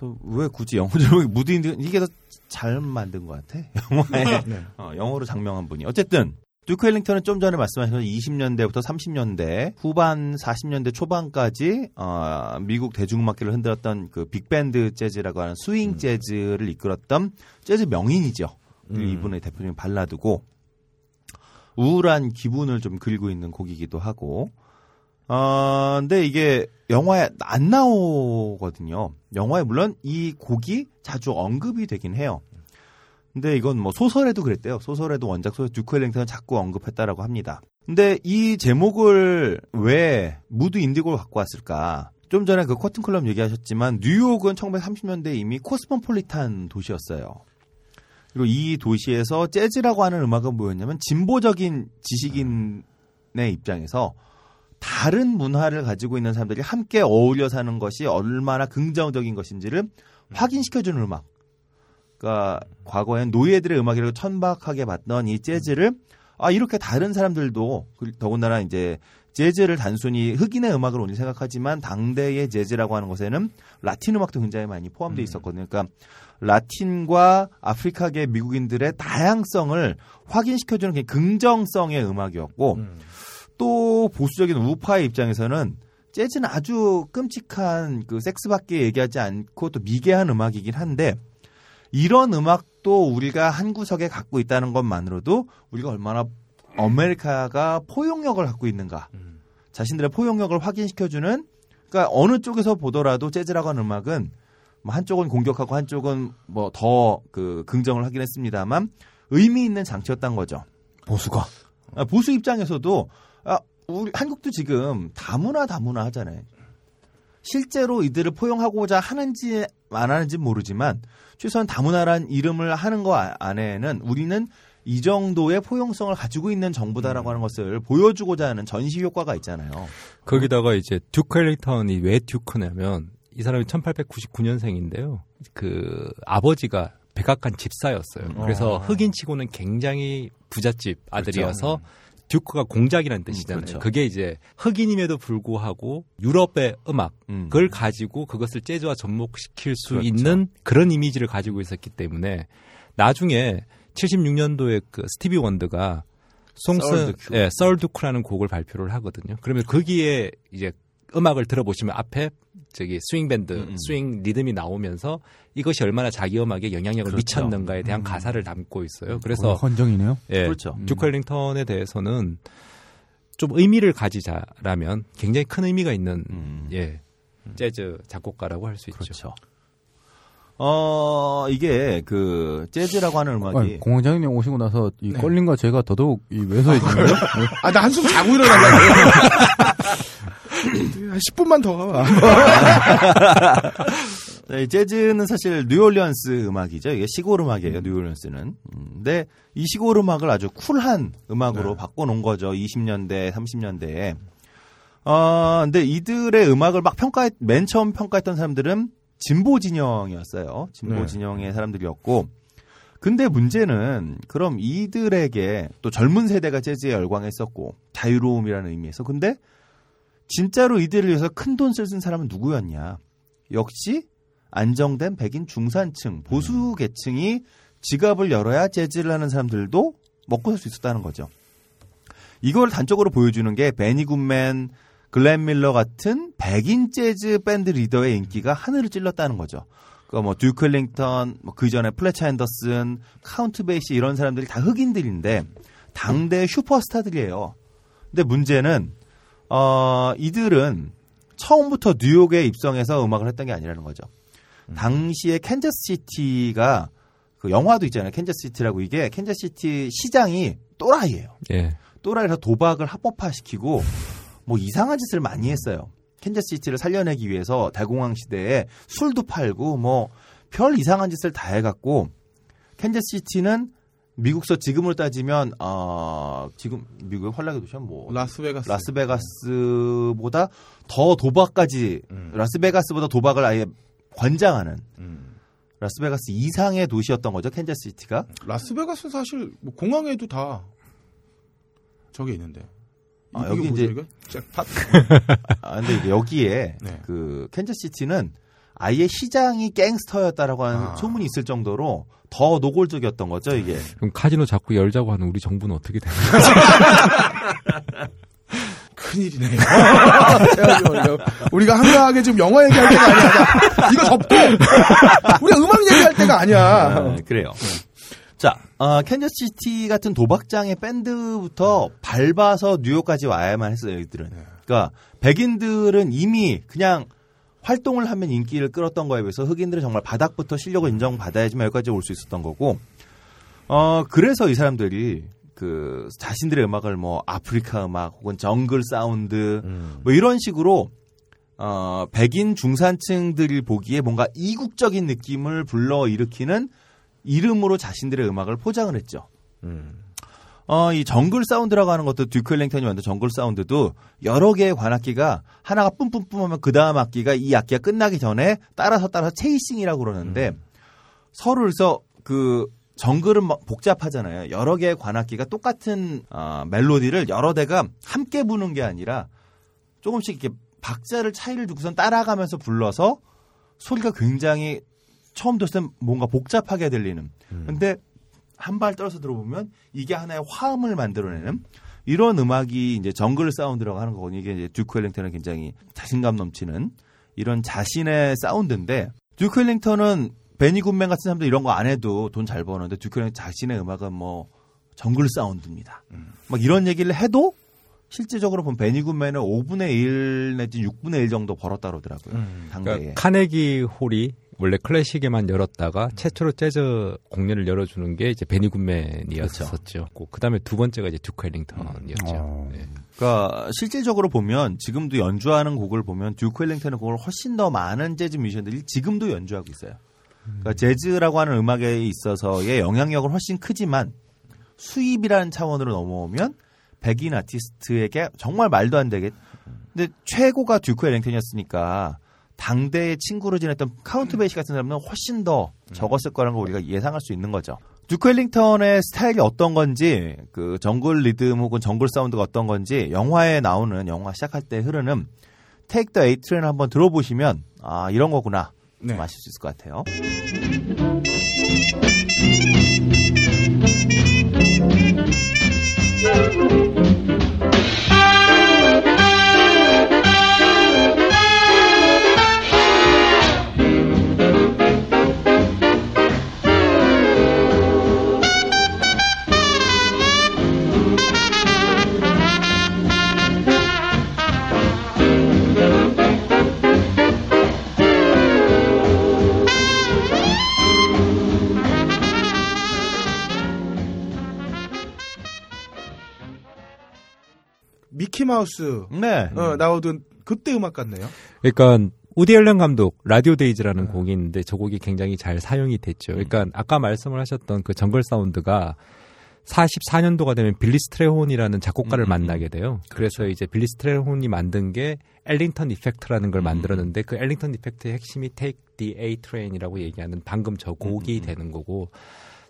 그래서 왜 굳이 영어 제목이 <laughs> 무드인, 이게 더 잘 만든 것 같아. <laughs> 영화에. 어, 영어로 작명한 분이. 어쨌든, 듀크 엘링턴은 좀 전에 말씀하신 것처럼 20년대부터 30년대 후반 40년대 초반까지 어, 미국 대중음악계를 흔들었던 그 빅밴드 재즈라고 하는 스윙 재즈를 이끌었던 재즈 명인이죠. 그 이분의 대표적인 발라드고 우울한 기분을 좀 그리고 있는 곡이기도 하고 어, 근데 이게 영화에 안 나오거든요. 영화에 물론 이 곡이 자주 언급이 되긴 해요. 근데 이건 뭐 소설에도 그랬대요. 소설에도 원작 소설 듀크 엘링턴을 자꾸 언급했다라고 합니다. 근데 이 제목을 왜 무드 인디고를 갖고 왔을까? 좀 전에 그 코튼 클럽 얘기하셨지만 뉴욕은 1930년대 이미 코스모폴리탄 도시였어요. 그리고 이 도시에서 재즈라고 하는 음악은 뭐였냐면 진보적인 지식인의 입장에서 다른 문화를 가지고 있는 사람들이 함께 어울려 사는 것이 얼마나 긍정적인 것인지를 확인시켜주는 음악. 그러니까 과거엔 노예들의 음악이라고 천박하게 봤던 이 재즈를 아 이렇게 다른 사람들도 그- 더군다나 이제 재즈를 단순히 흑인의 음악으로 온리 생각하지만 당대의 재즈라고 하는 것에는 라틴 음악도 굉장히 많이 포함되어 있었거든요. 그러니까 라틴과 아프리카계 미국인들의 다양성을 확인시켜주는 굉장히 긍정성의 음악이었고 또 보수적인 우파의 입장에서는 재즈는 아주 끔찍한 그 섹스밖에 얘기하지 않고 또 미개한 음악이긴 한데 이런 음악도 우리가 한 구석에 갖고 있다는 것만으로도 우리가 얼마나 아메리카가 포용력을 갖고 있는가. 자신들의 포용력을 확인시켜주는 그러니까 어느 쪽에서 보더라도 재즈라고 하는 음악은 뭐 한쪽은 공격하고 한쪽은 뭐 더 그 긍정을 하긴 했습니다만 의미 있는 장치였던 거죠. 보수가. 아, 보수 입장에서도 아, 우리 한국도 지금 다문화 다문화 하잖아요. 실제로 이들을 포용하고자 하는지 안 하는지 모르지만 최소한 다문화란 이름을 하는 거 아- 안에는 우리는 이 정도의 포용성을 가지고 있는 정부다라고 하는 것을 보여주고자 하는 전시 효과가 있잖아요. 거기다가 이제 듀크 헬링턴이 왜 듀크냐면 이 사람이 1899년생인데요. 그 아버지가 백악관 집사였어요. 그래서 어. 흑인 치고는 굉장히 부잣집 아들이어서 듀크가 공작이라는 뜻이잖아요. 그렇죠. 그게 이제 흑인임에도 불구하고 유럽의 음악 음. 그걸 가지고 그것을 재즈와 접목시킬 수 그렇죠. 있는 그런 이미지를 가지고 있었기 때문에 나중에 76년도에 그 스티비 원더가 Songs. 예, Sir Duke라는 곡을 발표를 하거든요. 그러면 거기에 이제 음악을 들어보시면 앞에 저기 스윙 밴드, 음, 음. 스윙 리듬이 나오면서 이것이 얼마나 자기 음악에 영향력을 그렇죠. 미쳤는가에 대한 음. 가사를 담고 있어요. 그래서 헌정이네요. 예, 그렇죠. 듀크 엘링턴에 대해서는 좀 의미를 가지자면 굉장히 큰 의미가 있는 음. 예 재즈 작곡가라고 할 수 있죠. 그렇죠. 어, 이게 그 재즈라고 하는 음악이 아니, 공장님 오시고 나서 이 껄림과 제가 더더욱 이 왜소해지는데요? 네. <laughs> 아, 나 한숨 자고 일어나려고. <laughs> 한 10분만 더. <laughs> 네, 재즈는 사실 뉴올리언스 음악이죠. 이게 시골 음악이에요. 뉴올리언스는. 음, 근데 이 시골 음악을 아주 쿨한 음악으로 바꿔놓은 거죠. 20년대, 30년대에. 어, 근데 이들의 음악을 막 평가했, 맨 처음 평가했던 사람들은 진보 진영이었어요. 진보 네. 진영의 사람들이었고. 근데 문제는 그럼 이들에게 또 젊은 세대가 재즈에 열광했었고 자유로움이라는 의미에서 근데 진짜로 이들을 위해서 큰 돈 쓸쓴 사람은 누구였냐? 역시 안정된 백인 중산층 보수 계층이 지갑을 열어야 재즈를 하는 사람들도 먹고 살 수 있었다는 거죠. 이걸 단적으로 보여주는 게 베니 굿맨, 글렌 밀러 같은 백인 재즈 밴드 리더의 인기가 하늘을 찔렀다는 거죠. 그뭐 뭐 듀크 엘링턴, 뭐그 전에 플레처 헨더슨, 카운트 베이시 이런 사람들이 다 흑인들인데 당대 슈퍼스타들이에요. 근데 문제는 어 이들은 처음부터 뉴욕에 입성해서 음악을 했던 게 아니라는 거죠. 당시에 캔자스 시티가 그 영화도 있잖아요. 캔자스 시티라고 이게 캔자스 시티 시장이 또라이예요. 예. 또라이라 도박을 합법화시키고 뭐 이상한 짓을 많이 했어요. 캔자스 시티를 살려내기 위해서 대공황 시대에 술도 팔고 뭐 별 이상한 짓을 다 해갖고 캔자스 시티는 미국서 지금으로 따지면 어 지금 미국의 환락의 도시는 뭐 라스베가스. 라스베가스보다 더 도박까지 음. 라스베가스보다 도박을 아예 권장하는 음. 라스베가스 이상의 도시였던 거죠 캔자스 시티가 라스베가스 사실 뭐 공항에도 다 저게 있는데. 아, 여기 이제- 이거? 잭팟. <laughs> 아, 근데 이제 여기에 네. 그 캔자스 시티는 아예 시장이 갱스터였다라고 하는 아. 소문이 있을 정도로 더 노골적이었던 거죠 이게. 그럼 카지노 자꾸 열자고 하는 우리 정부는 어떻게 되는 <laughs> 큰일이네요. <laughs> 그래가지고 우리가 한가하게 지금 영화 얘기할 때가 아니야. 이거 접고 우리가 음악 얘기할 때가 아니야. 아, 그래요. 자, 어, 캔자스 시티 같은 도박장의 밴드부터 밟아서 뉴욕까지 와야만 했어요, 이들은. 그러니까 백인들은 이미 그냥 활동을 하면 인기를 끌었던 거에 비해서 흑인들은 정말 바닥부터 실력을 인정받아야지만 여기까지 올 수 있었던 거고, 어, 그래서 이 사람들이 그 자신들의 음악을 뭐 아프리카 음악 혹은 정글 사운드 뭐 이런 식으로 어, 백인 중산층들이 보기에 뭔가 이국적인 느낌을 불러 일으키는 이름으로 자신들의 음악을 포장을 했죠. 어, 이 정글 사운드라고 하는 것도 듀크 ellington이 만든 정글 사운드도 여러 개의 관악기가 하나가 뿜뿜뿜 하면 그 다음 악기가 이 악기가 끝나기 전에 따라서 따라서 체이싱이라고 그러는데 서로서 그 정글은 막 복잡하잖아요. 여러 개의 관악기가 똑같은 어, 멜로디를 여러 대가 함께 부는 게 아니라 조금씩 이렇게 박자를 차이를 두고선 따라가면서 불러서 소리가 굉장히 처음 들었을 땐 뭔가 복잡하게 들리는. 근데 한 발 떨어져서 들어보면 이게 하나의 화음을 만들어내는 이런 음악이 이제 정글 사운드라고 하는 거거든요. 이게 이제 듀크 엘링턴은 굉장히 자신감 넘치는 이런 자신의 사운드인데 듀크 엘링턴은 베니 굿맨 같은 사람들 이런 거 안 해도 돈 잘 버는데 듀크 엘링턴 자신의 음악은 뭐 정글 사운드입니다. 막 이런 얘기를 해도 실제적으로 보면 베니 굿맨은 5분의 1 내지 6분의 1 정도 벌었다 그러더라고요. 당대에. 그러니까 카네기 홀이 원래 클래식에만 열었다가 최초로 재즈 공연을 열어주는 게 이제 베니 굿맨이었었죠. 그 다음에 두 번째가 이제 듀크 ellington이었죠. 어. 네. 그러니까 실질적으로 보면 지금도 연주하는 곡을 보면 듀크 ellington의 곡을 훨씬 더 많은 재즈 뮤지션들이 지금도 연주하고 있어요. 그러니까 재즈라고 하는 음악에 있어서의 영향력은 훨씬 크지만 수입이라는 차원으로 넘어오면 백인 아티스트에게 정말 말도 안 되게 근데 최고가 듀크 엘링턴이었으니까 당대의 친구로 지냈던 카운트 베이시 같은 사람은 훨씬 더 적었을 거라는 걸 우리가 예상할 수 있는 거죠. 듀크 엘링턴의 스타일이 어떤 건지 그 정글 리듬 혹은 정글 사운드가 어떤 건지 영화에 나오는 영화 시작할 때 흐르는 Take the A Train 한번 들어보시면 아 이런 거구나 네. 좀 아실 수 있을 것 같아요. <laughs> 미키마우스 네. 어, 나오던 그때 음악 같네요. 그러니까 우디 앨런 감독 Radio Days라는 곡이 있는데 저 곡이 굉장히 잘 사용이 됐죠. 그러니까 아까 말씀을 하셨던 그 정글 사운드가 44년도가 되면 빌리 스트레혼이라는 작곡가를 만나게 돼요. 그래서 이제 빌리 스트레혼이 만든 게 엘링턴 effect라는 걸 만들었는데 그 엘링턴 effect의 핵심이 Take the A Train이라고 얘기하는 방금 저 곡이 되는 거고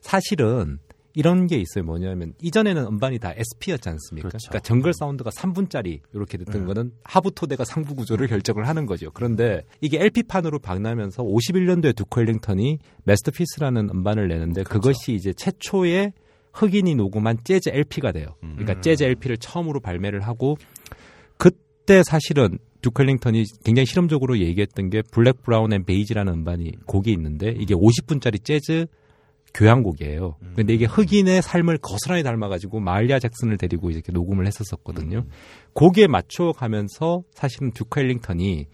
사실은 이런 게 있어요. 뭐냐면 이전에는 음반이 다 SP였지 않습니까? 그렇죠. 그러니까 정글 사운드가 3분짜리 이렇게 듣던 거는 하부 토대가 상부 구조를 결정을 하는 거죠. 그런데 이게 LP판으로 바뀌면서 51년도에 듀크 엘링턴이 Masterpieces라는 음반을 내는데 그것이 이제 최초의 흑인이 녹음한 재즈 LP가 돼요. 그러니까 재즈 LP를 처음으로 발매를 하고 그때 사실은 듀크 엘링턴이 굉장히 실험적으로 얘기했던 게 Black, Brown and Beige라는 음반이 곡이 있는데 이게 50분짜리 재즈 교향곡이에요. 근데 이게 흑인의 삶을 고스란히 담아가지고 마할리아 잭슨을 데리고 이렇게 녹음을 했었었거든요. 곡에 맞춰 가면서 사실은 듀크 엘링턴이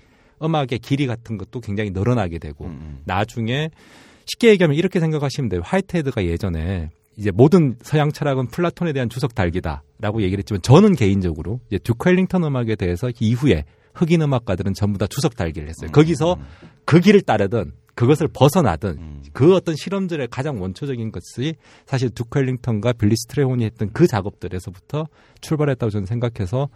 음악의 길이 같은 것도 굉장히 늘어나게 되고 나중에 쉽게 얘기하면 이렇게 생각하시면 돼요. 화이트헤드가 예전에 이제 모든 서양 철학은 플라톤에 대한 주석 달기다라고 얘기를 했지만 저는 개인적으로 이제 듀크 엘링턴 음악에 대해서 이후에 흑인 음악가들은 전부 다 주석 달기를 했어요. 거기서 그 길을 따르든 그것을 벗어나든 그 어떤 실험들의 가장 원초적인 것이 사실 듀크 헬링턴과 빌리 스트레혼이 했던 그 작업들에서부터 출발했다고 저는 생각해서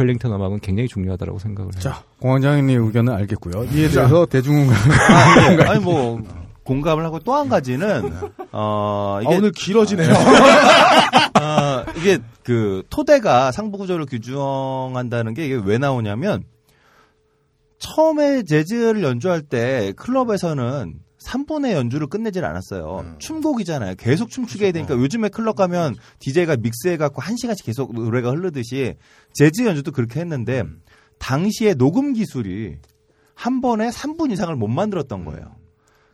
헬링턴 음악은 굉장히 중요하다고 생각을 해요. 자, 공장장님 의견은 알겠고요. 이에 대해서 대중은 <laughs> 아, 네. 아니 뭐 공감을 하고 또 한 가지는 어 이게 아, 오늘 길어지네요. 어, 이게 그 토대가 상부 구조를 규정한다는 게 이게 왜 나오냐면 처음에 재즈를 연주할 때 클럽에서는 3분의 연주를 끝내질 않았어요. 춤곡이잖아요. 계속 춤추게 해야 되니까 요즘에 클럽 가면 DJ가 믹스해갖고 1시간씩 계속 노래가 흐르듯이 재즈 연주도 그렇게 했는데 당시에 녹음 기술이 한 번에 3분 이상을 못 만들었던 거예요.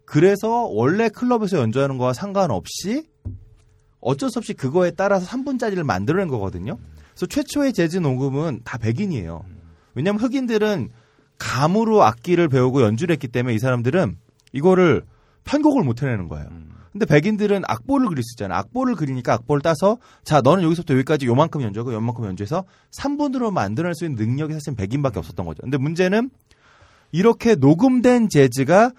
그래서 원래 클럽에서 연주하는 거와 상관없이 어쩔 수 없이 그거에 따라서 3분짜리를 만들어낸 거거든요. 그래서 최초의 재즈 녹음은 다 백인이에요. 왜냐하면 흑인들은 감으로 악기를 배우고 연주를 했기 때문에 이 사람들은 이거를 편곡을 못 해내는 거예요. 근데 백인들은 악보를 그릴 수 있잖아요. 악보를 그리니까 악보를 따서 자 너는 여기서부터 여기까지 요만큼 연주하고 요만큼 연주해서 3분으로 만들어낼 수 있는 능력이 사실 백인밖에 없었던 거죠. 근데 문제는 이렇게 녹음된 재즈가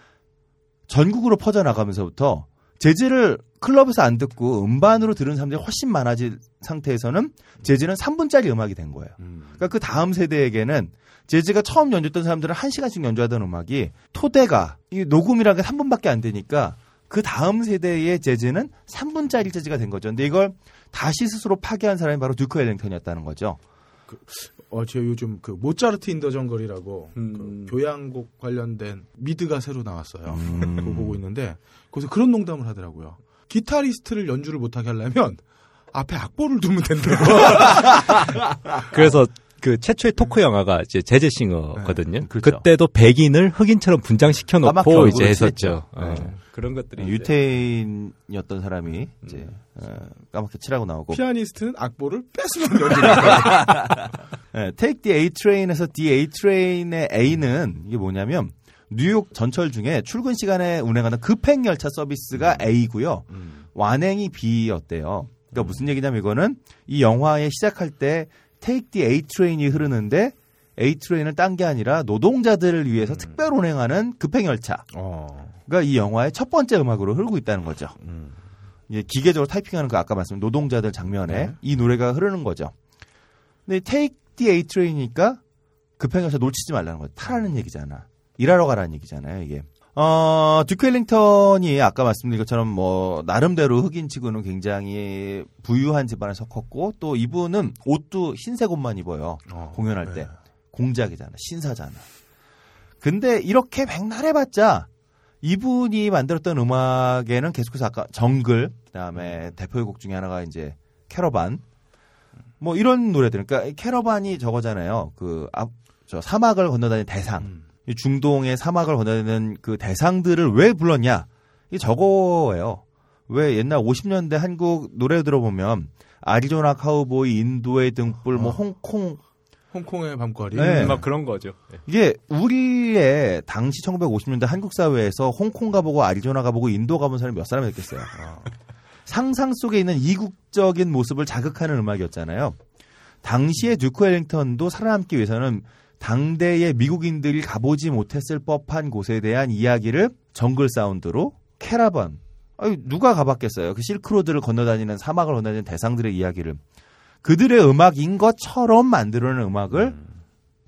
전국으로 퍼져나가면서부터 재즈를 클럽에서 안 듣고 음반으로 들은 사람들이 훨씬 많아진 상태에서는 재즈는 3분짜리 음악이 된 거예요. 그러니까 그 다음 세대에게는 재즈가 처음 연주했던 사람들은 1시간씩 연주하던 음악이 토대가 이 녹음이라는 게 3분밖에 안 되니까 그 다음 세대의 재즈는 3분짜리 재즈가 된 거죠. 근데 이걸 다시 스스로 파괴한 사람이 바로 듀크 엘링턴이었다는 거죠. 어, 제가 요즘 그 모차르트 in the Jungle이라고 그 교향곡 관련된 미드가 새로 나왔어요. 그거 보고 있는데 거기서 그런 농담을 하더라고요. 기타리스트를 연주를 못하게 하려면 앞에 악보를 두면 된다고. <laughs> 그래서 그 최초의 토크 영화가 이제 재즈싱어거든요. 그렇죠. 그때도 백인을 흑인처럼 분장시켜 놓고 이제 했었죠. 어, 네. 그런 것들이 이제 유태인이었던 사람이 이제 어, 까맣게 칠하고 나오고 피아니스트는 악보를 뺐으면 연주를. <laughs> 네, Take the A Train에서 the A Train의 A는 이게 뭐냐면 뉴욕 전철 중에 출근 시간에 운행하는 급행 열차 서비스가 A고요. 완행이 B였대요. 그러니까 무슨 얘기냐면 이거는 이 영화에 시작할 때 Take the A Train이 흐르는데 A Train을 딴 게 아니라 노동자들을 위해서 특별 운행하는 급행 열차. 어. 가이 영화의 첫 번째 음악으로 흐르고 있다는 거죠. 이게 기계적으로 타이핑하는 그 아까 말씀 노동자들 장면에 이 노래가 흐르는 거죠. 근데 Take the A Train이니까 급행 열차 놓치지 말라는 거죠. 타라는 얘기잖아. 일하러 가라는 얘기잖아요. 이게 어, 듀크 헬링턴이 아까 말씀드린 것처럼 뭐 나름대로 흑인 치고는 굉장히 부유한 집안에 섞었고 또 이분은 옷도 흰색 옷만 입어요. 공연할 때 공작이잖아, 신사잖아. 근데 이렇게 백날 해봤자 이분이 만들었던 음악에는 계속해서 아까 정글, 그 다음에 대표의 곡 중에 하나가 이제 캐러반, 뭐 이런 노래들. 그러니까 캐러반이 저거잖아요. 그 앞, 저 사막을 건너다니는 대상. 이 중동의 사막을 건너다니는 그 대상들을 왜 불렀냐? 이 저거예요. 왜 옛날 50년대 한국 노래 들어보면 아리조나 카우보이, 인도의 등불, 뭐 홍콩 홍콩의 밤거리. 네. 막 그런 거죠. 네. 이게 우리의 당시 1950년대 한국 사회에서 홍콩 가보고 아리조나 가보고 인도 가본 사람이 몇 사람이 있겠어요. <laughs> 상상 속에 있는 이국적인 모습을 자극하는 음악이었잖아요. 당시에 듀크 웰링턴도 살아남기 위해서는 당대의 미국인들이 가보지 못했을 법한 곳에 대한 이야기를 정글 사운드로 캐라반. 아니, 누가 가봤겠어요. 그 실크로드를 건너다니는 사막을 건너다니는 대상들의 이야기를 그들의 음악인 것처럼 만들어낸 음악을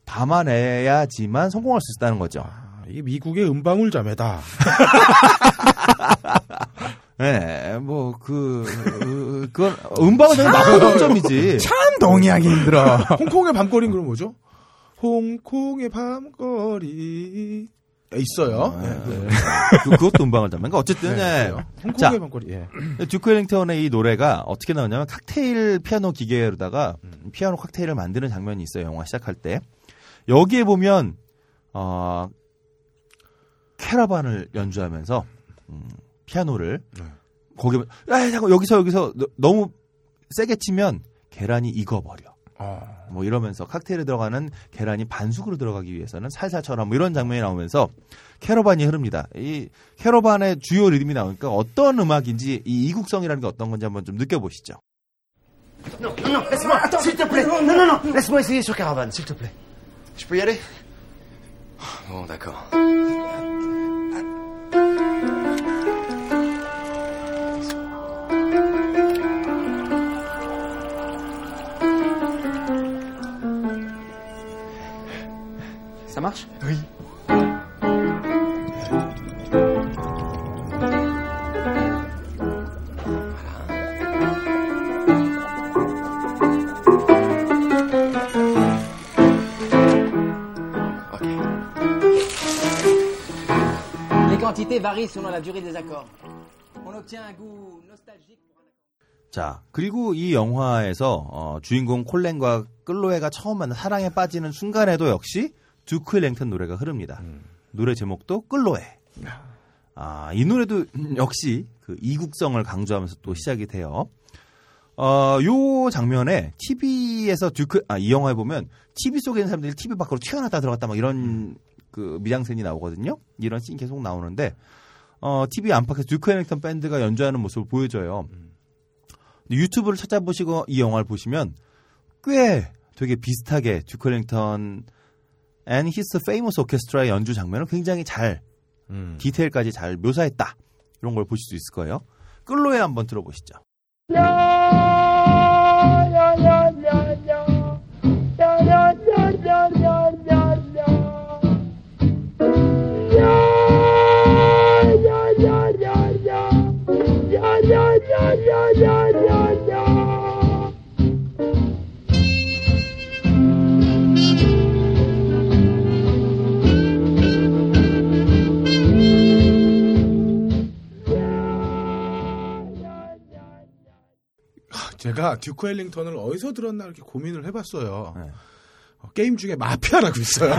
담아내야지만 성공할 수 있다는 거죠. 이 미국의 음방울 자매다. <laughs> 네, 뭐, 그, 그, 그건, 음방은 되게 나쁜 점이지. 참 동의하기 힘들어. <laughs> 홍콩의 밤거리는 그럼 뭐죠? 홍콩의 밤거리. 있어요. 네. 그, 그것도 음방을 담는 거. 어쨌든, 네. 홍콩의 자, 밤거리. 예. 듀크 웰링턴의 이 노래가 어떻게 나오냐면 칵테일 피아노 기계로다가 피아노 칵테일을 만드는 장면이 있어요. 영화 시작할 때. 여기에 보면 어 캐러반을 연주하면서 음, 피아노를 거기 아 잠깐 여기서 여기서 너- 너무 세게 치면 계란이 익어버려. 뭐 이러면서 칵테일에 들어가는 계란이 반숙으로 들어가기 위해서는 살살 쳐라 뭐 이런 장면이 나오면서 캐러반이 흐릅니다. 이 캐러반의 주요 리듬이 나오니까 어떤 음악인지 이 이국성이라는 게 어떤 건지 한번 좀 느껴보시죠. Non, non, non, laisse-moi, attends, s'il te plaît. Non, non, non, laisse-moi essayer sur Caravane, s'il te plaît. Je peux y aller Bon, d'accord. Un goût nostalgique. 자, 그리고 이 영화에서 어, 주인공 콜렌과 끌로에가 처음 만나 사랑에 빠지는 순간에도 역시 듀크 랭턴 노래가 흐릅니다. 노래 제목도 끌로에. 아, 이 노래도 역시 그 이국성을 강조하면서 또 시작이 돼요. 어, 요 장면에 TV에서 듀크, 아, 이 영화에 보면 TV 속에 있는 사람들이 TV 밖으로 튀어나왔다 들어갔다 막 이런 그 미장센이 나오거든요. 이런 씬이 계속 나오는데, 어, TV 안팎에서 듀크 엘링턴 밴드가 연주하는 모습을 보여줘요. 근데 유튜브를 찾아보시고 이 영화를 보시면 꽤 되게 비슷하게 듀크 엘링턴 and his famous orchestra의 연주 장면을 굉장히 잘 디테일까지 잘 묘사했다. 이런 걸 보실 수 있을 거예요. 끌로에 한번 들어보시죠. 제 듀크 헬링턴을 어디서 들었나 이렇게 고민을 해봤어요. 네. 어, 게임 중에 마피아라고 있어요. <laughs>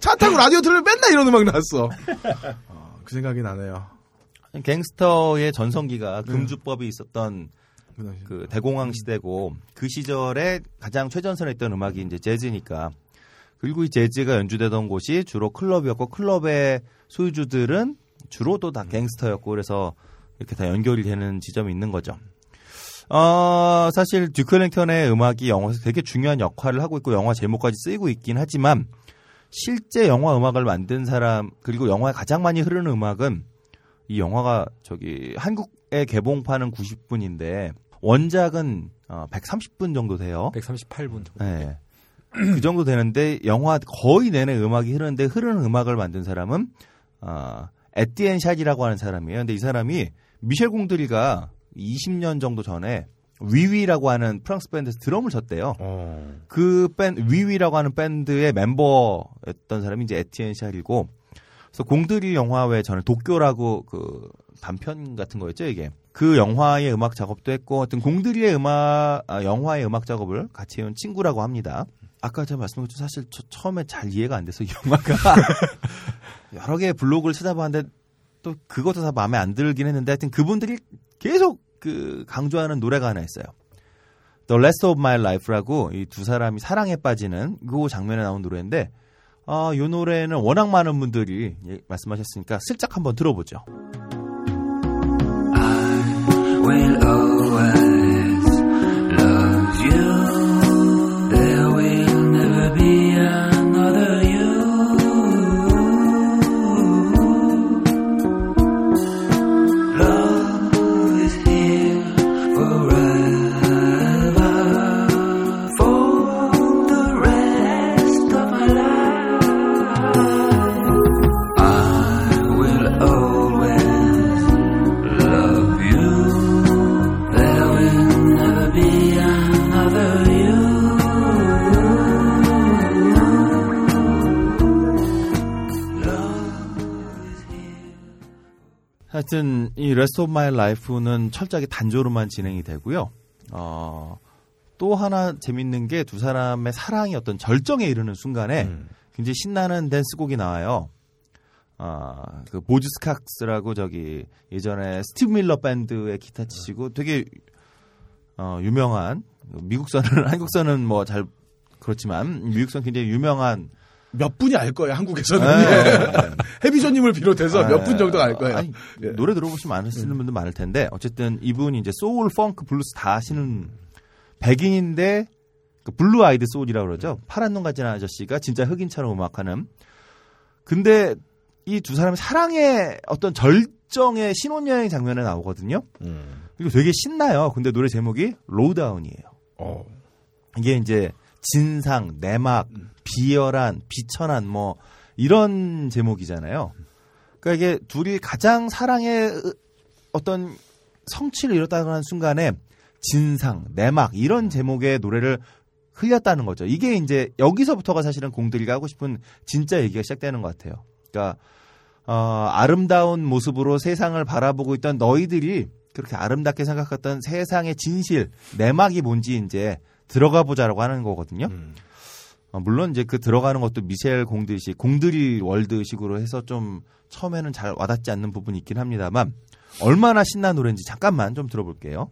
차 타고 라디오 들으면 맨날 이런 음악 나왔어. 어, 그 생각이 나네요. 갱스터의 전성기가 금주법이 있었던 그 대공황 시대고 그 시절에 가장 최전선에 있던 음악이 이제 재즈니까 그리고 이 재즈가 연주되던 곳이 주로 클럽이었고 클럽의 소유주들은 주로 또 다 갱스터였고 그래서 이렇게 다 연결이 되는 지점이 있는 거죠. 어, 사실 듀크 랭턴의 음악이 영화에서 되게 중요한 역할을 하고 있고 영화 제목까지 쓰이고 있긴 하지만 실제 영화 음악을 만든 사람 그리고 영화에 가장 많이 흐르는 음악은 이 영화가 저기 한국의 개봉판은 90분인데 원작은 어, 130분 정도 돼요. 138분 정도. 네. 그 정도 되는데 영화 거의 내내 음악이 흐르는데 흐르는 음악을 만든 사람은 어, 에티엔 샷이라고 하는 사람이에요. 근데 이 사람이 미셸 공드리가 20년 정도 전에 위위라고 하는 프랑스 밴드에서 드럼을 쳤대요. 그 밴, 위위라고 하는 밴드의 멤버였던 사람이 이제 에티엔 샬이고, 그래서 공들이 영화 외에 저는 도쿄라고 그 단편 같은 거였죠, 이게. 그 영화의 음악 작업도 했고, 어떤 공들이의 음악, 아, 영화의 음악 작업을 같이 해온 친구라고 합니다. 아까 제가 말씀드렸죠. 사실 저 처음에 잘 이해가 안 돼서 이 영화가 <laughs> 여러 개의 블로그를 찾아봤는데 또 그것도 다 마음에 안 들긴 했는데 하여튼 그분들이 계속 그 강조하는 노래가 하나 있어요. The Rest of My Life라고 이 두 사람이 사랑에 빠지는 그 장면에 나온 노래인데 아, 이 노래는 워낙 많은 분들이 예, 말씀하셨으니까 슬쩍 한번 들어보죠. will 하여튼 이 Rest of My Life는 철저하게 단조로만 진행이 되고요. 어, 또 하나 재밌는 게 두 사람의 사랑이 어떤 절정에 이르는 순간에 굉장히 신나는 댄스곡이 나와요. 아, 그 보즈 스캅스라고 저기 예전에 스티브 밀러 밴드의 기타 치시고 되게 어, 유명한 미국서는 <laughs> 한국서는 뭐잘 그렇지만 미국서는 굉장히 유명한 몇 분이 알 거예요, 한국에서는. 네. <laughs> 헤비조님을 비롯해서 몇 분 정도가 알 거예요. 아니, 예. 노래 들어보시면 아시는 분들 많을 텐데 어쨌든 이분이 이제 소울, 펑크, 블루스 다 하시는 백인인데 그 blue eyed soul이라고 그러죠. 파란 눈 가진 아저씨가 진짜 흑인처럼 음악하는. 근데 이 두 사람의 사랑의 어떤 절정의 신혼여행 장면에 나오거든요. 그리고 되게 신나요. 근데 노래 제목이 Lowdown이에요. 이게 이제 진상, 내막, 비열한, 비천한 뭐 이런 제목이잖아요. 그러니까 이게 둘이 가장 사랑의 어떤 성취를 이뤘다는 순간에 진상, 내막 이런 제목의 노래를 흘렸다는 거죠. 이게 이제 여기서부터가 사실은 공들이가 하고 싶은 진짜 얘기가 시작되는 것 같아요. 그러니까 어, 아름다운 모습으로 세상을 바라보고 있던 너희들이 그렇게 아름답게 생각했던 세상의 진실, 내막이 뭔지 이제 들어가 보자라고 하는 거거든요. 어, 물론 이제 그 들어가는 것도 미셸 공드식, 공들이 월드식으로 해서 좀 처음에는 잘 와닿지 않는 부분이 있긴 합니다만 얼마나 신나는 노래인지 잠깐만 좀 들어볼게요.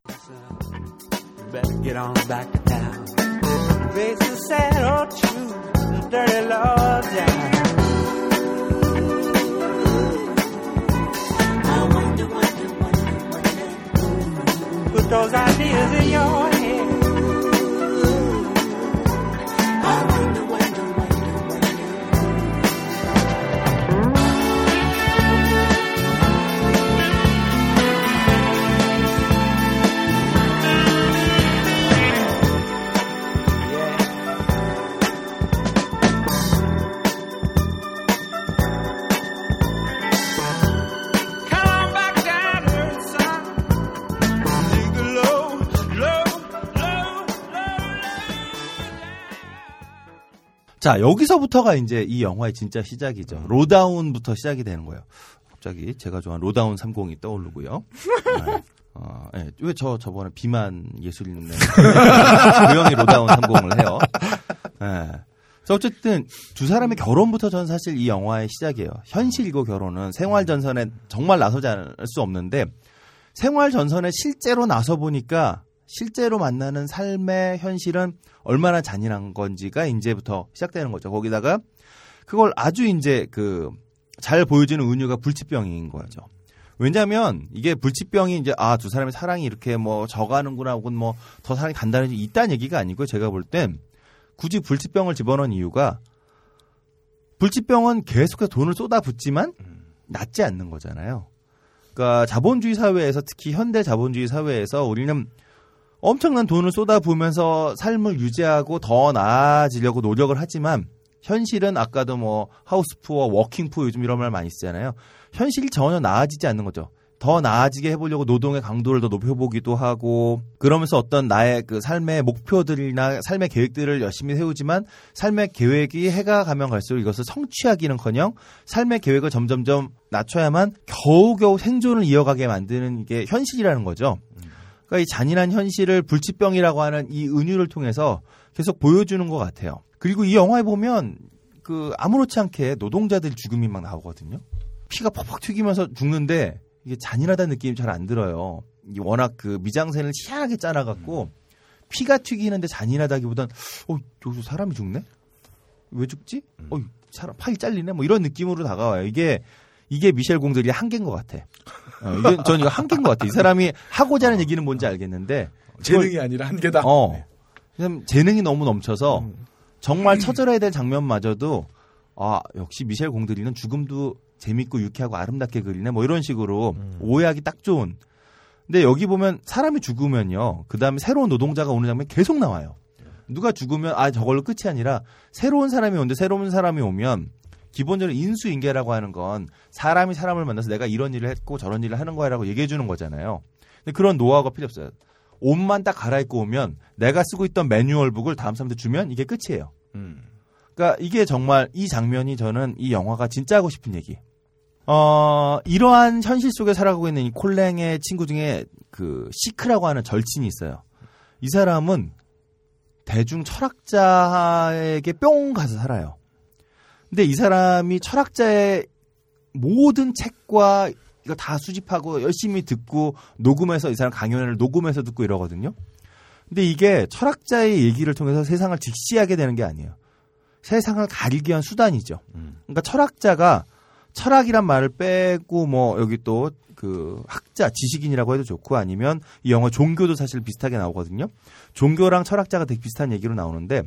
Better get on back 자, 여기서부터가 이제 이 영화의 진짜 시작이죠. Lowdown부터 시작이 되는 거예요. 갑자기 제가 좋아하는 로다운 30이 떠오르고요. <laughs> 네. 어, 예. 왜 저 저번에 비만 예술인 그 형이 로다운 30을 해요. 예. 어쨌든 두 사람의 결혼부터 저는 사실 이 영화의 시작이에요. 현실이고 결혼은 생활 전선에 정말 나서지 않을 수 없는데 생활 전선에 실제로 나서 보니까 실제로 만나는 삶의 현실은 얼마나 잔인한 건지가 이제부터 시작되는 거죠. 거기다가 그걸 아주 이제 그 잘 보여주는 은유가 불치병인 거죠. 왜냐하면 이게 불치병이 이제 아 두 사람의 사랑이 이렇게 뭐 져가는구나 혹은 뭐 더 사랑이 단단해지 있다는 얘기가 아니고 제가 볼 땐 굳이 불치병을 집어넣은 이유가 불치병은 계속해서 돈을 쏟아붓지만 낫지 않는 거잖아요. 그러니까 자본주의 사회에서 특히 현대 자본주의 사회에서 우리는 엄청난 돈을 쏟아부으면서 삶을 유지하고 더 나아지려고 노력을 하지만 현실은 아까도 뭐 하우스푸어, 워킹푸어 요즘 이런 말 많이 쓰잖아요. 현실이 전혀 나아지지 않는 거죠. 더 나아지게 해보려고 노동의 강도를 더 높여보기도 하고 그러면서 어떤 나의 그 삶의 목표들이나 삶의 계획들을 열심히 세우지만 삶의 계획이 해가 가면 갈수록 이것을 성취하기는커녕 삶의 계획을 점점점 낮춰야만 겨우겨우 생존을 이어가게 만드는 이게 현실이라는 거죠. 그러니까 이 잔인한 현실을 불치병이라고 하는 이 은유를 통해서 계속 보여주는 것 같아요. 그리고 이 영화에 보면 그 아무렇지 않게 노동자들 죽음이 막 나오거든요. 피가 퍽퍽 튀기면서 죽는데 이게 잔인하다는 느낌이 잘 안 들어요. 워낙 그 미장센을 희한하게 짜놔갖고 피가 튀기는데 잔인하다기보단 어 여기서 사람이 죽네? 왜 죽지? 어 사람 팔이 잘리네? 뭐 이런 느낌으로 다가와요. 이게 이게 미셸 공들이 한계인 것 같아. 어, 이게 전 이거 한계인 것 같아. 이 사람이 하고자 하는 얘기는 뭔지 알겠는데 재능이 아니라 한계다. 어. 그냥 재능이 너무 넘쳐서 정말 처절해야 될 장면마저도 아 역시 미셸 공들이는 죽음도 재밌고 유쾌하고 아름답게 그리네 뭐 이런 식으로 오해하기 딱 좋은. 근데 여기 보면 사람이 죽으면요. 그 다음에 새로운 노동자가 오는 장면 계속 나와요. 누가 죽으면 아 저걸로 끝이 아니라 새로운 사람이 오는데 새로운 사람이 오면 기본적으로 인수인계라고 하는 건 사람이 사람을 만나서 내가 이런 일을 했고 저런 일을 하는 거야라고 얘기해 주는 거잖아요. 근데 그런 노하우가 필요 없어요. 옷만 딱 갈아입고 오면 내가 쓰고 있던 매뉴얼북을 다음 사람한테 주면 이게 끝이에요. 그러니까 이게 정말 이 장면이 저는 이 영화가 진짜 하고 싶은 얘기. 어, 이러한 현실 속에 살아가고 있는 이 콜랭의 친구 중에 그 시크라고 하는 절친이 있어요. 이 사람은 대중 철학자에게 뿅 가서 살아요. 근데 이 사람이 철학자의 모든 책과 이거 다 수집하고 열심히 듣고 녹음해서 이 사람 강연을 녹음해서 듣고 이러거든요. 근데 이게 철학자의 얘기를 통해서 세상을 직시하게 되는 게 아니에요. 세상을 가리기 위한 수단이죠. 그러니까 철학자가 철학이란 말을 빼고 뭐 여기 또 그 학자, 지식인이라고 해도 좋고 아니면 이 영화 종교도 사실 비슷하게 나오거든요. 종교랑 철학자가 되게 비슷한 얘기로 나오는데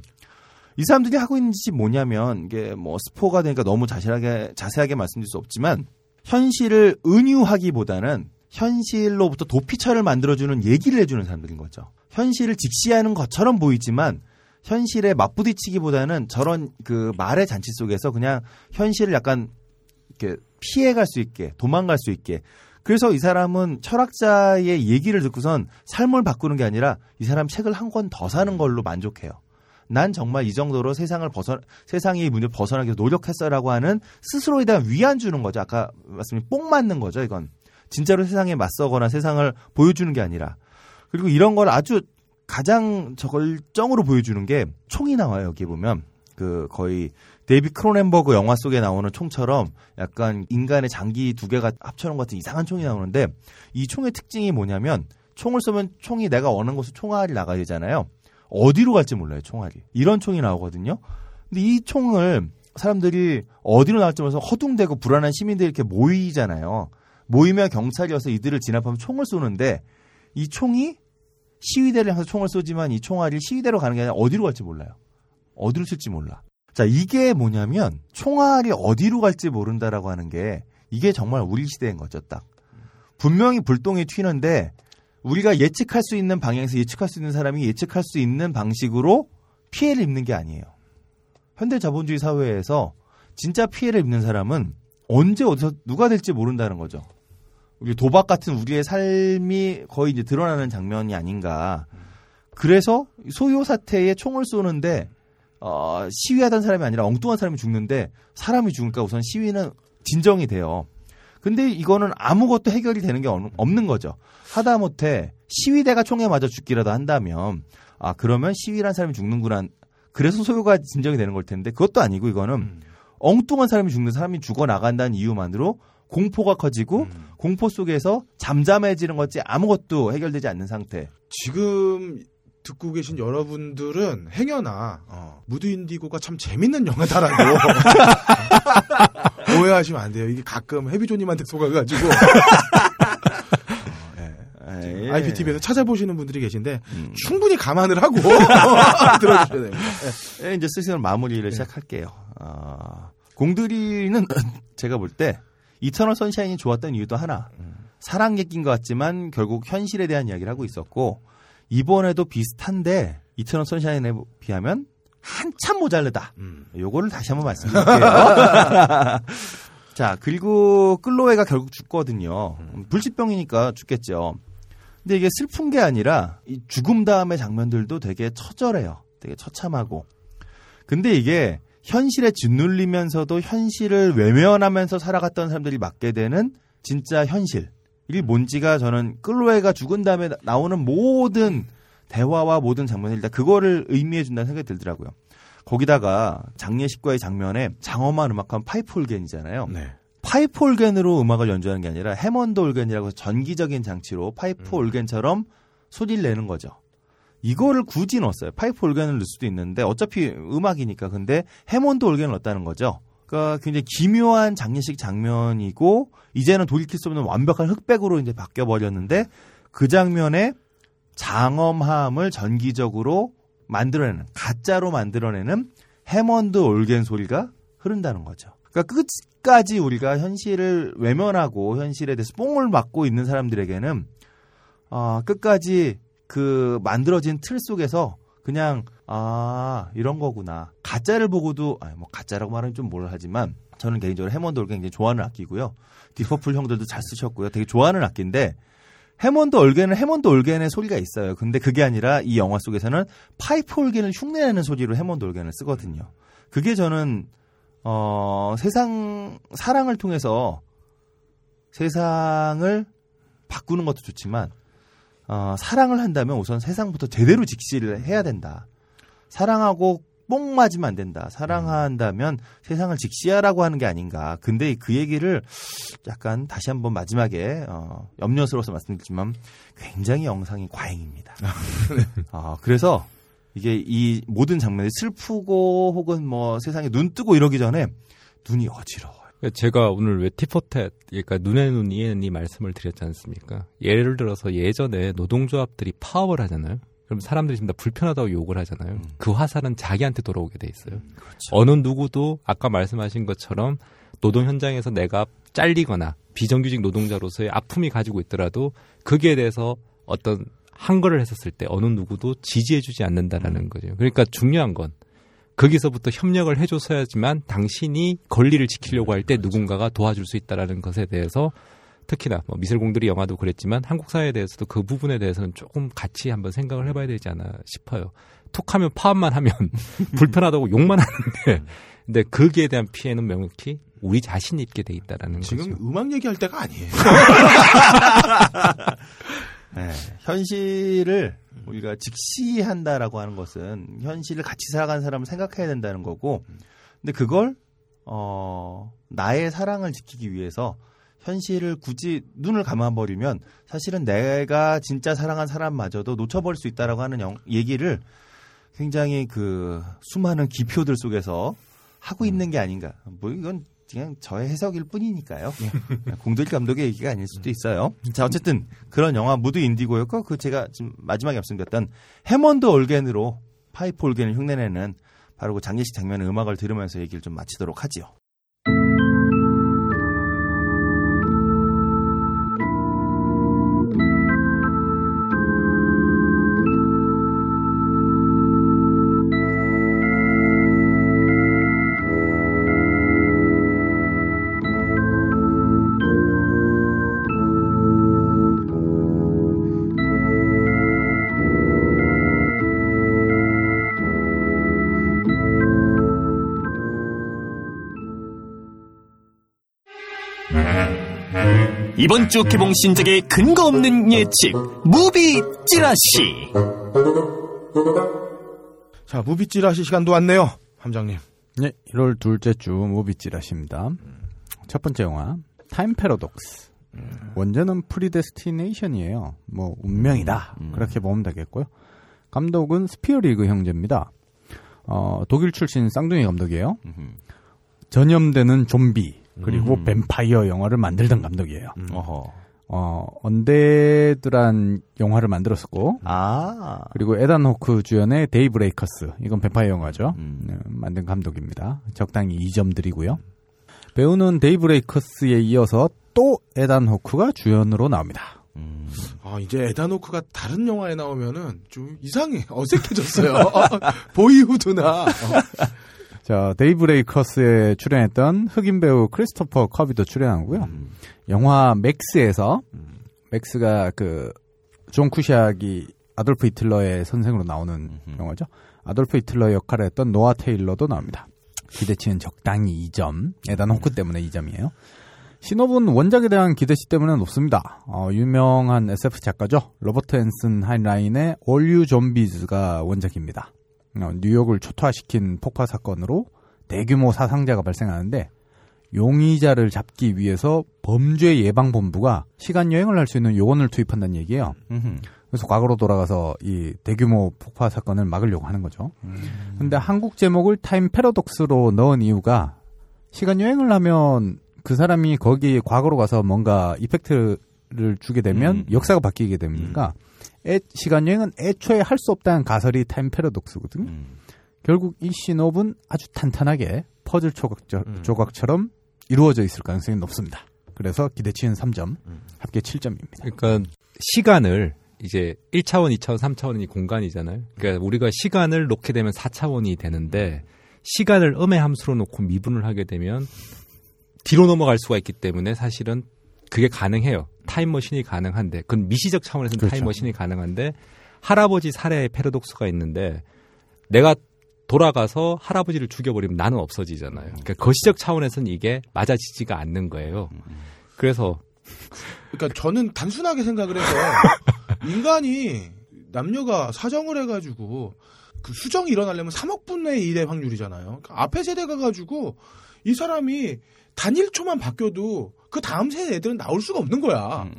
이 사람들이 하고 있는 짓이 뭐냐면 이게 뭐 스포가 되니까 너무 자세하게 자세하게 말씀드릴 수 없지만 현실을 은유하기보다는 현실로부터 도피처를 만들어주는 얘기를 해주는 사람들인 거죠. 현실을 직시하는 것처럼 보이지만 현실에 맞부딪히기보다는 저런 그 말의 잔치 속에서 그냥 현실을 약간 이렇게 피해갈 수 있게 도망갈 수 있게 그래서 이 사람은 철학자의 얘기를 듣고선 삶을 바꾸는 게 아니라 이 사람 책을 한 권 더 사는 걸로 만족해요. 난 정말 이 정도로 세상을 벗어 세상의 문제 벗어나기 위해서 노력했어라고 하는 스스로에 대한 위안 주는 거죠. 아까 말씀이 뽕 맞는 거죠. 이건 진짜로 세상에 맞서거나 세상을 보여주는 게 아니라 그리고 이런 걸 아주 가장 저걸정으로 보여주는 게 총이 나와요. 여기 보면 그 거의 데이빗 크로넨버그 영화 속에 나오는 총처럼 약간 인간의 장기 두 개가 합쳐놓은 것 같은 이상한 총이 나오는데 이 총의 특징이 뭐냐면 총을 쏘면 총이 내가 원하는 곳으로 총알이 나가야 되잖아요. 어디로 갈지 몰라요, 총알이. 이런 총이 나오거든요. 근데 이 총을 사람들이 어디로 나갈지 몰라서 허둥대고 불안한 시민들이 이렇게 모이잖아요. 모이면 경찰이 와서 이들을 진압하면 총을 쏘는데 이 총이 시위대를 향해서 총을 쏘지만 이 총알이 시위대로 가는 게 아니라 어디로 갈지 몰라요. 어디로 튈지 몰라. 자, 이게 뭐냐면 총알이 어디로 갈지 모른다라고 하는 게 이게 정말 우리 시대인 거죠, 딱. 분명히 불똥이 튀는데 우리가 예측할 수 있는 방향에서 예측할 수 있는 사람이 예측할 수 있는 방식으로 피해를 입는 게 아니에요. 현대 자본주의 사회에서 진짜 피해를 입는 사람은 언제 어디서 누가 될지 모른다는 거죠. 우리 도박 같은 우리의 삶이 거의 이제 드러나는 장면이 아닌가. 그래서 소요 사태에 총을 쏘는데 어, 시위하던 사람이 아니라 엉뚱한 사람이 죽는데 사람이 죽으니까 우선 시위는 진정이 돼요. 근데 이거는 아무것도 해결이 되는 게 없는 거죠. 하다못해 시위대가 총에 맞아 죽기라도 한다면 아 그러면 시위란 사람이 죽는구나. 그래서 소요가 진정이 되는 걸 텐데 그것도 아니고 이거는 엉뚱한 사람이 죽는 사람이 죽어 나간다는 이유만으로 공포가 커지고 공포 속에서 잠잠해지는 거지 아무것도 해결되지 않는 상태. 지금 듣고 계신 여러분들은 행여나 어, 무드 인디고가 참 재밌는 영화다라고 <laughs> 오해하시면 안 돼요. 이게 가끔 해비조님한테 속아가지고 어, 예. IPTV에서 찾아보시는 분들이 계신데 충분히 감안을 하고 <laughs> 들어주셔야 됩니다. 예, 이제 슬슬 마무리를 시작할게요. 어, 공들이는 <laughs> 제가 볼 때 이터널 선샤인이 좋았던 이유도 하나 사랑 얘기인 것 같지만 결국 현실에 대한 이야기를 하고 있었고 이번에도 비슷한데 이천원 선샤인에 비하면 한참 모자르다. 요거를 다시 한번 말씀드릴게요. <laughs> 자, 그리고 끌로웨가 결국 죽거든요. 불치병이니까 죽겠죠. 근데 이게 슬픈 게 아니라 이 죽음 다음의 장면들도 되게 처절해요. 되게 처참하고. 근데 이게 현실에 짓눌리면서도 현실을 외면하면서 살아갔던 사람들이 맡게 되는 진짜 현실. 이 뭔지가 저는 끌로에가 죽은 다음에 나- 나오는 모든 대화와 모든 장면을 일단 그거를 의미해 준다는 생각이 들더라고요. 거기다가 장례식과의 장면에 장엄한 음악한 파이프 올겐이잖아요. 파이프 올겐으로 음악을 연주하는 게 아니라 해먼드 올겐이라고 전기적인 장치로 파이프 올겐처럼 소리를 내는 거죠. 이거를 굳이 넣었어요. 파이프 올겐을 넣을 수도 있는데 어차피 음악이니까 근데 해먼드 올겐을 넣었다는 거죠. 그러니까 굉장히 기묘한 장례식 장면이고 이제는 돌이킬 수 없는 완벽한 흑백으로 이제 바뀌어 버렸는데 그 장면에 장엄함을 전기적으로 만들어내는 가짜로 만들어내는 해먼드 올겐 소리가 흐른다는 거죠. 그러니까 끝까지 우리가 현실을 외면하고 현실에 대해서 뽕을 맞고 있는 사람들에게는 어, 끝까지 그 만들어진 틀 속에서 그냥 아 이런 거구나. 가짜를 보고도 아니 뭐 가짜라고 말하면 좀 뭐하지만 저는 개인적으로 해먼드 굉장히 좋아하는 악기고요. 딥 퍼플 형들도 잘 쓰셨고요. 되게 좋아하는 악기인데 해먼드 올겐은 해먼드 올겐의 소리가 있어요. 근데 그게 아니라 이 영화 속에서는 파이프 올겐을 흉내내는 소리로 해먼드 올겐을 쓰거든요. 그게 저는 어 세상 사랑을 통해서 세상을 바꾸는 것도 좋지만 어, 사랑을 한다면 우선 세상부터 제대로 직시를 해야 된다. 사랑하고 뽕 맞으면 안 된다. 사랑한다면 세상을 직시하라고 하는 게 아닌가. 근데 그 얘기를 약간 다시 한번 마지막에 어, 염려스러워서 말씀드리지만 굉장히 영상이 과잉입니다. 아, 그래서 이게 이 모든 장면이 슬프고 혹은 뭐 세상에 눈 뜨고 이러기 전에 눈이 어지러워. 그러니까 제가 오늘 왜 티포텟, 그러니까 눈에 눈, 이에 눈이 말씀을 드렸지 않습니까? 예를 들어서 예전에 노동조합들이 파업을 하잖아요. 그럼 사람들이 지금 다 불편하다고 욕을 하잖아요. 그 화살은 자기한테 돌아오게 돼 있어요. 어느 누구도 아까 말씀하신 것처럼 노동 현장에서 내가 잘리거나 비정규직 노동자로서의 아픔이 가지고 있더라도 거기에 대해서 어떤 한 거를 했었을 때 어느 누구도 지지해주지 않는다라는 거죠. 그러니까 중요한 건 거기서부터 협력을 해줘서야지만 당신이 권리를 지키려고 할 때 누군가가 도와줄 수 있다라는 것에 대해서 특히나 뭐 미술공들이 영화도 그랬지만 한국 사회에 대해서도 그 부분에 대해서는 조금 같이 한번 생각을 해봐야 되지 않나 싶어요. 톡하면 파업만 하면 <laughs> 불편하다고 욕만 하는데 근데 거기에 대한 피해는 명확히 우리 자신이 입게 돼 있다라는 지금 거죠. 음악 얘기할 때가 아니에요. <laughs> 네, 현실을 우리가 직시한다라고 하는 것은 현실을 같이 살아가는 사람을 생각해야 된다는 거고, 근데 그걸 어 나의 사랑을 지키기 위해서 현실을 굳이 눈을 감아버리면 사실은 내가 진짜 사랑한 사람마저도 놓쳐버릴 수 있다라고 하는 영- 얘기를 굉장히 그 수많은 기표들 속에서 하고 있는 게 아닌가. 뭐 이건 그냥 저의 해석일 뿐이니까요. 공들이 감독의 얘기가 아닐 수도 있어요. 자, 어쨌든 그런 영화 무드 인디고였고 그 제가 지금 마지막에 말씀드렸던 해먼드 올겐으로 파이프 올겐을 흉내내는 바로 그 장례식 장면의 음악을 들으면서 얘기를 좀 마치도록 하지요. 이번 주 개봉 신작의 근거 없는 예측 무비 찌라시 자, 무비 찌라시 시간도 왔네요. 함장님. 네, 1월 둘째 주 무비 찌라시입니다. 첫 번째 영화 타임 패러독스. 원제는 Predestination이에요. 뭐 운명이다. 그렇게 보면 되겠고요. 감독은 스피어리그 형제입니다. 어, 독일 출신 쌍둥이 감독이에요. 전염되는 좀비 그리고 음. 뱀파이어 영화를 만들던 감독이에요. 어허. 어, 언데드란 영화를 만들었었고, 아. 그리고 에단 호크 주연의 데이브레이커스, 이건 뱀파이어 영화죠. 네, 만든 감독입니다. 적당히 2점 드리고요. 배우는 데이브레이커스에 이어서 또 에단 호크가 주연으로 나옵니다. 아, 이제 에단 호크가 다른 영화에 나오면은 좀 이상해. <laughs> 어색해졌어요. <laughs> 보이후드나. 어. 자, 데이브레이커스에 출연했던 흑인 배우 크리스토퍼 커비도 출연하고요. 영화 맥스에서 맥스가 그 존 쿠삭이 아돌프 히틀러의 선생으로 나오는 영화죠. 아돌프 히틀러 역할을 했던 노아 테일러도 나옵니다. 기대치는 적당히 2점. 에단 호크 때문에 2점이에요. 시놉은 원작에 대한 기대치 때문에 높습니다. 어, 유명한 SF 작가죠. 로버트 앤슨 하인라인의 All You Zombies가 원작입니다. 어, 뉴욕을 초토화시킨 폭파 사건으로 대규모 사상자가 발생하는데 용의자를 잡기 위해서 범죄 예방 본부가 시간 여행을 할 수 있는 요원을 투입한다는 얘기예요. 그래서 과거로 돌아가서 이 대규모 폭파 사건을 막으려고 하는 거죠. 근데 한국 제목을 타임 패러독스로 넣은 이유가 시간 여행을 하면 그 사람이 거기 과거로 가서 뭔가 이펙트를 주게 되면 역사가 바뀌게 됩니까? 애- 시간 여행은 애초에 할 수 없다는 가설이 타임 패러독스거든요. 결국 이 신업은 아주 탄탄하게 퍼즐 조각처, 조각처럼 이루어져 있을 가능성이 높습니다. 그래서 기대치는 3점, 합계 7점입니다. 그러니까 시간을 이제 1차원, 2차원, 3차원이 공간이잖아요. 그러니까 우리가 시간을 놓게 되면 4차원이 되는데 시간을 음의 함수로 놓고 미분을 하게 되면 뒤로 넘어갈 수가 있기 때문에 사실은 그게 가능해요. 타임머신이 가능한데 그건 미시적 차원에서는 그렇죠. 타임머신이 가능한데 할아버지 살해의 패러독스가 있는데 내가 돌아가서 할아버지를 죽여버리면 나는 없어지잖아요. 그러니까 거시적 차원에서는 이게 맞아지지가 않는 거예요. 그래서 그러니까 저는 단순하게 생각을 해서 <laughs> 인간이 남녀가 사정을 해가지고 그 수정이 일어나려면 3억 분의 1의 확률이잖아요. 그러니까 앞에 세대가 가지고 이 사람이 단일 초만 바뀌어도 그 다음 세대 애들은 나올 수가 없는 거야.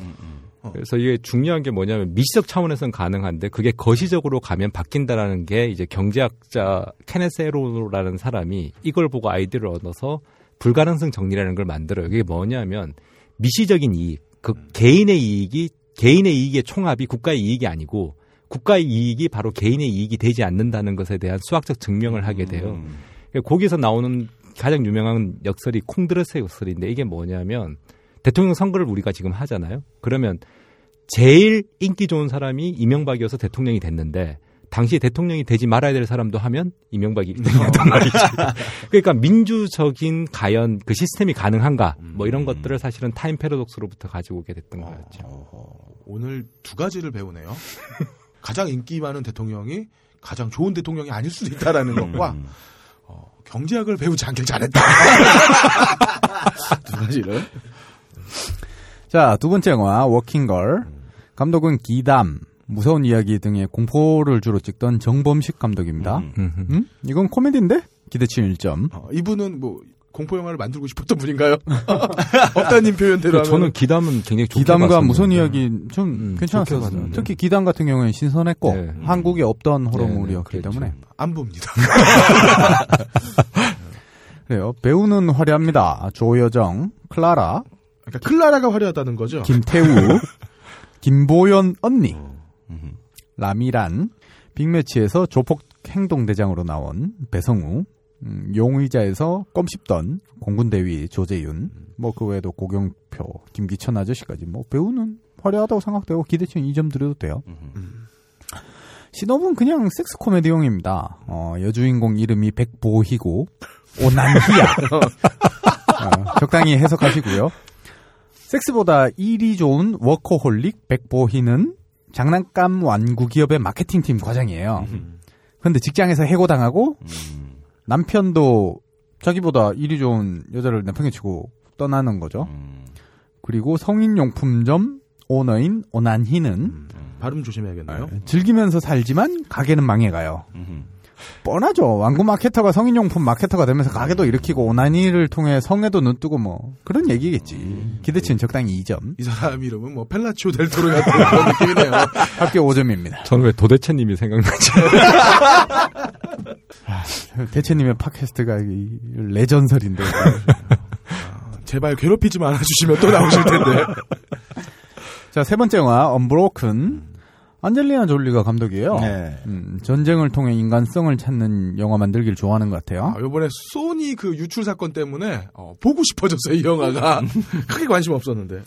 그래서 이게 중요한 게 뭐냐면 미시적 차원에서는 가능한데 그게 거시적으로 가면 바뀐다라는 게 이제 경제학자 케네스 에로라는 사람이 이걸 보고 아이디어를 얻어서 불가능성 정리라는 걸 만들어요. 이게 뭐냐면 미시적인 이익, 그 개인의 이익이 개인의 이익의 총합이 국가의 이익이 아니고 국가의 이익이 바로 개인의 이익이 되지 않는다는 것에 대한 수학적 증명을 하게 돼요. 그러니까 거기서 나오는 가장 유명한 역설이 콩드레스의 역설인데 이게 뭐냐면 대통령 선거를 우리가 지금 하잖아요. 그러면 제일 인기 좋은 사람이 이명박이어서 대통령이 됐는데 당시 대통령이 되지 말아야 될 사람도 하면 이명박이 1등이었단 말이죠. 그러니까 민주적인 과연 그 시스템이 가능한가 뭐 이런 것들을 사실은 타임 패러독스로부터 가지고 오게 됐던 거였죠. 오늘 두 가지를 배우네요. <laughs> 가장 인기 많은 대통령이 가장 좋은 대통령이 아닐 수도 있다라는 것과 어, 경제학을 배우지 않길 잘했다. <laughs> 두 가지를. 자, 두 번째 영화 워킹걸. 감독은 기담, 무서운 이야기 등의 공포를 주로 찍던 정범식 감독입니다. 음? 이건 코미디인데? 기대치 1점. 어, 이분은 뭐 공포 영화를 만들고 싶었던 분인가요? <laughs> 업다님 표현대로 저는 하면 기담은 굉장히 좋게 기담과 봤었는데. 무서운 이야기 좀 음, 괜찮았어요. 특히 기담 같은 경우에는 신선했고 네. 한국에 없던 네, 호러물이었기 네, 그랬죠. 때문에 안 봅니다. <laughs> 그래요. 배우는 화려합니다. 조여정, 클라라, 그러니까 클라라가 화려하다는 거죠. 김태우, <laughs> 김보연 언니, 라미란, 빅매치에서 조폭 행동대장으로 나온 배성우, 음, 용의자에서 껌 씹던 공군대위 조재윤, 뭐 그 외에도 고경표, 김기천 아저씨까지 뭐 배우는 화려하다고 생각되고 기대치는 2점 드려도 돼요. 시놉은 그냥 섹스 코미디용입니다. 어, 여주인공 이름이 백보희고 오난희야. <laughs> 어, 적당히 해석하시고요. 섹스보다 일이 좋은 워커홀릭 백보희는 장난감 완구 기업의 마케팅팀 과장이에요. 그런데 직장에서 해고당하고 남편도 자기보다 일이 좋은 여자를 남편에 치고 떠나는 거죠. 그리고 성인용품점 오너인 오난희는 발음 조심해야겠나요? 즐기면서 살지만 가게는 망해가요. 뻔하죠. 완구 마케터가 성인용품 마케터가 되면서 가게도 일으키고 오나니를 통해 성에도 눈뜨고 뭐 그런 얘기겠지. 기대치는 적당히 2점. 이 사람 이름은 뭐 펠라치오 델토로 같은 그런 느낌이네요. <laughs> 합계 5점입니다. 저는 왜 도대체님이 생각나지? <laughs> 대체님의 팟캐스트가 이 레전설인데. 제발 괴롭히지 말아주시면 또 나오실 텐데. <laughs> 자, 세 번째 영화 언브로큰 안젤리나 졸리가 감독이에요. 네. 음, 전쟁을 통해 인간성을 찾는 영화 만들기를 좋아하는 것 같아요. 아, 요번에 소니 그 유출 사건 때문에 어, 보고 싶어졌어요, 이 영화가. <laughs> 크게 관심 없었는데.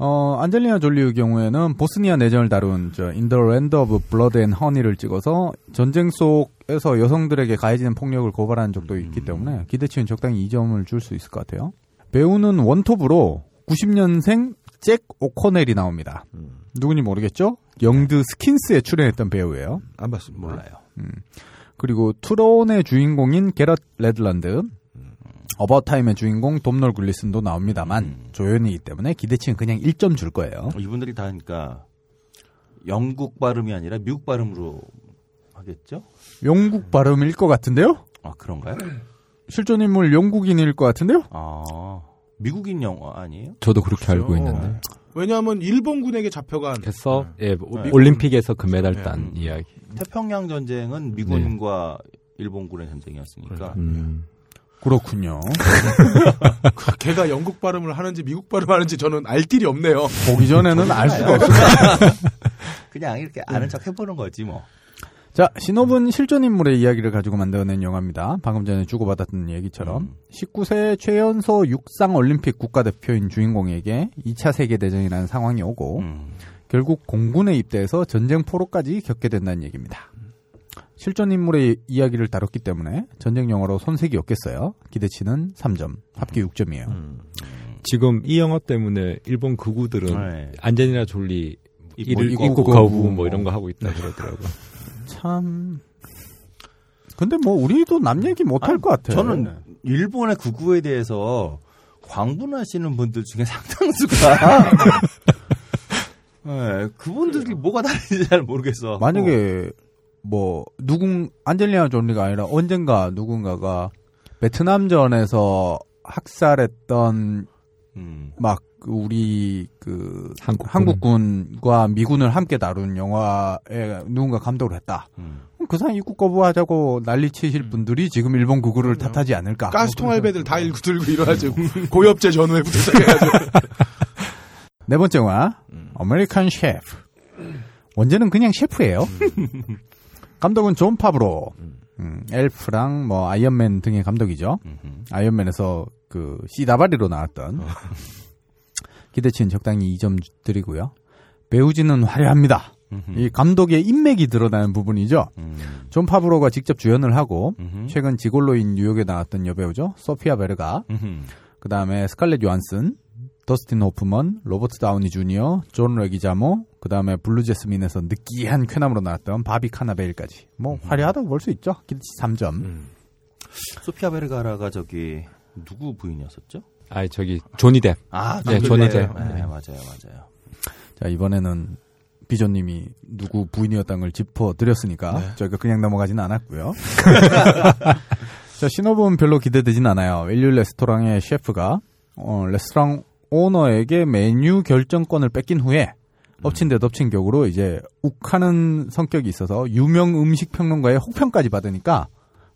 어, 안젤리나 졸리의 경우에는 보스니아 내전을 다룬 저 In the Land of Blood and Honey를 찍어서 전쟁 속에서 여성들에게 가해지는 폭력을 고발한 적도 있기 때문에 기대치는 적당히 2점을 줄 수 있을 것 같아요. 배우는 원톱으로 90년생 잭 오코넬이 나옵니다. 누군지 모르겠죠? 영드 스킨스에 출연했던 배우예요. 안 봤습니다. 몰라요. 음. 그리고 트론의 주인공인 개럿 헤드룬드, 어바웃타임의 주인공 돔널 굴리슨도 나옵니다만 조연이기 때문에 기대치는 그냥 1점 줄 거예요. 이분들이 다 그러니까 영국 발음이 아니라 미국 발음으로 하겠죠? 영국 발음일 것 같은데요? 아 그런가요? <clears throat> 실존 인물 영국인일 것 같은데요? 아 미국인 영어 아니에요? 저도 그렇게 그렇죠. 알고 있는데. 왜냐하면 일본군에게 잡혀간 그래서 예, 네. 올림픽에서 금메달 딴 이야기. 태평양 전쟁은 미군과 일본군의 전쟁이었으니까. 음. 그렇군요. 걔가 영국 발음을 하는지 미국 발음 하는지 저는 알 길이 없네요. 보기 전에는 알 수가 없어요. 그냥 이렇게 아는 척 해보는 거지 뭐. 자, 신업은 실존 인물의 이야기를 가지고 만들어낸 영화입니다. 방금 전에 주고받았던 얘기처럼 19세 최연소 육상 올림픽 국가대표인 주인공에게 2차 세계대전이라는 상황이 오고 결국 공군에 입대해서 전쟁 포로까지 겪게 된다는 얘기입니다. 실존 인물의 이야기를 다뤘기 때문에 전쟁 영화로 손색이 없겠어요. 기대치는 3점, 합계 6점이에요. 지금 이 영화 때문에 일본 극우들은 네. 안젤리나 졸리 입국 입국, 거부. 입국 거부 뭐 이런 거 하고 있다 그러더라고. <laughs> 참. 근데 뭐 우리도 남 얘기 못할 것 같아요. 저는 일본의 극우에 대해서 광분하시는 분들 중에 <laughs> 상당수가 <laughs> 네, 그분들이 뭐가 다른지 잘 모르겠어. 만약에 뭐 누군 안젤리나 졸리가 아니라 언젠가 누군가가 베트남전에서 학살했던 음. 막 우리 그 한국군. 과 미군을 함께 다룬 영화에 누군가 감독을 했다. 음. 그럼 그 사람 입국 거부하자고 난리 치실 분들이 지금 일본 극우를 탓하지 않을까? 가스통 할배들 다 일구 들고 일어나죠. 고엽제 전우회부터 시작해가지고. <laughs> 네 번째 영화 아메리칸 셰프. 원제는 그냥 셰프예요. <laughs> 감독은 존 파브로. 음, 엘프랑 뭐 아이언맨 등의 감독이죠. 아이언맨에서 그 시다바리로 나왔던 기대치는 적당히 2점 드리고요. 배우진은 화려합니다. 이 감독의 인맥이 드러나는 부분이죠. 존 파브로가 직접 주연을 하고 최근 지골로 인 뉴욕에 나왔던 여배우죠. 소피아 베르가라 그 다음에 스칼렛 요한슨, 더스틴 호프먼, 로버트 다우니 주니어, 존 레기자모, 그 다음에 블루 제스민에서 느끼한 쾌남으로 나왔던 바비 카나베일까지. 뭐 화려하다고 볼 수 있죠. 기대치 3점. 소피아 베르가라가 저기 누구 부인이었었죠? 아, 저기 조니 뎁. 아, 네, 조니 조니 뎁. 뎁. 네, 맞아요, 맞아요. 자 이번에는 비조님이 누구 부인이었다는 걸 짚어드렸으니까 저희가 그냥 넘어가지는 않았고요. <laughs> 자 신호분 별로 기대되진 않아요. 웰류 레스토랑의 셰프가 어, 레스토랑 오너에게 메뉴 결정권을 뺏긴 후에 엎친 데 덮친 격으로 이제 욱하는 성격이 있어서 유명 음식 평론가의 혹평까지 받으니까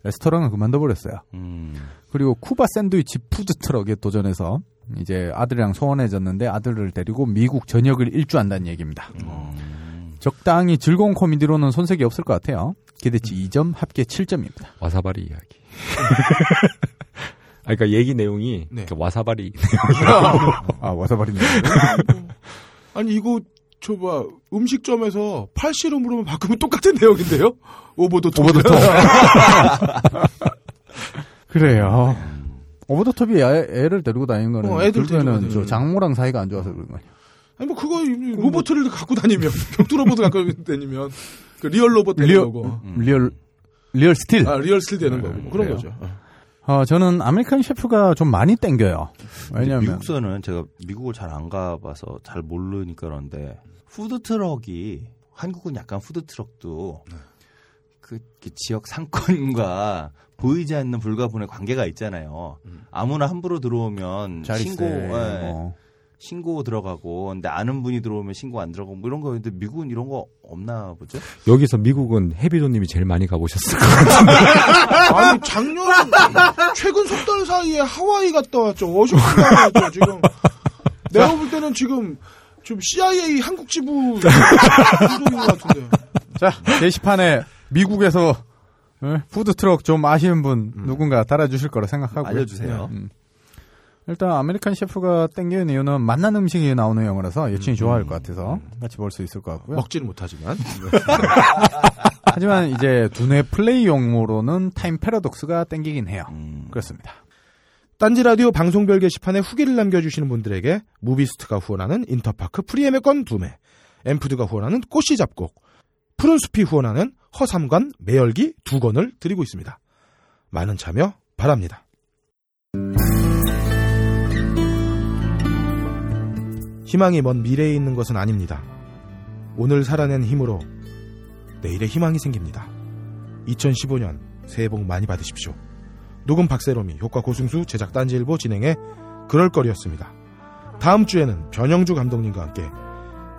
레스토랑을 그만둬 버렸어요. 음. 그리고 쿠바 샌드위치 푸드 트럭에 도전해서 이제 아들이랑 소원해졌는데 아들을 데리고 미국 전역을 일주한다는 얘기입니다. 적당히 즐거운 코미디로는 손색이 없을 것 같아요. 기대치 2점, 합계 7점입니다. 와사바리 이야기. <laughs> 아, 그러니까 얘기 내용이 네. 그 와사바리. <laughs> 아, 와사바리 아니 이거 저 봐 음식점에서 팔씨름으로만 바꾸면 똑같은 내용인데요? 오버도 오버 더 톱. 그래요. 오버 더 톱이 애, 애를 데리고 다니는 거는 어, 애들 결국에는 저 장모랑 사이가 안 좋아서 그런 거예요. 아니 뭐 그거 로봇을 갖고 다니면 <laughs> 격투 로봇 갖고 다니면 그 리얼 로봇 되는 리얼, 거고. 리얼 리얼 스틸. 아 리얼 스틸 되는 거고 뭐 그런 그래요. 거죠. 어, 저는 아메리칸 셰프가 좀 많이 땡겨요. 왜냐면 미국서는 제가 미국을 잘 안 가봐서 잘 모르니까 그런데 푸드 트럭이 한국은 약간 푸드 트럭도 그, 그 지역 상권과 보이지 않는 불가분의 관계가 있잖아요. 아무나 함부로 들어오면 신고 예, 뭐. 신고 들어가고 근데 아는 분이 들어오면 신고 안 들어가고 뭐 이런 거 근데 미국은 이런 거 없나 보죠? 여기서 미국은 해비조님이 제일 많이 가보셨을 것 같은데. <laughs> 아니 작년 최근 석 달 사이에 하와이 갔다 왔죠. 워싱턴 갔다 왔죠. 지금 내가 볼 때는 지금 좀 CIA 한국 지부 <laughs> 수준인 것 같은데. 자, 게시판에 미국에서 어, 푸드 트럭 좀 아시는 분 누군가 달아주실 거라 생각하고요. 알려주세요. 음. 일단 아메리칸 셰프가 땡기는 이유는 맛난 음식이 나오는 영화라서 여친이 좋아할 것 같아서 같이 볼 수 있을 것 같고요. 먹지는 못하지만. <laughs> 하지만 이제 두뇌 플레이 용으로는 타임 패러독스가 땡기긴 해요. 그렇습니다. 딴지 라디오 방송별 게시판에 후기를 남겨주시는 분들에게 무비스트가 후원하는 인터파크 프리예매권 두 매, 엠푸드가 후원하는 꽃이 잡곡, 푸른 숲이 후원하는 허삼관 매혈기 두 권을 드리고 있습니다. 많은 참여 바랍니다. 희망이 먼 미래에 있는 것은 아닙니다. 오늘 살아낸 힘으로 내일의 희망이 생깁니다. 2015년 새해 복 많이 받으십시오. 녹음 박세롬이 효과 고승수 제작 딴지일보 진행해 그럴거리였습니다. 다음 주에는 변영주 감독님과 함께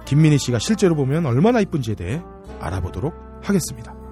김민희 씨가 실제로 보면 얼마나 이쁜지에 대해 알아보도록 하겠습니다.